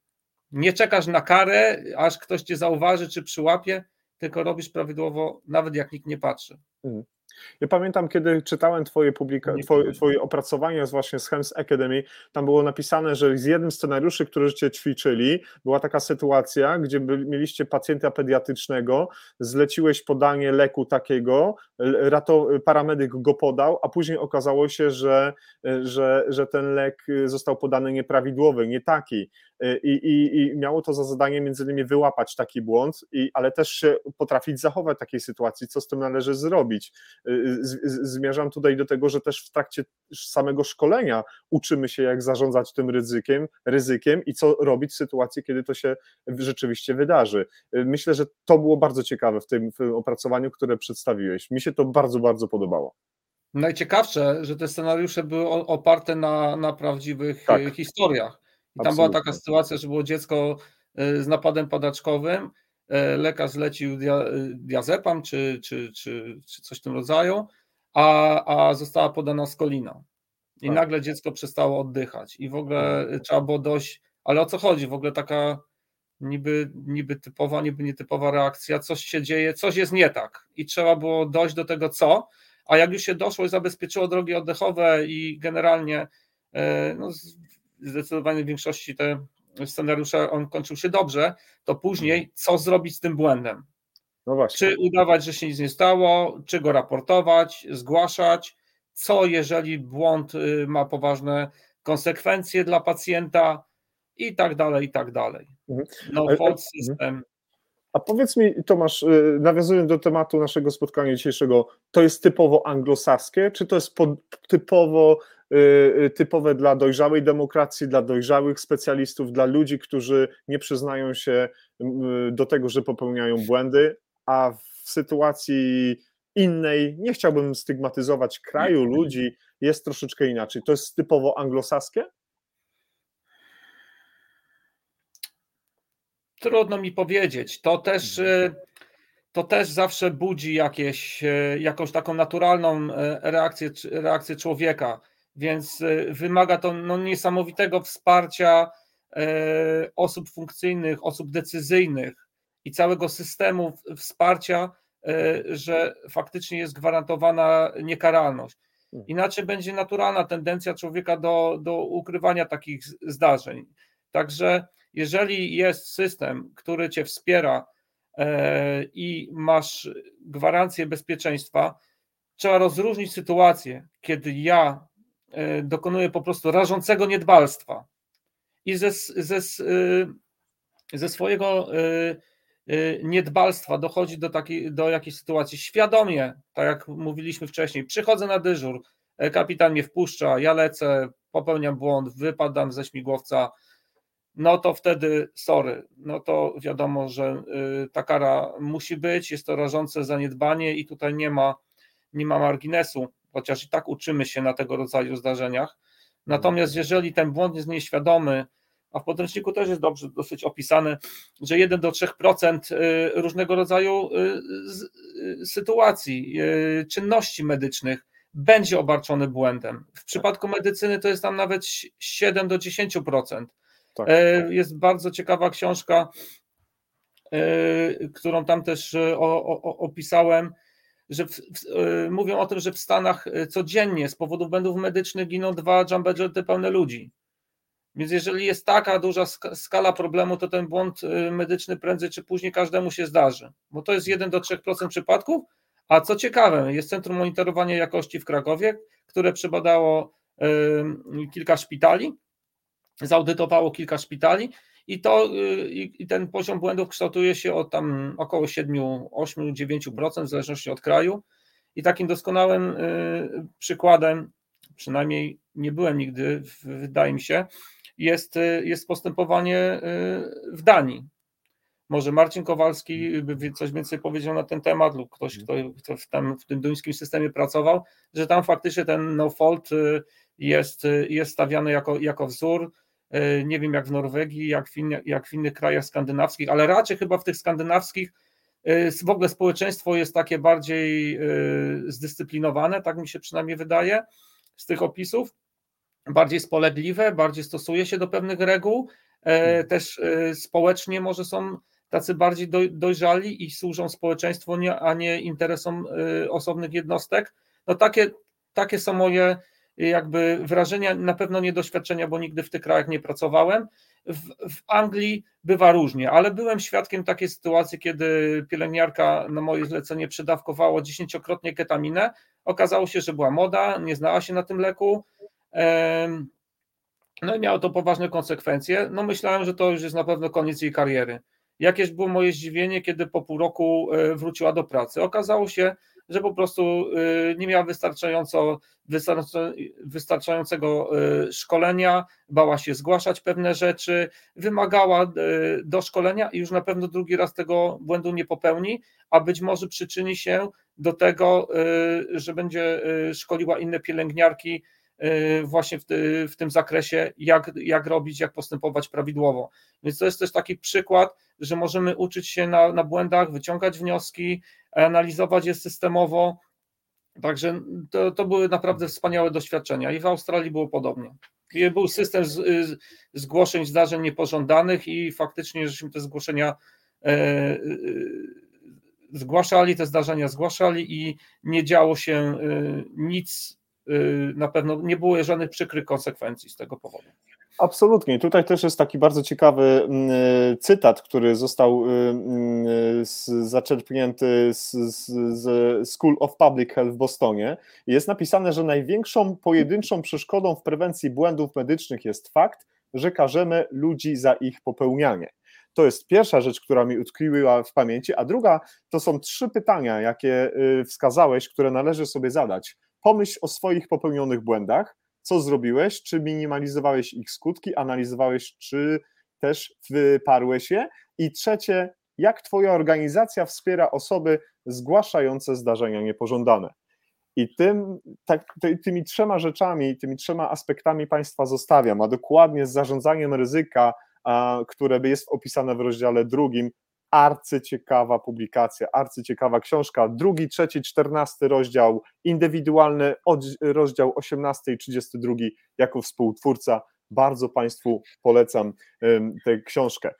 Nie czekasz na karę, aż ktoś cię zauważy czy przyłapie, tylko robisz prawidłowo, nawet jak nikt nie patrzy. Mhm. Ja pamiętam, kiedy czytałem twoje, publika- twoje, twoje opracowania właśnie z Hems Academy, tam było napisane, że z jednym scenariuszy, który żeście ćwiczyli, była taka sytuacja, gdzie by, mieliście pacjenta pediatrycznego, zleciłeś podanie leku takiego, rato, paramedyk go podał, a później okazało się, że, że, że ten lek został podany nieprawidłowy, nie taki. I, i, i miało to za zadanie między innymi wyłapać taki błąd, i, ale też się potrafić zachować takiej sytuacji, co z tym należy zrobić. Y, zmierzam tutaj do tego, że też w trakcie samego szkolenia uczymy się, jak zarządzać tym ryzykiem, ryzykiem i co robić w sytuacji, kiedy to się rzeczywiście wydarzy. Y, myślę, że to było bardzo ciekawe w tym, w tym opracowaniu, które przedstawiłeś. Mi się to bardzo, bardzo podobało. Najciekawsze, że te scenariusze były oparte na, na prawdziwych tak. Y, historiach. Tam Absolutnie. była taka sytuacja, że było dziecko z napadem padaczkowym E, lekarz zlecił diazepam czy, czy, czy, czy coś w tym rodzaju, a, a została podana skolina. I tak. nagle dziecko przestało oddychać i w ogóle tak. trzeba było dojść, ale o co chodzi? W ogóle taka niby, niby typowa, niby nietypowa reakcja, coś się dzieje, coś jest nie tak i trzeba było dojść do tego co, a jak już się doszło i zabezpieczyło drogi oddechowe i generalnie e, no, zdecydowanie w większości te scenariusza on kończył się dobrze, to później mhm. co zrobić z tym błędem? No czy udawać, że się nic nie stało, czy go raportować, zgłaszać, co jeżeli błąd y, ma poważne konsekwencje dla pacjenta i tak dalej, i tak dalej. Mhm. No, pod system. A powiedz mi, Tomasz, y, nawiązując do tematu naszego spotkania dzisiejszego, to jest typowo anglosaskie, czy to jest typowo Y, y, typowe dla dojrzałej demokracji, dla dojrzałych specjalistów, dla ludzi, którzy nie przyznają się y, do tego, że popełniają błędy, a w sytuacji innej, nie chciałbym stygmatyzować kraju, ludzi, jest troszeczkę inaczej. To jest typowo anglosaskie? Trudno mi powiedzieć. To też, to też zawsze budzi jakieś, jakąś taką naturalną reakcję, reakcję człowieka więc e, wymaga to no, niesamowitego wsparcia e, osób funkcyjnych, osób decyzyjnych i całego systemu wsparcia, e, że faktycznie jest gwarantowana niekaralność. Hmm. Inaczej będzie naturalna tendencja człowieka do, do ukrywania takich zdarzeń. Także jeżeli jest system, który cię wspiera i masz gwarancję bezpieczeństwa, trzeba rozróżnić sytuację, kiedy ja e, dokonuję po prostu rażącego niedbalstwa. I ze, ze, ze swojego niedbalstwa dochodzi do, takiej, do jakiejś sytuacji. Świadomie, tak jak mówiliśmy wcześniej, przychodzę na dyżur, kapitan mnie wpuszcza, ja lecę, popełniam błąd, wypadam ze śmigłowca, no to wtedy sorry, no to wiadomo, że y, ta kara musi być, jest to rażące zaniedbanie i tutaj nie ma, nie ma marginesu, chociaż i tak uczymy się na tego rodzaju zdarzeniach. Natomiast jeżeli ten błąd jest nieświadomy, a w podręczniku też jest dobrze dosyć opisane, że 1 do 3% y, różnego rodzaju y, sytuacji, czynności medycznych będzie obarczony błędem. W przypadku medycyny to jest tam nawet 7 do 10%. Tak. E, jest bardzo ciekawa książka, e, którą tam też opisałem, że w, w, mówią o tym, że w Stanach codziennie z powodu błędów medycznych giną dwa jumbojety pełne ludzi. Więc jeżeli jest taka duża skala problemu, to ten błąd medyczny prędzej czy później każdemu się zdarzy, bo to jest 1 do 3% przypadków, a co ciekawe, jest Centrum Monitorowania Jakości w Krakowie, które przebadało kilka szpitali, zaudytowało kilka szpitali i, to, y, i ten poziom błędów kształtuje się od tam około 7, 8, 9% w zależności od kraju. I takim doskonałym y, przykładem, przynajmniej nie byłem nigdy, wydaje mi się, jest, y, jest postępowanie w Danii może Marcin Kowalski by coś więcej powiedział na ten temat, lub ktoś, mhm. kto, kto w, tam, w tym duńskim systemie pracował, że tam faktycznie ten no-fault jest, jest stawiany jako, jako wzór. Y, nie wiem jak w Norwegii, jak w, inny, jak w innych krajach skandynawskich, ale raczej chyba w tych skandynawskich w ogóle społeczeństwo jest takie bardziej zdyscyplinowane, tak mi się przynajmniej wydaje z tych opisów, bardziej spolegliwe, bardziej stosuje się do pewnych reguł, mhm. też społecznie może są tacy bardziej dojrzali i służą społeczeństwu, a nie interesom osobnych jednostek. No takie, takie są moje jakby wrażenia, na pewno nie doświadczenia, bo nigdy w tych krajach nie pracowałem. W, w, Anglii bywa różnie, ale byłem świadkiem takiej sytuacji, kiedy pielęgniarka na moje zlecenie przedawkowała dziesięciokrotnie ketaminę. Okazało się, że była moda, nie znała się na tym leku. No i miało to poważne konsekwencje. No myślałem, że to już jest na pewno koniec jej kariery. Jakież było moje zdziwienie, kiedy po pół roku e, wróciła do pracy. Okazało się, że po prostu e, nie miała wystarczająco, wystarczającego e, szkolenia, bała się zgłaszać pewne rzeczy, wymagała do szkolenia i już na pewno drugi raz tego błędu nie popełni, a być może przyczyni się do tego, że będzie szkoliła inne pielęgniarki właśnie w, w tym zakresie, jak, jak robić, jak postępować prawidłowo. Więc to jest też taki przykład, że możemy uczyć się na, na błędach, wyciągać wnioski, analizować je systemowo. Także to, to były naprawdę wspaniałe doświadczenia i w Australii było podobnie. Był system z, z, zgłoszeń zdarzeń niepożądanych i faktycznie żeśmy te zgłoszenia e, e, zgłaszali, te zdarzenia zgłaszali i nie działo się e, nic, e, na pewno nie było żadnych przykrych konsekwencji z tego powodu. Absolutnie. Tutaj też jest taki bardzo ciekawy mm, y, cytat, który został y, mm, zaczerpnięty z, z School of Public Health w Bostonie. Jest napisane, że największą pojedynczą przeszkodą w prewencji błędów medycznych jest fakt, że karzemy ludzi za ich popełnianie. To jest pierwsza rzecz, która mi utkwiła w pamięci, a druga to są trzy pytania, jakie wskazałeś, które należy sobie zadać. Pomyśl o swoich popełnionych błędach, co zrobiłeś, czy minimalizowałeś ich skutki, analizowałeś, czy też wyparłeś je. I trzecie, jak Twoja organizacja wspiera osoby zgłaszające zdarzenia niepożądane. I tym, tak, tymi trzema rzeczami, tymi trzema aspektami Państwa zostawiam, a dokładnie z zarządzaniem ryzyka, które jest opisane w rozdziale drugim, arcyciekawa publikacja, arcyciekawa książka, drugi, trzeci, czternasty rozdział, indywidualny rozdział 18 i 32 jako współtwórca. Bardzo Państwu polecam tę książkę.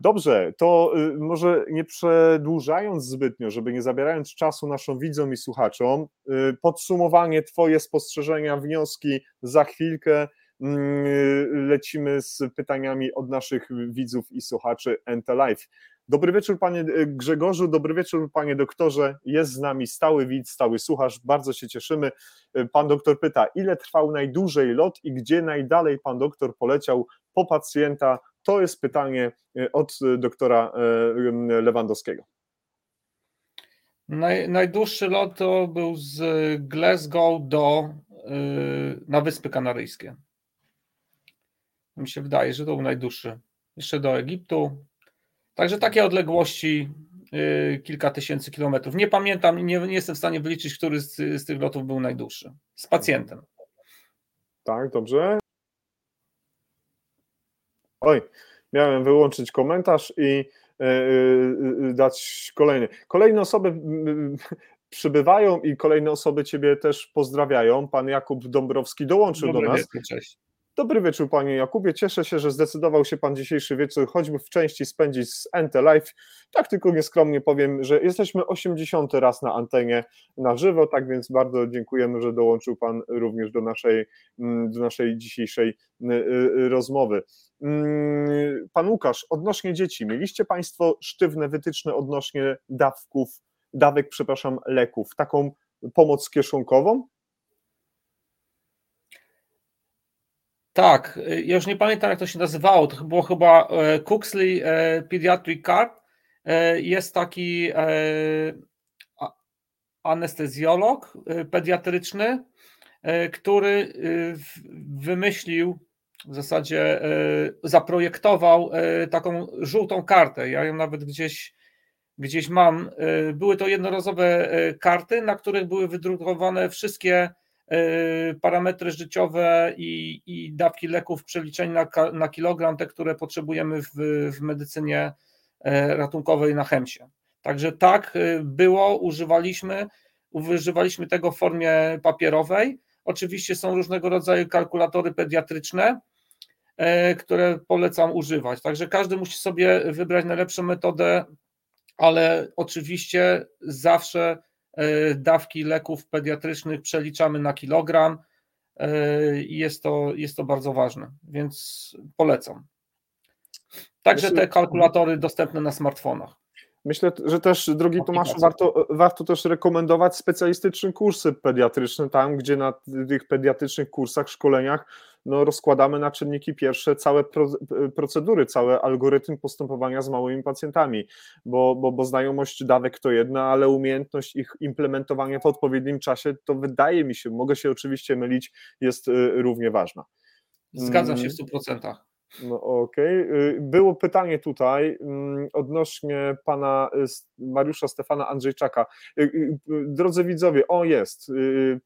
Dobrze, to y, może nie przedłużając zbytnio, żeby nie zabierając czasu naszym widzom i słuchaczom, y, podsumowanie, Twoje spostrzeżenia, wnioski za chwilkę mm, lecimy z pytaniami od naszych widzów i słuchaczy NT Live. Dobry wieczór panie Grzegorzu, dobry wieczór panie doktorze, jest z nami stały widz, stały słuchacz, bardzo się cieszymy. Pan doktor pyta, ile trwał najdłużej lot i gdzie najdalej pan doktor poleciał po pacjenta? To jest pytanie od doktora Lewandowskiego. Naj, najdłuższy lot to był z Glasgow do na Wyspy Kanaryjskie. Mi się wydaje, że to był najdłuższy. Jeszcze do Egiptu. Także takie odległości yy, kilka tysięcy kilometrów. Nie pamiętam, nie, nie jestem w stanie wyliczyć, który z, z tych lotów był najdłuższy. Z pacjentem. Tak, dobrze. Oj, miałem wyłączyć komentarz i e, e, dać kolejny. Kolejne osoby przybywają i kolejne osoby Ciebie też pozdrawiają. Pan Jakub Dąbrowski dołączył Dobry do nas. Wieczór, cześć. Dobry wieczór Panie Jakubie, cieszę się, że zdecydował się Pan dzisiejszy wieczór choćby w części spędzić z NT Live. Tak tylko nieskromnie powiem, że jesteśmy 80 raz na antenie na żywo, tak więc bardzo dziękujemy, że dołączył Pan również do naszej, mm, do naszej dzisiejszej y, y, rozmowy. Mm, pan Łukasz, odnośnie dzieci, mieliście Państwo sztywne wytyczne odnośnie dawków, dawek, przepraszam, leków, taką pomoc kieszonkową? Tak, ja już nie pamiętam jak to się nazywało, to było chyba e, Cooksley e, Pediatric Card. E, jest taki anestezjolog pediatryczny, który wymyślił, w zasadzie zaprojektował taką żółtą kartę. Ja ją nawet gdzieś, gdzieś mam. Były to jednorazowe karty, na których były wydrukowane wszystkie Y, parametry życiowe i, i dawki leków przeliczeń na, na kilogram, te, które potrzebujemy w, w medycynie e, ratunkowej na chemsie. Także tak y, było, używaliśmy, używaliśmy tego w formie papierowej. Oczywiście są różnego rodzaju kalkulatory pediatryczne, e, które polecam używać. Także każdy musi sobie wybrać najlepszą metodę, ale oczywiście zawsze dawki leków pediatrycznych przeliczamy na kilogram e, i jest to, jest to bardzo ważne, więc polecam. Także te kalkulatory dostępne na smartfonach. Myślę, że też, drogi Tomaszu, warto, warto też rekomendować specjalistyczne kursy pediatryczne, tam gdzie na tych pediatrycznych kursach, szkoleniach no, rozkładamy na czynniki pierwsze całe procedury, cały algorytm postępowania z małymi pacjentami, bo, bo, bo znajomość dawek to jedna, ale umiejętność ich implementowania w odpowiednim czasie, to wydaje mi się, mogę się oczywiście mylić, jest y, równie ważna. Zgadzam się w 100%. No okej. Okay. Było pytanie tutaj mm, odnośnie pana y, Mariusza Stefana Andrzejczaka. Y, y, drodzy widzowie, o jest,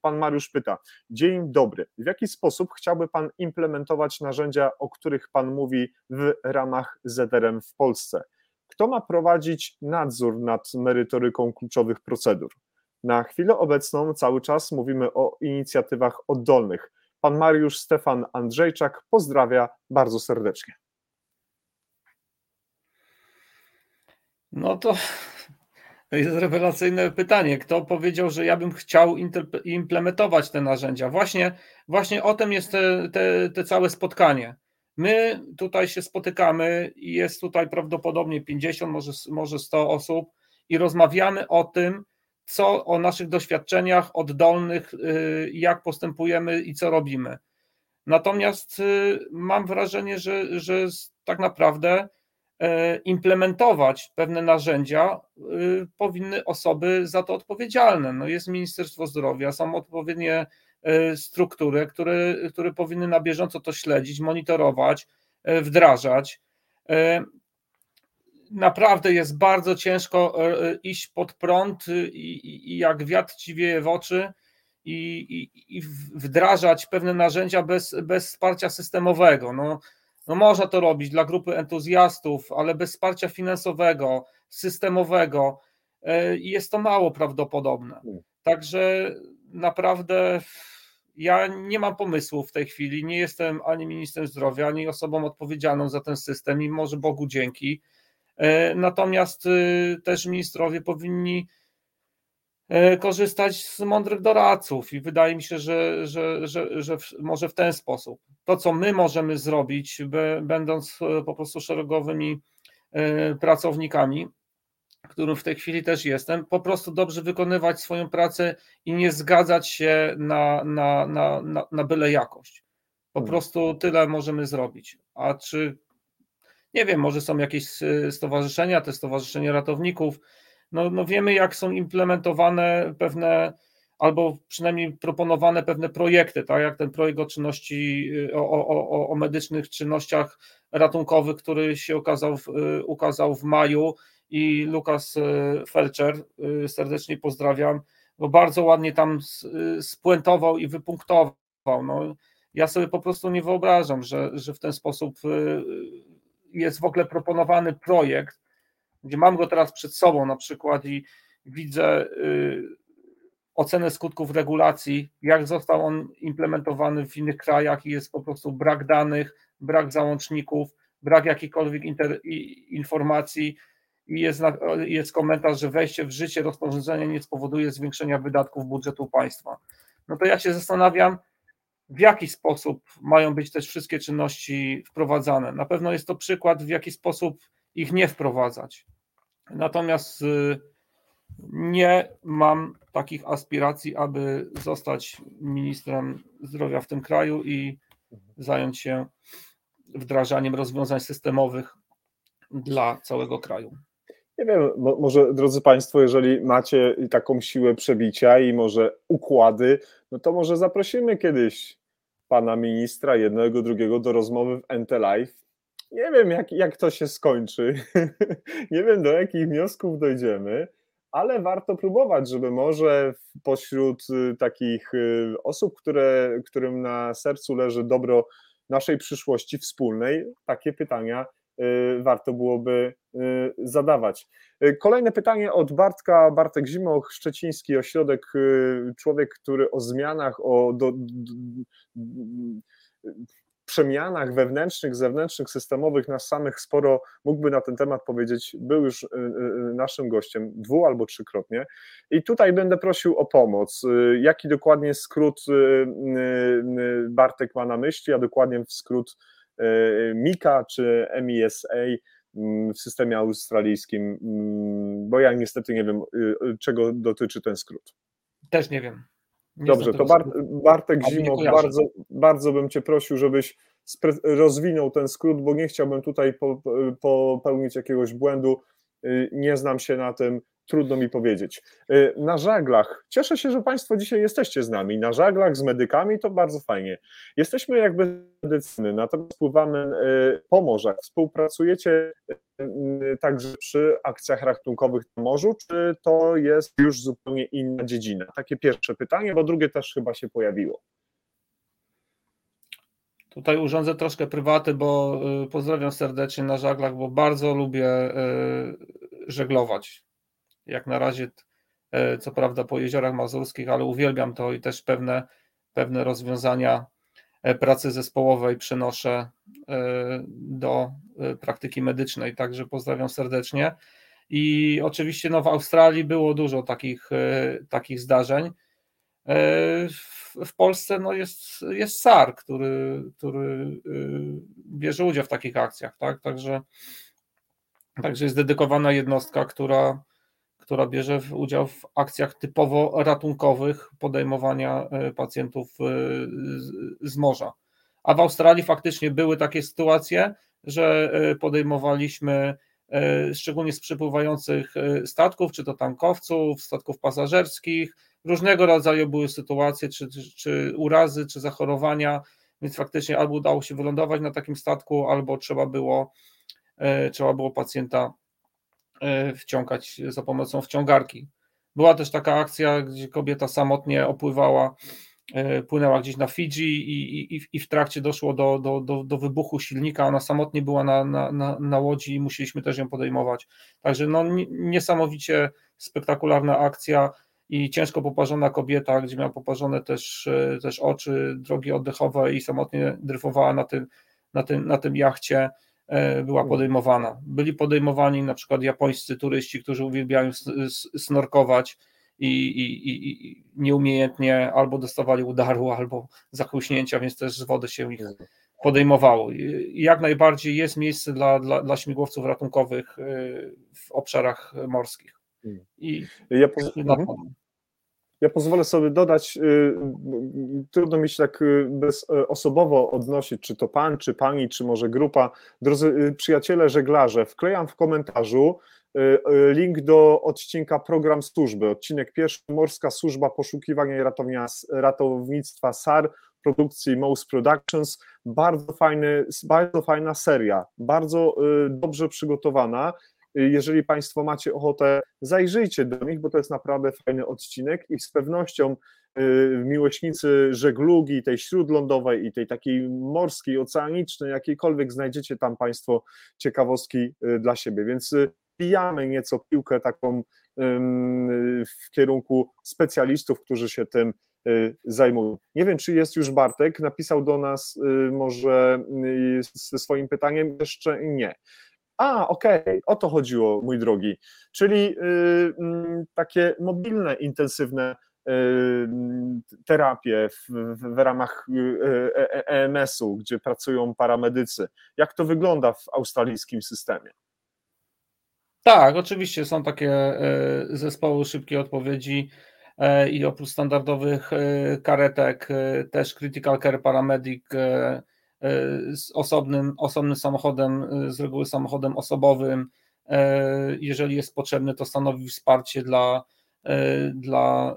pan Mariusz pyta. Dzień dobry. W jaki sposób chciałby pan implementować narzędzia, o których pan mówi w ramach ZRM w Polsce? Kto ma prowadzić nadzór nad merytoryką kluczowych procedur? Na chwilę obecną cały czas mówimy o inicjatywach oddolnych Pan Mariusz Stefan Andrzejczak pozdrawia bardzo serdecznie. No to jest rewelacyjne pytanie. Kto powiedział, że ja bym chciał implementować te narzędzia? Właśnie, właśnie o tym jest te, te, te całe spotkanie. My tutaj się spotykamy i jest tutaj prawdopodobnie 50, może, może 100 osób i rozmawiamy o tym, co o naszych doświadczeniach oddolnych, y, jak postępujemy i co robimy. Natomiast y, mam wrażenie, że, że tak naprawdę e, implementować pewne narzędzia y, powinny osoby za to odpowiedzialne. No jest Ministerstwo Zdrowia, są odpowiednie e, struktury, które, które powinny na bieżąco to śledzić, monitorować, e, wdrażać naprawdę jest bardzo ciężko e, e, iść pod prąd i, i jak wiatr ci wieje w oczy i, i, i, wdrażać pewne narzędzia bez, bez wsparcia systemowego. No, no można to robić dla grupy entuzjastów, ale bez wsparcia finansowego, systemowego e, jest to mało prawdopodobne. Hmm. Także naprawdę ja nie mam pomysłu w tej chwili, nie jestem ani ministrem zdrowia, ani osobą odpowiedzialną za ten system i może Bogu dzięki. E, natomiast y, też ministrowie powinni e, korzystać z mądrych doradców i wydaje mi się, że, że, że, że może w ten sposób. to, co my możemy zrobić, będąc po prostu szeregowymi pracownikami, którym w tej chwili też jestem, po prostu dobrze wykonywać swoją pracę i nie zgadzać się na, na, na, na, na byle jakość. Po hmm. prostu tyle możemy zrobić. A czy nie wiem, może są jakieś stowarzyszenia, te stowarzyszenia ratowników, no, no wiemy, jak są implementowane pewne, albo przynajmniej proponowane pewne projekty, tak? Jak ten projekt o czynności, o, o, o medycznych czynnościach ratunkowych, który się okazał w, ukazał w maju. I Lukas Felcher, serdecznie pozdrawiam, bo bardzo ładnie tam spuentował i wypunktował. No, ja sobie po prostu nie wyobrażam, że, że w ten sposób jest w ogóle proponowany projekt, gdzie mam go teraz przed sobą na przykład i widzę y, ocenę skutków regulacji, jak został on implementowany w innych krajach i jest po prostu brak danych, brak załączników, brak jakichkolwiek inter, informacji i jest, jest komentarz, że wejście w życie rozporządzenia nie spowoduje zwiększenia wydatków budżetu państwa. No to ja się zastanawiam, w jaki sposób mają być też wszystkie czynności wprowadzane. Na pewno jest to przykład, w jaki sposób ich nie wprowadzać. Natomiast y, nie mam takich aspiracji, aby zostać ministrem zdrowia w tym kraju i zająć się wdrażaniem rozwiązań systemowych dla całego kraju. Nie wiem, może drodzy Państwo, jeżeli macie taką siłę przebicia i może układy, no to może zaprosimy kiedyś pana ministra, jednego, drugiego do rozmowy w NT Live. Nie wiem, jak, jak to się skończy. nie wiem, do jakich wniosków dojdziemy, ale warto próbować, żeby może pośród y, takich y, osób, które, którym na sercu leży dobro naszej przyszłości wspólnej, takie pytania warto byłoby y, zadawać. Y, kolejne pytanie od Bartka, Bartek Zimoch, Szczeciński Ośrodek, człowiek, który o zmianach, o do, przemianach wewnętrznych, zewnętrznych, systemowych nas samych sporo mógłby na ten temat powiedzieć. Był już naszym gościem dwu albo trzykrotnie. I tutaj będę prosił o pomoc. Jaki dokładnie skrót Bartek ma na myśli, a dokładnie w skrót E, MICA czy MISA mm, w systemie australijskim, mm, bo ja niestety nie wiem, y, y, czego dotyczy ten skrót. Też nie wiem. Nie Dobrze, to Bart, Bartek Zimow, bardzo, bardzo bym Cię prosił, żebyś rozwinął ten skrót, bo nie chciałbym tutaj popełnić jakiegoś błędu, y, nie znam się na tym, trudno mi powiedzieć. Y, na żaglach, cieszę się, że Państwo dzisiaj jesteście z nami. Na żaglach z medykami to bardzo fajnie. Jesteśmy jakby medycyny, natomiast pływamy y, po morzach. Współpracujecie y, także przy akcjach ratunkowych na morzu, czy to jest już zupełnie inna dziedzina? Takie pierwsze pytanie, bo drugie też chyba się pojawiło. Tutaj urządzę troszkę prywaty, bo pozdrawiam serdecznie na żaglach, bo bardzo lubię żeglować jak na razie, e, co prawda po jeziorach mazurskich, ale uwielbiam to i też pewne, pewne rozwiązania e, pracy zespołowej przenoszę e, do praktyki medycznej, także pozdrawiam serdecznie. I oczywiście no, w Australii było dużo takich, takich zdarzeń. W Polsce no, jest, jest SAR, który, który bierze udział w takich akcjach, tak? Także, także jest dedykowana jednostka, która, która bierze udział w akcjach typowo ratunkowych podejmowania e, pacjentów e, z morza. A w Australii faktycznie były takie sytuacje, że e, podejmowaliśmy szczególnie z przepływających statków, czy to tankowców, statków pasażerskich, różnego rodzaju były sytuacje, czy, czy, czy urazy, czy zachorowania, więc faktycznie albo udało się wylądować na takim statku, albo trzeba było, trzeba było pacjenta wciągać za pomocą wciągarki. Była też taka akcja, gdzie kobieta samotnie opływała, e, płynęła gdzieś na Fidżi i, i, i w trakcie doszło do, do, do, do wybuchu silnika. Ona samotnie była na, na, na, na łodzi i musieliśmy też ją podejmować. Także no, niesamowicie spektakularna akcja i ciężko poparzona kobieta, gdzie miała poparzone też, e, też oczy, drogi oddechowe i samotnie dryfowała na tym, na tym, na tym jachcie. E, była hmm. podejmowana. Byli podejmowani na przykład japońscy turyści, którzy uwielbiają snorkować i, i, i nieumiejętnie albo dostawali udaru, albo zachłyśnięcia, więc też z wody się ich podejmowało. I jak najbardziej jest miejsce dla, dla, dla śmigłowców ratunkowych w obszarach morskich. Hmm. I ja, mhm. Ja pozwolę sobie dodać, y, trudno mi się tak y, bezosobowo odnosić, czy to pan, czy pani, czy może grupa. Drodzy y, przyjaciele żeglarze, wklejam w komentarzu link do odcinka Program Służby. Odcinek pierwszy, Morska Służba Poszukiwania i Ratownictwa SAR, produkcji Mouse Productions. Bardzo, fajny, bardzo fajna seria, bardzo dobrze przygotowana jeżeli Państwo macie ochotę, zajrzyjcie do nich, bo to jest naprawdę fajny odcinek i z pewnością y, miłośnicy żeglugi, tej śródlądowej i tej takiej morskiej, oceanicznej, jakiejkolwiek znajdziecie tam Państwo ciekawostki y, dla siebie. Więc y, pijamy nieco piłkę taką w kierunku specjalistów, którzy się tym zajmują. Nie wiem, czy jest już Bartek, napisał do nas może ze swoim pytaniem, jeszcze nie. A, okej, okay, o to chodziło, mój drogi. Czyli y, mm, takie mobilne, intensywne y, terapie w, w, w ramach EMS-u, y, e, gdzie pracują paramedycy. Jak to wygląda w australijskim systemie? Tak, oczywiście są takie e, zespoły szybkiej odpowiedzi e, i oprócz standardowych e, karetek też Critical Care Paramedic E, z osobnym, osobnym samochodem, e, z reguły samochodem osobowym. E, jeżeli jest potrzebny, to stanowi wsparcie dla, dla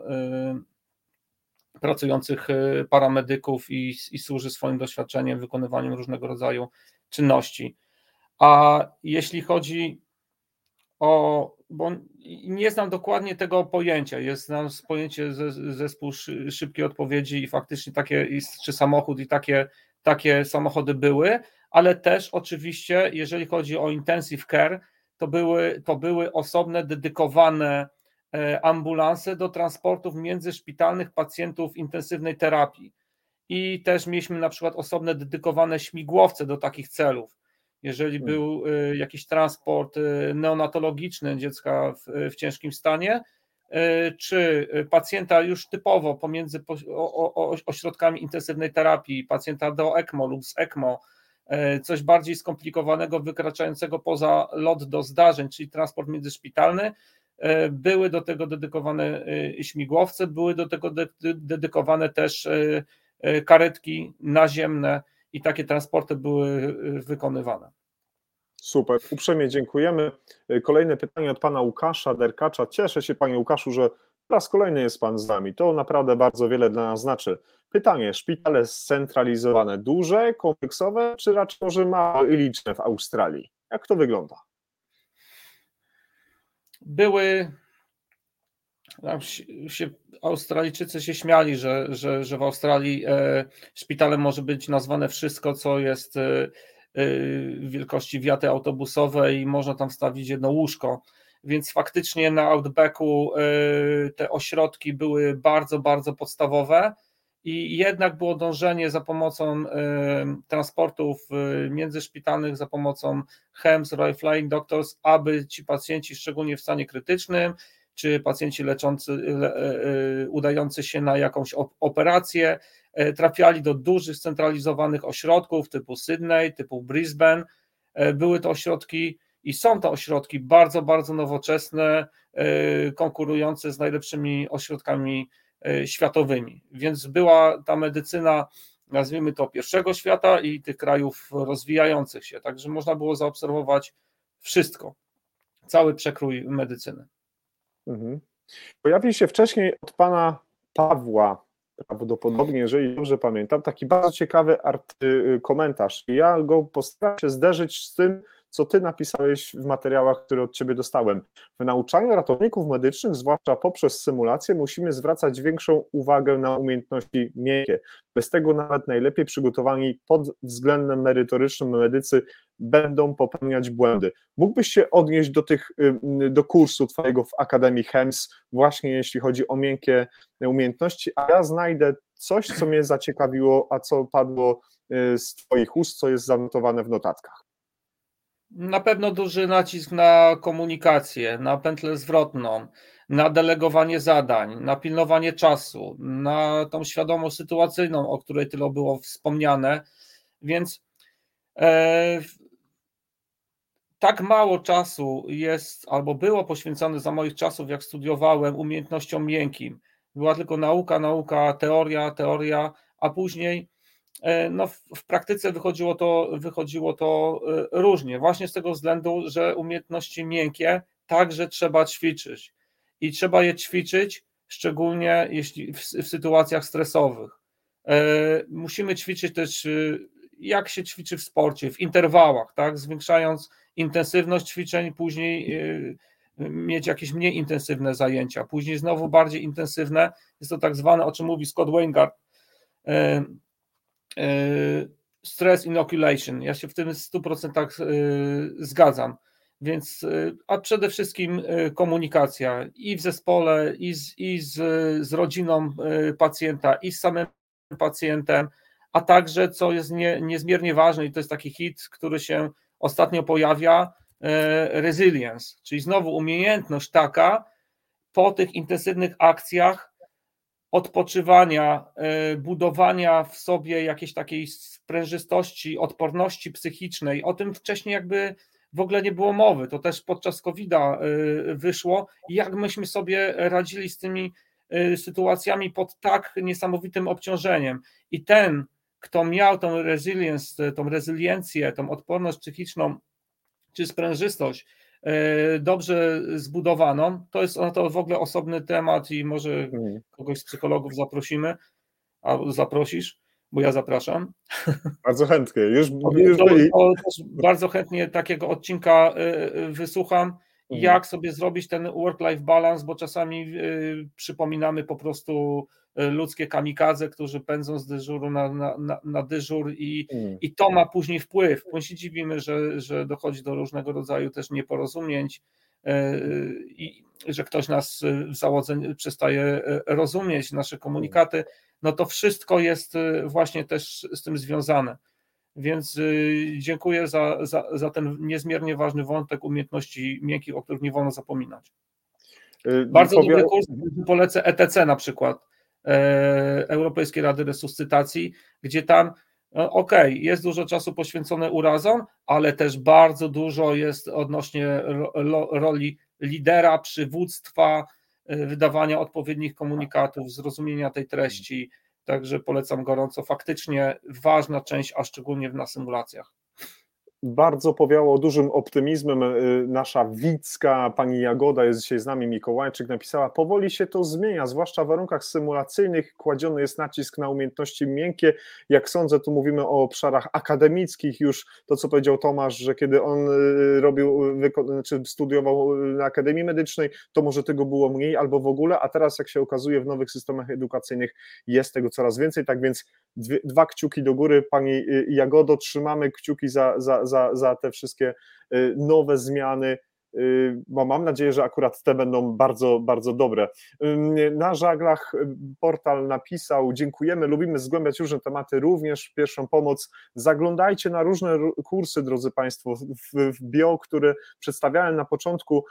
pracujących paramedyków i, i służy swoim doświadczeniem, wykonywaniem różnego rodzaju czynności. A jeśli chodzi o, bo nie znam dokładnie tego pojęcia, jest znam pojęcie zespół szybkiej odpowiedzi i faktycznie takie, czy samochód i takie takie samochody były, ale też oczywiście, jeżeli chodzi o intensive care, to były, to były osobne, dedykowane e, ambulanse do transportów międzyszpitalnych pacjentów intensywnej terapii. I też mieliśmy na przykład osobne, dedykowane śmigłowce do takich celów. Jeżeli hmm. był e, jakiś transport e, neonatologiczny dziecka w, w ciężkim stanie, czy pacjenta już typowo pomiędzy ośrodkami intensywnej terapii, pacjenta do ECMO lub z ECMO, e, coś bardziej skomplikowanego, wykraczającego poza lot do zdarzeń, czyli transport międzyszpitalny, e, były do tego dedykowane śmigłowce, były do tego dedykowane też karetki naziemne i takie transporty były wykonywane. Super, uprzejmie dziękujemy. Kolejne pytanie od pana Łukasza Derkacza. Cieszę się, panie Łukaszu, że raz kolejny jest pan z nami. To naprawdę bardzo wiele dla nas znaczy. Pytanie: szpitale scentralizowane, duże, kompleksowe, czy raczej może małe i liczne w Australii? Jak to wygląda? Były. Się, Australijczycy się śmiali, że, że, że w Australii e, szpitalem może być nazwane wszystko, co jest. Y, wielkości wiaty autobusowej można tam wstawić jedno łóżko. Więc faktycznie na Outbacku y, te ośrodki były bardzo, bardzo podstawowe i jednak było dążenie za pomocą y, transportów międzyszpitalnych, za pomocą HEMS, Royal Flying Doctors, aby ci pacjenci, szczególnie w stanie krytycznym, czy pacjenci leczący, udający się na jakąś operację, trafiali do dużych, scentralizowanych ośrodków typu Sydney, typu Brisbane. E, były to ośrodki i są to ośrodki bardzo, bardzo nowoczesne, e, konkurujące z najlepszymi ośrodkami światowymi. Więc była ta medycyna, nazwijmy to pierwszego świata i tych krajów rozwijających się. Także można było zaobserwować wszystko, cały przekrój medycyny. Mhm. Pojawił się wcześniej od pana Pawła prawdopodobnie, jeżeli dobrze pamiętam, taki bardzo ciekawy art, komentarz. Ja go postaram się zderzyć z tym, co ty napisałeś w materiałach, które od ciebie dostałem. W nauczaniu ratowników medycznych, zwłaszcza poprzez symulację, musimy zwracać większą uwagę na umiejętności miękkie. Bez tego nawet najlepiej przygotowani pod względem merytorycznym medycy będą popełniać błędy. Mógłbyś się odnieść do tych, do kursu twojego w Akademii HEMS, właśnie jeśli chodzi o miękkie umiejętności, a ja znajdę coś, co mnie zaciekawiło, a co padło y, z twoich ust, co jest zanotowane w notatkach. Na pewno duży nacisk na komunikację, na pętlę zwrotną, na delegowanie zadań, na pilnowanie czasu, na tą świadomość sytuacyjną, o której tyle było wspomniane. Więc e, tak mało czasu jest albo było poświęcone za moich czasów, jak studiowałem, umiejętnościom miękkim. Była tylko nauka, nauka, teoria, teoria, a później no, w, w praktyce wychodziło to, wychodziło to e, różnie, właśnie z tego względu, że umiejętności miękkie także trzeba ćwiczyć i trzeba je ćwiczyć, szczególnie jeśli w, w sytuacjach stresowych. E, musimy ćwiczyć też, jak się ćwiczy w sporcie, w interwałach, tak, zwiększając intensywność ćwiczeń, później mieć jakieś mniej intensywne zajęcia, później znowu bardziej intensywne. Jest to tak zwane, o czym mówi Scott Weingart, e, e, stress inoculation. Ja się w tym 100% e, zgadzam. Więc, a przede wszystkim komunikacja i w zespole, i z, i z, z rodziną pacjenta, i z samym pacjentem, a także, co jest nie, niezmiernie ważne, i to jest taki hit, który się ostatnio pojawia, E, resilience, czyli znowu umiejętność taka po tych intensywnych akcjach odpoczywania, e, budowania w sobie jakiejś takiej sprężystości, odporności psychicznej. O tym wcześniej jakby w ogóle nie było mowy. To też podczas COVID-a e, wyszło, jak myśmy sobie radzili z tymi sytuacjami pod tak niesamowitym obciążeniem. I ten, kto miał tą resilience, tą rezyliencję, tą odporność psychiczną czy sprężystość e, dobrze zbudowaną, to jest to w ogóle osobny temat i może mhm. kogoś z psychologów zaprosimy, a zaprosisz, bo ja zapraszam. Bardzo chętnie, już, już to, to bardzo chętnie takiego odcinka e, e, wysłucham, mhm. jak sobie zrobić ten work-life balance, bo czasami przypominamy po prostu E, ludzkie kamikadze, którzy pędzą z dyżuru na, na, na, dyżur i, mm. i to ma później wpływ. My się dziwimy, że, że dochodzi do różnego rodzaju też nieporozumień e, i że ktoś nas w załodze przestaje e, rozumieć, nasze komunikaty, no to wszystko jest właśnie też z tym związane. Więc dziękuję za, za, za ten niezmiernie ważny wątek umiejętności miękkich, o których nie wolno zapominać. Bardzo Powie... dobry kurs, polecę ETC na przykład. E, Europejskiej Rady Resuscytacji, gdzie tam no, okej, okay, jest dużo czasu poświęcone urazom, ale też bardzo dużo jest odnośnie roli lidera, przywództwa, e, wydawania odpowiednich komunikatów, zrozumienia tej treści. Także polecam gorąco. Faktycznie ważna część, a szczególnie na symulacjach bardzo powiało dużym optymizmem. Y, nasza widzka pani Jagoda jest dzisiaj z nami, Mikołajczyk napisała, powoli się to zmienia, zwłaszcza w warunkach symulacyjnych kładziony jest nacisk na umiejętności miękkie. Jak sądzę, tu mówimy o obszarach akademickich już, to co powiedział Tomasz, że kiedy on y, robił, czy studiował na Akademii Medycznej, to może tego było mniej albo w ogóle, a teraz jak się okazuje w nowych systemach edukacyjnych jest tego coraz więcej, tak więc dwie, dwa kciuki do góry, pani y, Jagodo, trzymamy kciuki za, za za, za te wszystkie y, nowe zmiany, bo mam nadzieję, że akurat te będą bardzo, bardzo dobre. Na żaglach y, portal napisał: Dziękujemy, lubimy zgłębiać różne tematy, również pierwszą pomoc. Zaglądajcie na różne kursy, drodzy Państwo, w, bio, które przedstawiałem na początku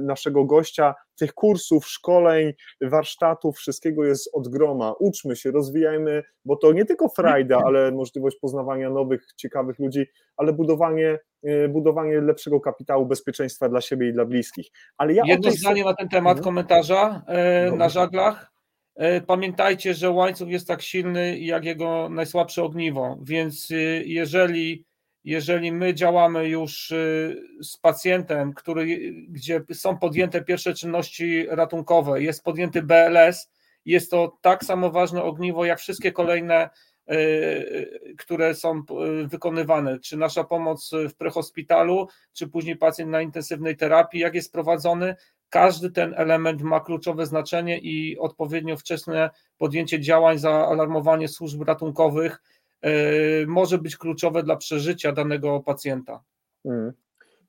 naszego gościa. Tych kursów, szkoleń, warsztatów, wszystkiego jest od groma. Uczmy się, rozwijajmy, bo to nie tylko frajda, ale możliwość poznawania nowych, ciekawych ludzi, ale budowanie, budowanie lepszego kapitału bezpieczeństwa dla siebie i dla bliskich. Ale ja Jedno zdanie na ten temat mhm. komentarza e, na żaglach. E, pamiętajcie, że łańcuch jest tak silny jak jego najsłabsze ogniwo, więc jeżeli, jeżeli my działamy już z pacjentem, który, gdzie są podjęte pierwsze czynności ratunkowe, jest podjęty BLS, jest to tak samo ważne ogniwo jak wszystkie kolejne E, które są e, wykonywane, czy nasza pomoc w prehospitalu, czy później pacjent na intensywnej terapii, jak jest prowadzony, każdy ten element ma kluczowe znaczenie i odpowiednio wczesne podjęcie działań, zaalarmowanie służb ratunkowych e, może być kluczowe dla przeżycia danego pacjenta. Mm.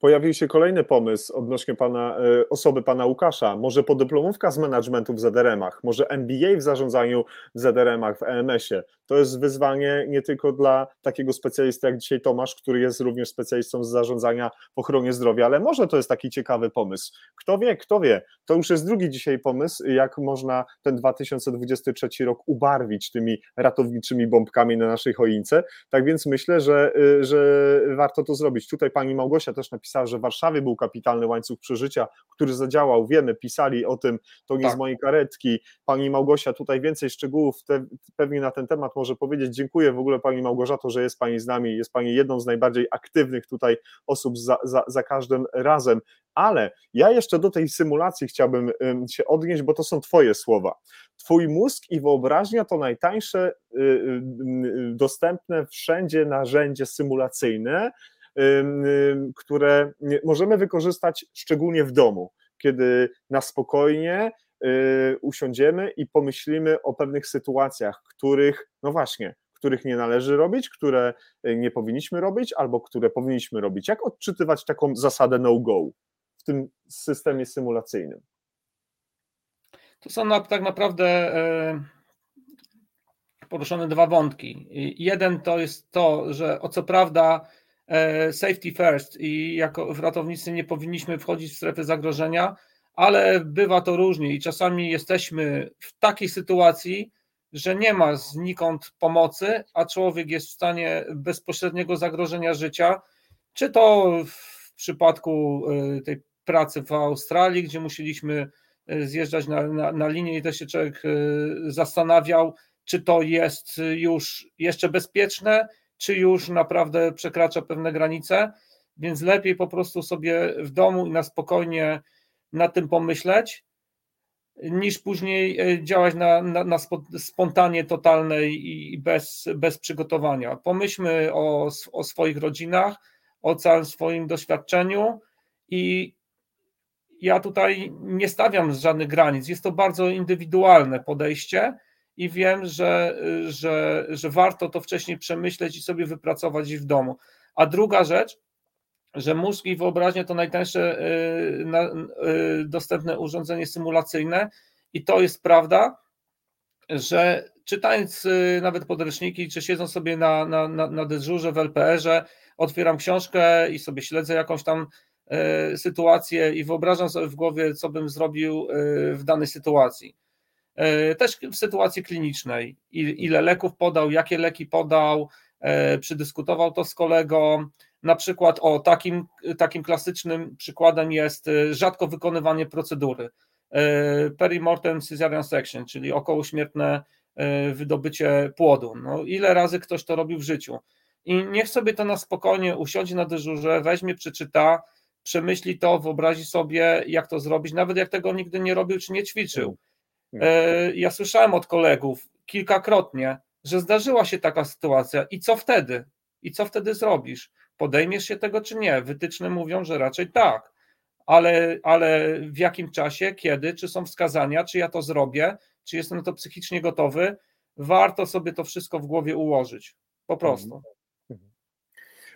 Pojawił się kolejny pomysł odnośnie pana, e, osoby pana Łukasza. Może podyplomówka z managementu w ZRM-ach, może MBA w zarządzaniu w ZRM-ach, w EMS-ie. To jest wyzwanie nie tylko dla takiego specjalisty jak dzisiaj Tomasz, który jest również specjalistą z zarządzania w ochronie zdrowia, ale może to jest taki ciekawy pomysł. Kto wie, kto wie. To już jest drugi dzisiaj pomysł, jak można ten 2023 rok ubarwić tymi ratowniczymi bombkami na naszej choince. Tak więc myślę, że, y, że warto to zrobić. Tutaj pani Małgosia też napisała, że w Warszawie był kapitalny łańcuch przeżycia, który zadziałał. Wiemy, pisali o tym, to nie tak. z mojej karetki. Pani Małgosia tutaj więcej szczegółów te, pewnie na ten temat może powiedzieć. Dziękuję w ogóle Pani Małgorzato, że jest Pani z nami. Jest Pani jedną z najbardziej aktywnych tutaj osób za, za, za każdym razem. Ale ja jeszcze do tej symulacji chciałbym się odnieść, bo to są Twoje słowa. Twój mózg i wyobraźnia to najtańsze y, y, y, dostępne wszędzie narzędzie symulacyjne, które możemy wykorzystać szczególnie w domu, kiedy na spokojnie usiądziemy i pomyślimy o pewnych sytuacjach, których, no właśnie, których nie należy robić, które nie powinniśmy robić, albo które powinniśmy robić. Jak odczytywać taką zasadę no-go w tym systemie symulacyjnym? To są tak naprawdę e, poruszone dwa wątki. Jeden to jest to, że o co prawda safety first i jako ratownicy nie powinniśmy wchodzić w strefę zagrożenia, ale bywa to różnie i czasami jesteśmy w takiej sytuacji, że nie ma znikąd pomocy, a człowiek jest w stanie bezpośredniego zagrożenia życia, czy to w przypadku e, tej pracy w Australii, gdzie musieliśmy e, zjeżdżać na, na, na linię i też się człowiek zastanawiał, czy to jest już jeszcze bezpieczne, czy już naprawdę przekracza pewne granice, więc lepiej po prostu sobie w domu i na spokojnie nad tym pomyśleć, niż później e, działać na, na, na spontanie totalnej i bez, bez przygotowania. Pomyślmy o, o swoich rodzinach, o całym swoim doświadczeniu i ja tutaj nie stawiam żadnych granic. Jest to bardzo indywidualne podejście i wiem, że, że, że warto to wcześniej przemyśleć i sobie wypracować w domu. A druga rzecz, że mózg i wyobraźnia to najtańsze y, y, dostępne urządzenie symulacyjne i to jest prawda, że czytając y, nawet podręczniki, czy siedzą sobie na, na, na dyżurze w LPR-ze, otwieram książkę i sobie śledzę jakąś tam sytuację i wyobrażam sobie w głowie, co bym zrobił w danej sytuacji. Też w sytuacji klinicznej, ile leków podał, jakie leki podał, przydyskutował to z kolegą, na przykład o takim, takim klasycznym przykładem jest y, rzadko wykonywanie procedury perimortem cesarean section, czyli okołośmiertne wydobycie płodu. No, ile razy ktoś to robił w życiu? I niech sobie to na spokojnie usiądzie na dyżurze, weźmie, przeczyta, przemyśli to, wyobrazi sobie, jak to zrobić, nawet jak tego nigdy nie robił czy nie ćwiczył. Ja słyszałem od kolegów kilkakrotnie, że zdarzyła się taka sytuacja i co wtedy? I co wtedy zrobisz? Podejmiesz się tego czy nie? Wytyczne mówią, że raczej tak. Ale, ale w jakim czasie, kiedy, czy są wskazania, czy ja to zrobię, czy jestem na to psychicznie gotowy? Warto sobie to wszystko w głowie ułożyć. Po prostu. Mhm.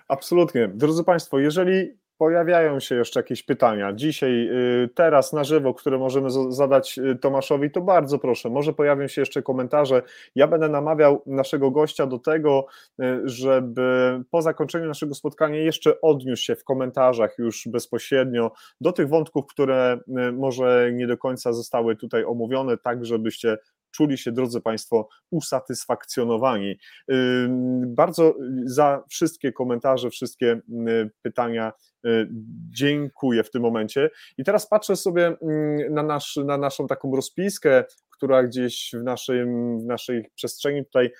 Absolutnie. Drodzy Państwo, jeżeli pojawiają się jeszcze jakieś pytania dzisiaj, y, teraz na żywo, które możemy zadać y, Tomaszowi, to bardzo proszę, może pojawią się jeszcze komentarze. Ja będę namawiał naszego gościa do tego, y, żeby po zakończeniu naszego spotkania jeszcze odniósł się w komentarzach już bezpośrednio do tych wątków, które może nie do końca zostały tutaj omówione, tak żebyście czuli się, drodzy Państwo, usatysfakcjonowani. Bardzo za wszystkie komentarze, wszystkie pytania y, dziękuję w tym momencie. I teraz patrzę sobie na, nasz, na naszą taką rozpiskę, która gdzieś w, naszym, w naszej przestrzeni tutaj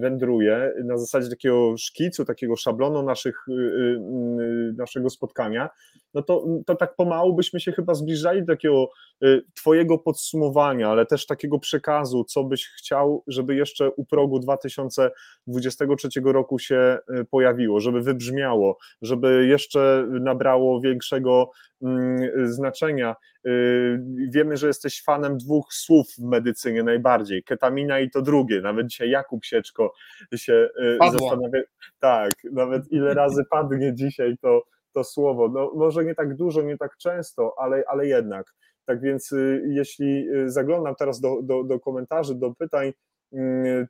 wędruje, na zasadzie takiego szkicu, takiego szablonu naszych, y, y, naszego spotkania, no to, to tak pomału byśmy się chyba zbliżali do takiego y, Twojego podsumowania, ale też takiego przekazu, co byś chciał, żeby jeszcze u progu 2023 roku się pojawiło, żeby wybrzmiało, żeby jeszcze nabrało większego znaczenia. Wiemy, że jesteś fanem dwóch słów w medycynie najbardziej, ketamina i to drugie, nawet dzisiaj Jakub Sieczko się Padło. zastanawia, tak, nawet ile razy padnie dzisiaj to, to słowo. No, może nie tak dużo, nie tak często, ale, ale jednak. Tak więc y, jeśli y, zaglądam teraz do, do, do komentarzy, do pytań, mm,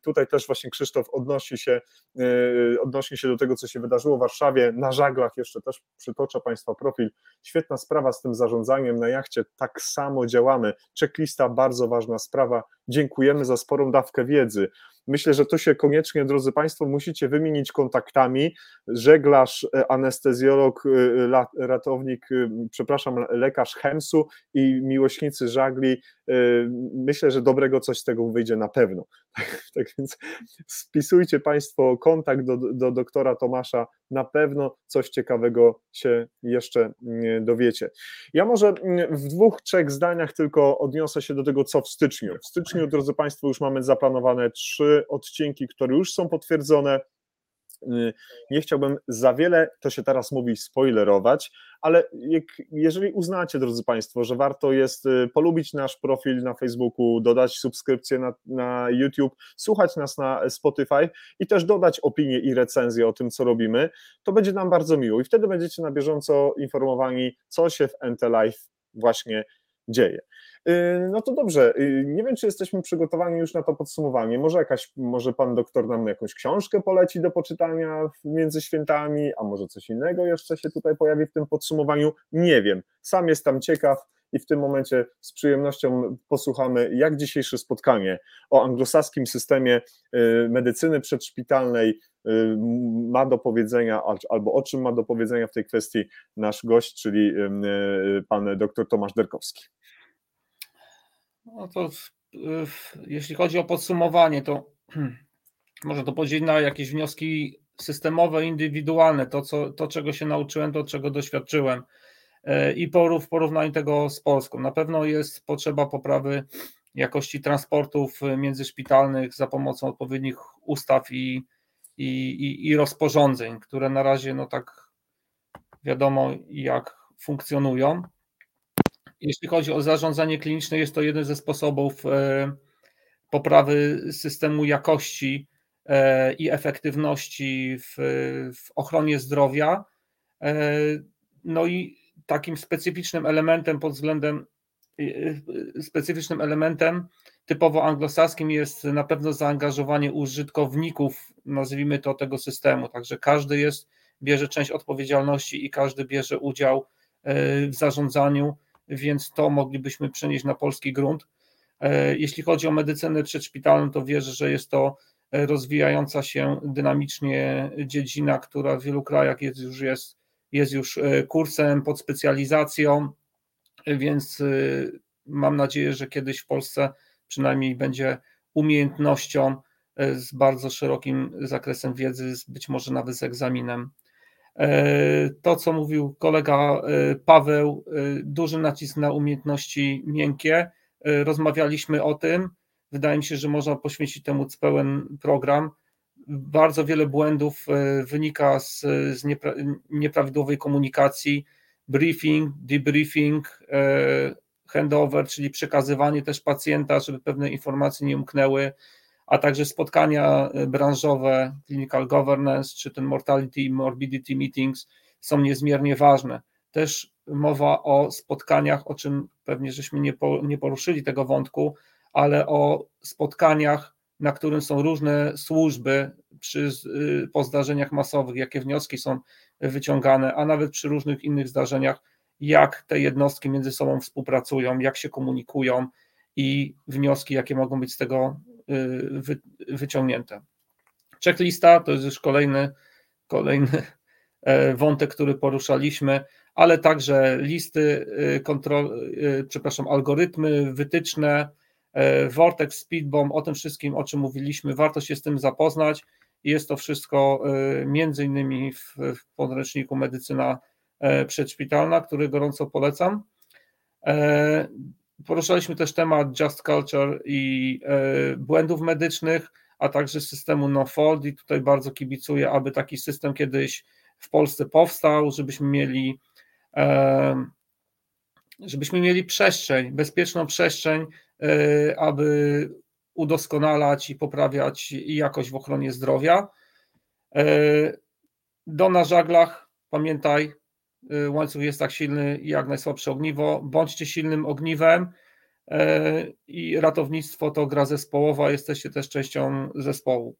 Tutaj też właśnie Krzysztof odnosi się, y, odnosi się do tego, co się wydarzyło w Warszawie. Na żaglach jeszcze też przytoczę Państwa profil. Świetna sprawa z tym zarządzaniem na jachcie. Tak samo działamy. Checklista, bardzo ważna sprawa. Dziękujemy za sporą dawkę wiedzy. Myślę, że to się koniecznie, drodzy Państwo, musicie wymienić kontaktami. Żeglarz, e, anestezjolog, e, ratownik, e, przepraszam, lekarz Chemsu i miłośnicy żagli. Myślę, że dobrego coś z tego wyjdzie na pewno. Tak, więc spisujcie Państwo kontakt do, do doktora Tomasza, na pewno coś ciekawego się jeszcze dowiecie. Ja może w dwóch, trzech zdaniach tylko odniosę się do tego, co w styczniu. W styczniu, drodzy Państwo, już mamy zaplanowane trzy odcinki, które już są potwierdzone. Nie chciałbym za wiele, to się teraz mówi, spoilerować, ale jak, jeżeli uznacie, drodzy Państwo, że warto jest y, polubić nasz profil na Facebooku, dodać subskrypcję na, na YouTube, słuchać nas na Spotify i też dodać opinię i recenzję o tym, co robimy, to będzie nam bardzo miło i wtedy będziecie na bieżąco informowani, co się w NT właśnie dzieje. Y, no to dobrze, y, nie wiem, czy jesteśmy przygotowani już na to podsumowanie. Może jakaś, może pan doktor nam jakąś książkę poleci do poczytania między świętami, a może coś innego jeszcze się tutaj pojawi w tym podsumowaniu. Nie wiem. Sam jestem ciekaw i w tym momencie z przyjemnością posłuchamy, jak dzisiejsze spotkanie o anglosaskim systemie y, medycyny przedszpitalnej ma do powiedzenia, albo o czym ma do powiedzenia w tej kwestii nasz gość, czyli pan dr Tomasz Derkowski. No to jeśli chodzi o podsumowanie, to można to podzielić na jakieś wnioski systemowe, indywidualne, to, co, to czego się nauczyłem, to czego doświadczyłem e, i w porównaniu tego z Polską. Na pewno jest potrzeba poprawy jakości transportów międzyszpitalnych za pomocą odpowiednich ustaw i, i, i, i rozporządzeń, które na razie no tak wiadomo jak funkcjonują. Jeśli chodzi o zarządzanie kliniczne, jest to jeden ze sposobów e, poprawy systemu jakości e, i efektywności w, w ochronie zdrowia. E, no i takim specyficznym elementem pod względem specyficznym elementem typowo anglosaskim jest na pewno zaangażowanie użytkowników, nazwijmy to tego systemu. Także każdy jest, bierze część odpowiedzialności i każdy bierze udział w zarządzaniu więc to moglibyśmy przenieść na polski grunt. E, jeśli chodzi o medycynę przedszpitalną, to wierzę, że jest to rozwijająca się dynamicznie dziedzina, która w wielu krajach jest już, jest, jest już e, kursem pod specjalizacją, więc e, mam nadzieję, że kiedyś w Polsce przynajmniej będzie umiejętnością z bardzo szerokim zakresem wiedzy, być może nawet z egzaminem E, to, co mówił kolega e, Paweł, e, duży nacisk na umiejętności miękkie. Rozmawialiśmy o tym. Wydaje mi się, że można poświęcić temu pełen program. Bardzo wiele błędów wynika z, z niepra nieprawidłowej komunikacji, briefing, debriefing, handover, czyli przekazywanie też pacjenta, żeby pewne informacje nie umknęły a także spotkania e, branżowe, clinical governance, czy ten mortality i morbidity meetings są niezmiernie ważne. Też mowa o spotkaniach, o czym pewnie żeśmy nie, po, nie poruszyli tego wątku, ale o spotkaniach, na którym są różne służby przy, y, po zdarzeniach masowych, jakie wnioski są wyciągane, a nawet przy różnych innych zdarzeniach, jak te jednostki między sobą współpracują, jak się komunikują i wnioski, jakie mogą być z tego wy, wyciągnięte. Checklista to jest już kolejny, kolejny e, wątek, który poruszaliśmy, ale także listy y, kontrol, y, przepraszam, algorytmy, wytyczne, e, Vortex, Speedbomb, o tym wszystkim, o czym mówiliśmy, warto się z tym zapoznać. Jest to wszystko między innymi w, w podręczniku Medycyna e, Przedszpitalna, który gorąco polecam. Poruszaliśmy też temat Just Culture i e, błędów medycznych, a także systemu NoFold i tutaj bardzo kibicuję, aby taki system kiedyś w Polsce powstał, żebyśmy mieli e, żebyśmy mieli przestrzeń, bezpieczną przestrzeń, e, aby udoskonalać i poprawiać jakość w ochronie zdrowia. Do na żaglach, pamiętaj, łańcuch jest tak silny jak najsłabsze ogniwo. Bądźcie silnym ogniwem i ratownictwo to gra zespołowa, jesteście też częścią zespołu.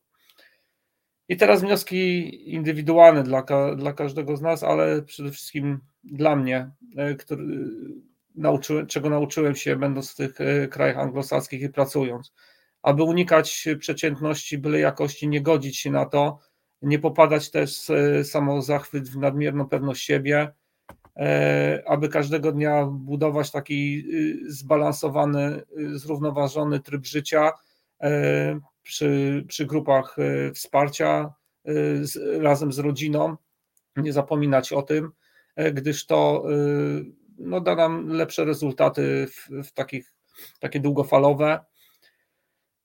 I teraz wnioski indywidualne dla, dla każdego z nas, ale przede wszystkim dla mnie, który, nauczyłem, czego nauczyłem się, będąc w tych krajach anglosaskich i pracując aby unikać przeciętności, byle jakości, nie godzić się na to, nie popadać też w samozachwyt, w nadmierną pewność siebie, e, aby każdego dnia budować taki y, zbalansowany, y, zrównoważony tryb życia e, przy, przy grupach e, wsparcia razem z rodziną, nie zapominać o tym, gdyż to no, da nam lepsze rezultaty w, w takich, takie długofalowe.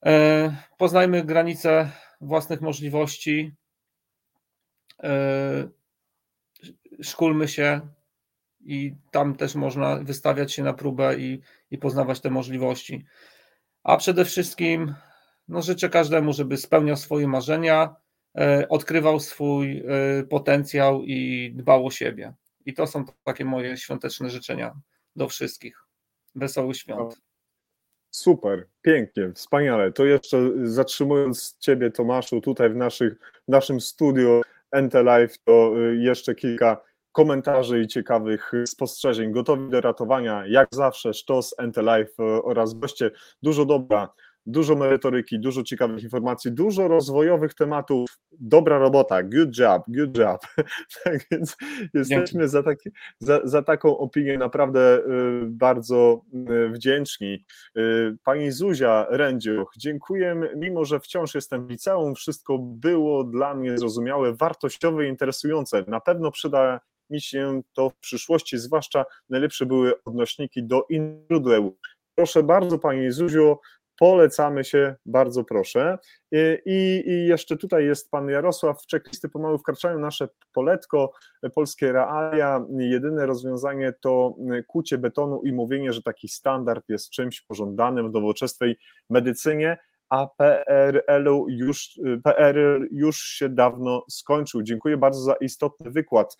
E, poznajmy granice własnych możliwości. E, szkulmy się i tam też można wystawiać się na próbę i, i poznawać te możliwości. A przede wszystkim no, życzę każdemu, żeby spełniał swoje marzenia, e, odkrywał swój potencjał i dbał o siebie. I to są takie moje świąteczne życzenia do wszystkich. Wesołych świąt. Super, pięknie, wspaniale. To jeszcze zatrzymując Ciebie, Tomaszu, tutaj w, naszych, w naszym studio NT Live, to y, jeszcze kilka komentarzy i ciekawych spostrzeżeń. Gotowi do ratowania, jak zawsze, Sztos, NT Live y, oraz goście. Dużo dobra dużo merytoryki, dużo ciekawych informacji, dużo rozwojowych tematów. Dobra robota, good job, good job. tak więc jesteśmy za, taki, za, za, taką opinię naprawdę y, bardzo y, wdzięczni. Y, pani Zuzia Rędziuch, dziękuję, mimo że wciąż jestem w liceum, wszystko było dla mnie zrozumiałe, wartościowe i interesujące. Na pewno przyda mi się to w przyszłości, zwłaszcza najlepsze były odnośniki do innych źródeł. Proszę bardzo, Pani Zuziu, Polecamy się, bardzo proszę. I, I, jeszcze tutaj jest pan Jarosław, checklisty pomału wkraczają nasze poletko, polskie realia. Jedyne rozwiązanie to kucie betonu i mówienie, że taki standard jest czymś pożądanym w nowoczesnej medycynie a PRL już, PRL już się dawno skończył. Dziękuję bardzo za istotny wykład.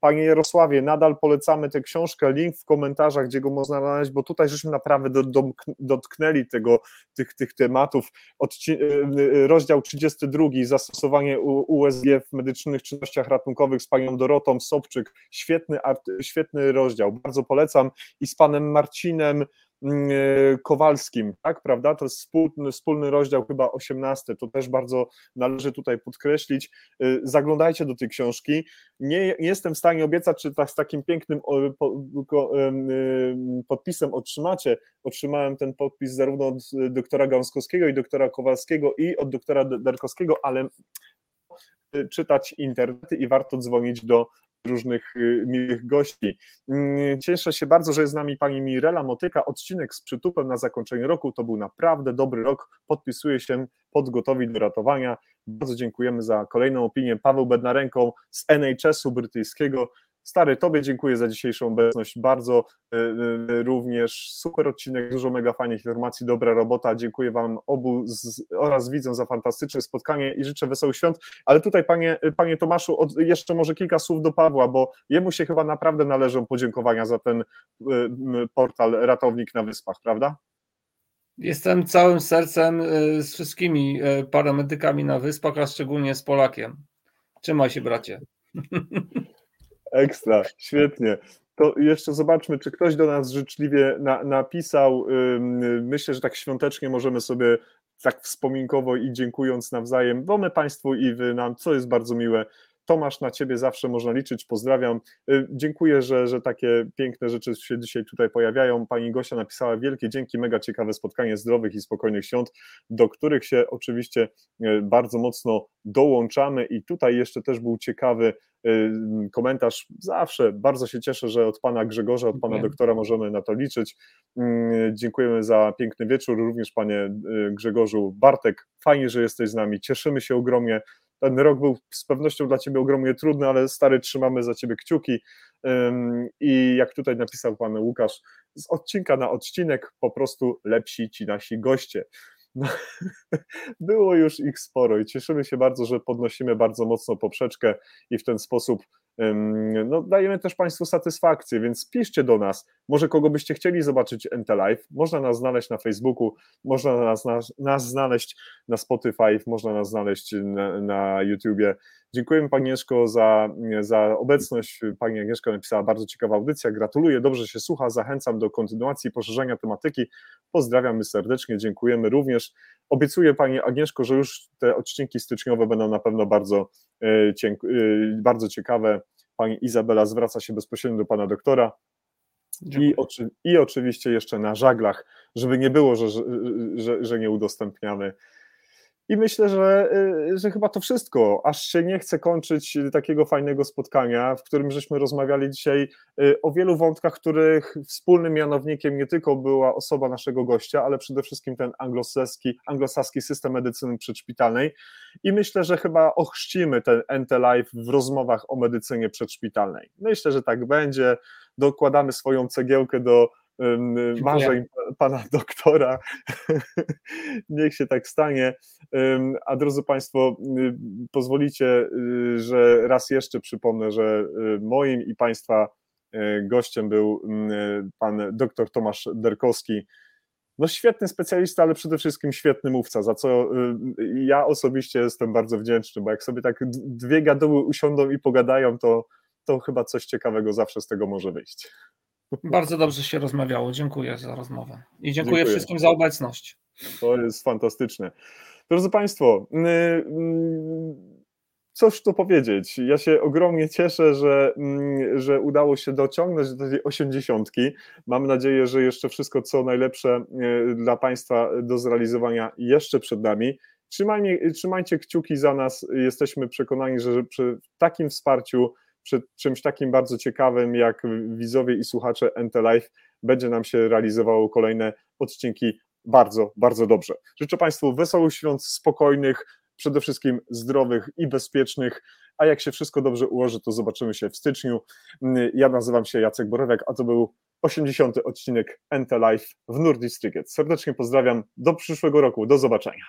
Panie Jarosławie, nadal polecamy tę książkę, link w komentarzach, gdzie go można znaleźć, bo tutaj żeśmy naprawdę do, do, dotknęli tego, tych, tych tematów. Odci y, rozdział 32, zastosowanie USG w medycznych czynnościach ratunkowych z panią Dorotą Sobczyk, świetny, świetny rozdział, bardzo polecam i z panem Marcinem e, Kowalskim, tak, prawda? To jest wspólny, wspólny rozdział, chyba 18. To też bardzo należy tutaj podkreślić. E, zaglądajcie do tej książki. Nie, jestem w stanie obiecać, czy tak z takim pięknym podpisem otrzymacie. Otrzymałem ten podpis zarówno od doktora Gąskowskiego i doktora Kowalskiego i od doktora Darkowskiego, ale czytać internety i warto dzwonić do różnych y, miłych gości. Mm, cieszę się bardzo, że jest z nami pani Mirela Motyka. Odcinek z przytupem na zakończenie roku to był naprawdę dobry rok. Podpisuję się pod gotowi do ratowania. Bardzo dziękujemy za kolejną opinię. Paweł Bednarenką z NHS-u brytyjskiego. Stary, Tobie dziękuję za dzisiejszą obecność. Bardzo y, y, również super odcinek, dużo mega fajnych informacji, dobra robota. Dziękuję Wam obu z, oraz widzom za fantastyczne spotkanie i życzę wesołych świąt. Ale tutaj, Panie, panie Tomaszu, od, jeszcze może kilka słów do Pawła, bo jemu się chyba naprawdę należą podziękowania za ten portal Ratownik na Wyspach, prawda? Jestem całym sercem z wszystkimi paramedykami na Wyspach, a szczególnie z Polakiem. Trzymaj się, bracie. Ekstra, świetnie. To jeszcze zobaczmy, czy ktoś do nas życzliwie na, napisał. Myślę, że tak świątecznie możemy sobie tak wspominkowo i dziękując nawzajem, bo my Państwu i Wy nam, co jest bardzo miłe, Tomasz, na Ciebie zawsze można liczyć, pozdrawiam. Y, dziękuję, że, że takie piękne rzeczy się dzisiaj tutaj pojawiają. Pani Gosia napisała wielkie dzięki, mega ciekawe spotkanie zdrowych i spokojnych świąt, do których się oczywiście y, bardzo mocno dołączamy i tutaj jeszcze też był ciekawy y, komentarz. Zawsze bardzo się cieszę, że od pana Grzegorza, od pana doktora możemy na to liczyć. Dziękujemy za piękny wieczór, również panie Grzegorzu. Bartek, fajnie, że jesteś z nami, cieszymy się ogromnie ten rok był z pewnością dla Ciebie ogromnie trudny, ale stary, trzymamy za Ciebie kciuki. I jak tutaj napisał Pan Łukasz, z odcinka na odcinek po prostu lepsi ci nasi goście. No, było już ich sporo i cieszymy się bardzo, że podnosimy bardzo mocno poprzeczkę i w ten sposób no, dajemy też Państwu satysfakcję, więc piszcie do nas, może kogo byście chcieli zobaczyć NT Live, można nas znaleźć na Facebooku, można nas, nas, znaleźć na Spotify, można nas znaleźć na, na YouTubie. Dziękujemy Pani Agnieszko za, za obecność, Pani Agnieszka napisała bardzo ciekawa audycja, gratuluję, dobrze się słucha, zachęcam do kontynuacji i poszerzenia tematyki, pozdrawiamy serdecznie, dziękujemy również, obiecuję Pani Agnieszko, że już te odcinki styczniowe będą na pewno bardzo, e, e, bardzo ciekawe, Pani Izabela zwraca się bezpośrednio do pana doktora. I, oczy, I oczywiście jeszcze na żaglach, żeby nie było, że, że, że nie udostępniamy i myślę, że, y, że chyba to wszystko. Aż się nie chce kończyć takiego fajnego spotkania, w którym żeśmy rozmawiali dzisiaj y, o wielu wątkach, których wspólnym mianownikiem nie tylko była osoba naszego gościa, ale przede wszystkim ten anglosaski, anglosaski system medycyny przedszpitalnej. I myślę, że chyba ochrzcimy ten NT Live w rozmowach o medycynie przedszpitalnej. Myślę, że tak będzie. Dokładamy swoją cegiełkę do marzeń pana doktora. Niech się tak stanie. A drodzy Państwo, pozwolicie, y, że raz jeszcze przypomnę, że y, moim i Państwa y, gościem był pan doktor Tomasz Derkowski. No świetny specjalista, ale przede wszystkim świetny mówca, za co ja osobiście jestem bardzo wdzięczny, bo jak sobie tak dwie gaduły usiądą i pogadają, to, to chyba coś ciekawego zawsze z tego może wyjść. Bardzo dobrze się rozmawiało. Dziękuję za rozmowę. I dziękuję, dziękuję. wszystkim za obecność. To jest fantastyczne. Drodzy Państwo, cóż tu powiedzieć? Ja się ogromnie cieszę, że, że udało się dociągnąć do tej osiemdziesiątki. Mam nadzieję, że jeszcze wszystko co najlepsze y, dla Państwa do zrealizowania jeszcze przed nami. Trzymajcie, trzymajcie kciuki za nas. Jesteśmy przekonani, że przy takim wsparciu przed czymś takim bardzo ciekawym, jak widzowie i słuchacze NT Live będzie nam się realizowało kolejne odcinki bardzo, bardzo dobrze. Życzę Państwu wesołych świąt, spokojnych, przede wszystkim zdrowych i bezpiecznych, a jak się wszystko dobrze ułoży, to zobaczymy się w styczniu. Ja nazywam się Jacek Borowiak, a to był 80. odcinek NT Live w Nordic Ticket. Serdecznie pozdrawiam, do przyszłego roku, do zobaczenia.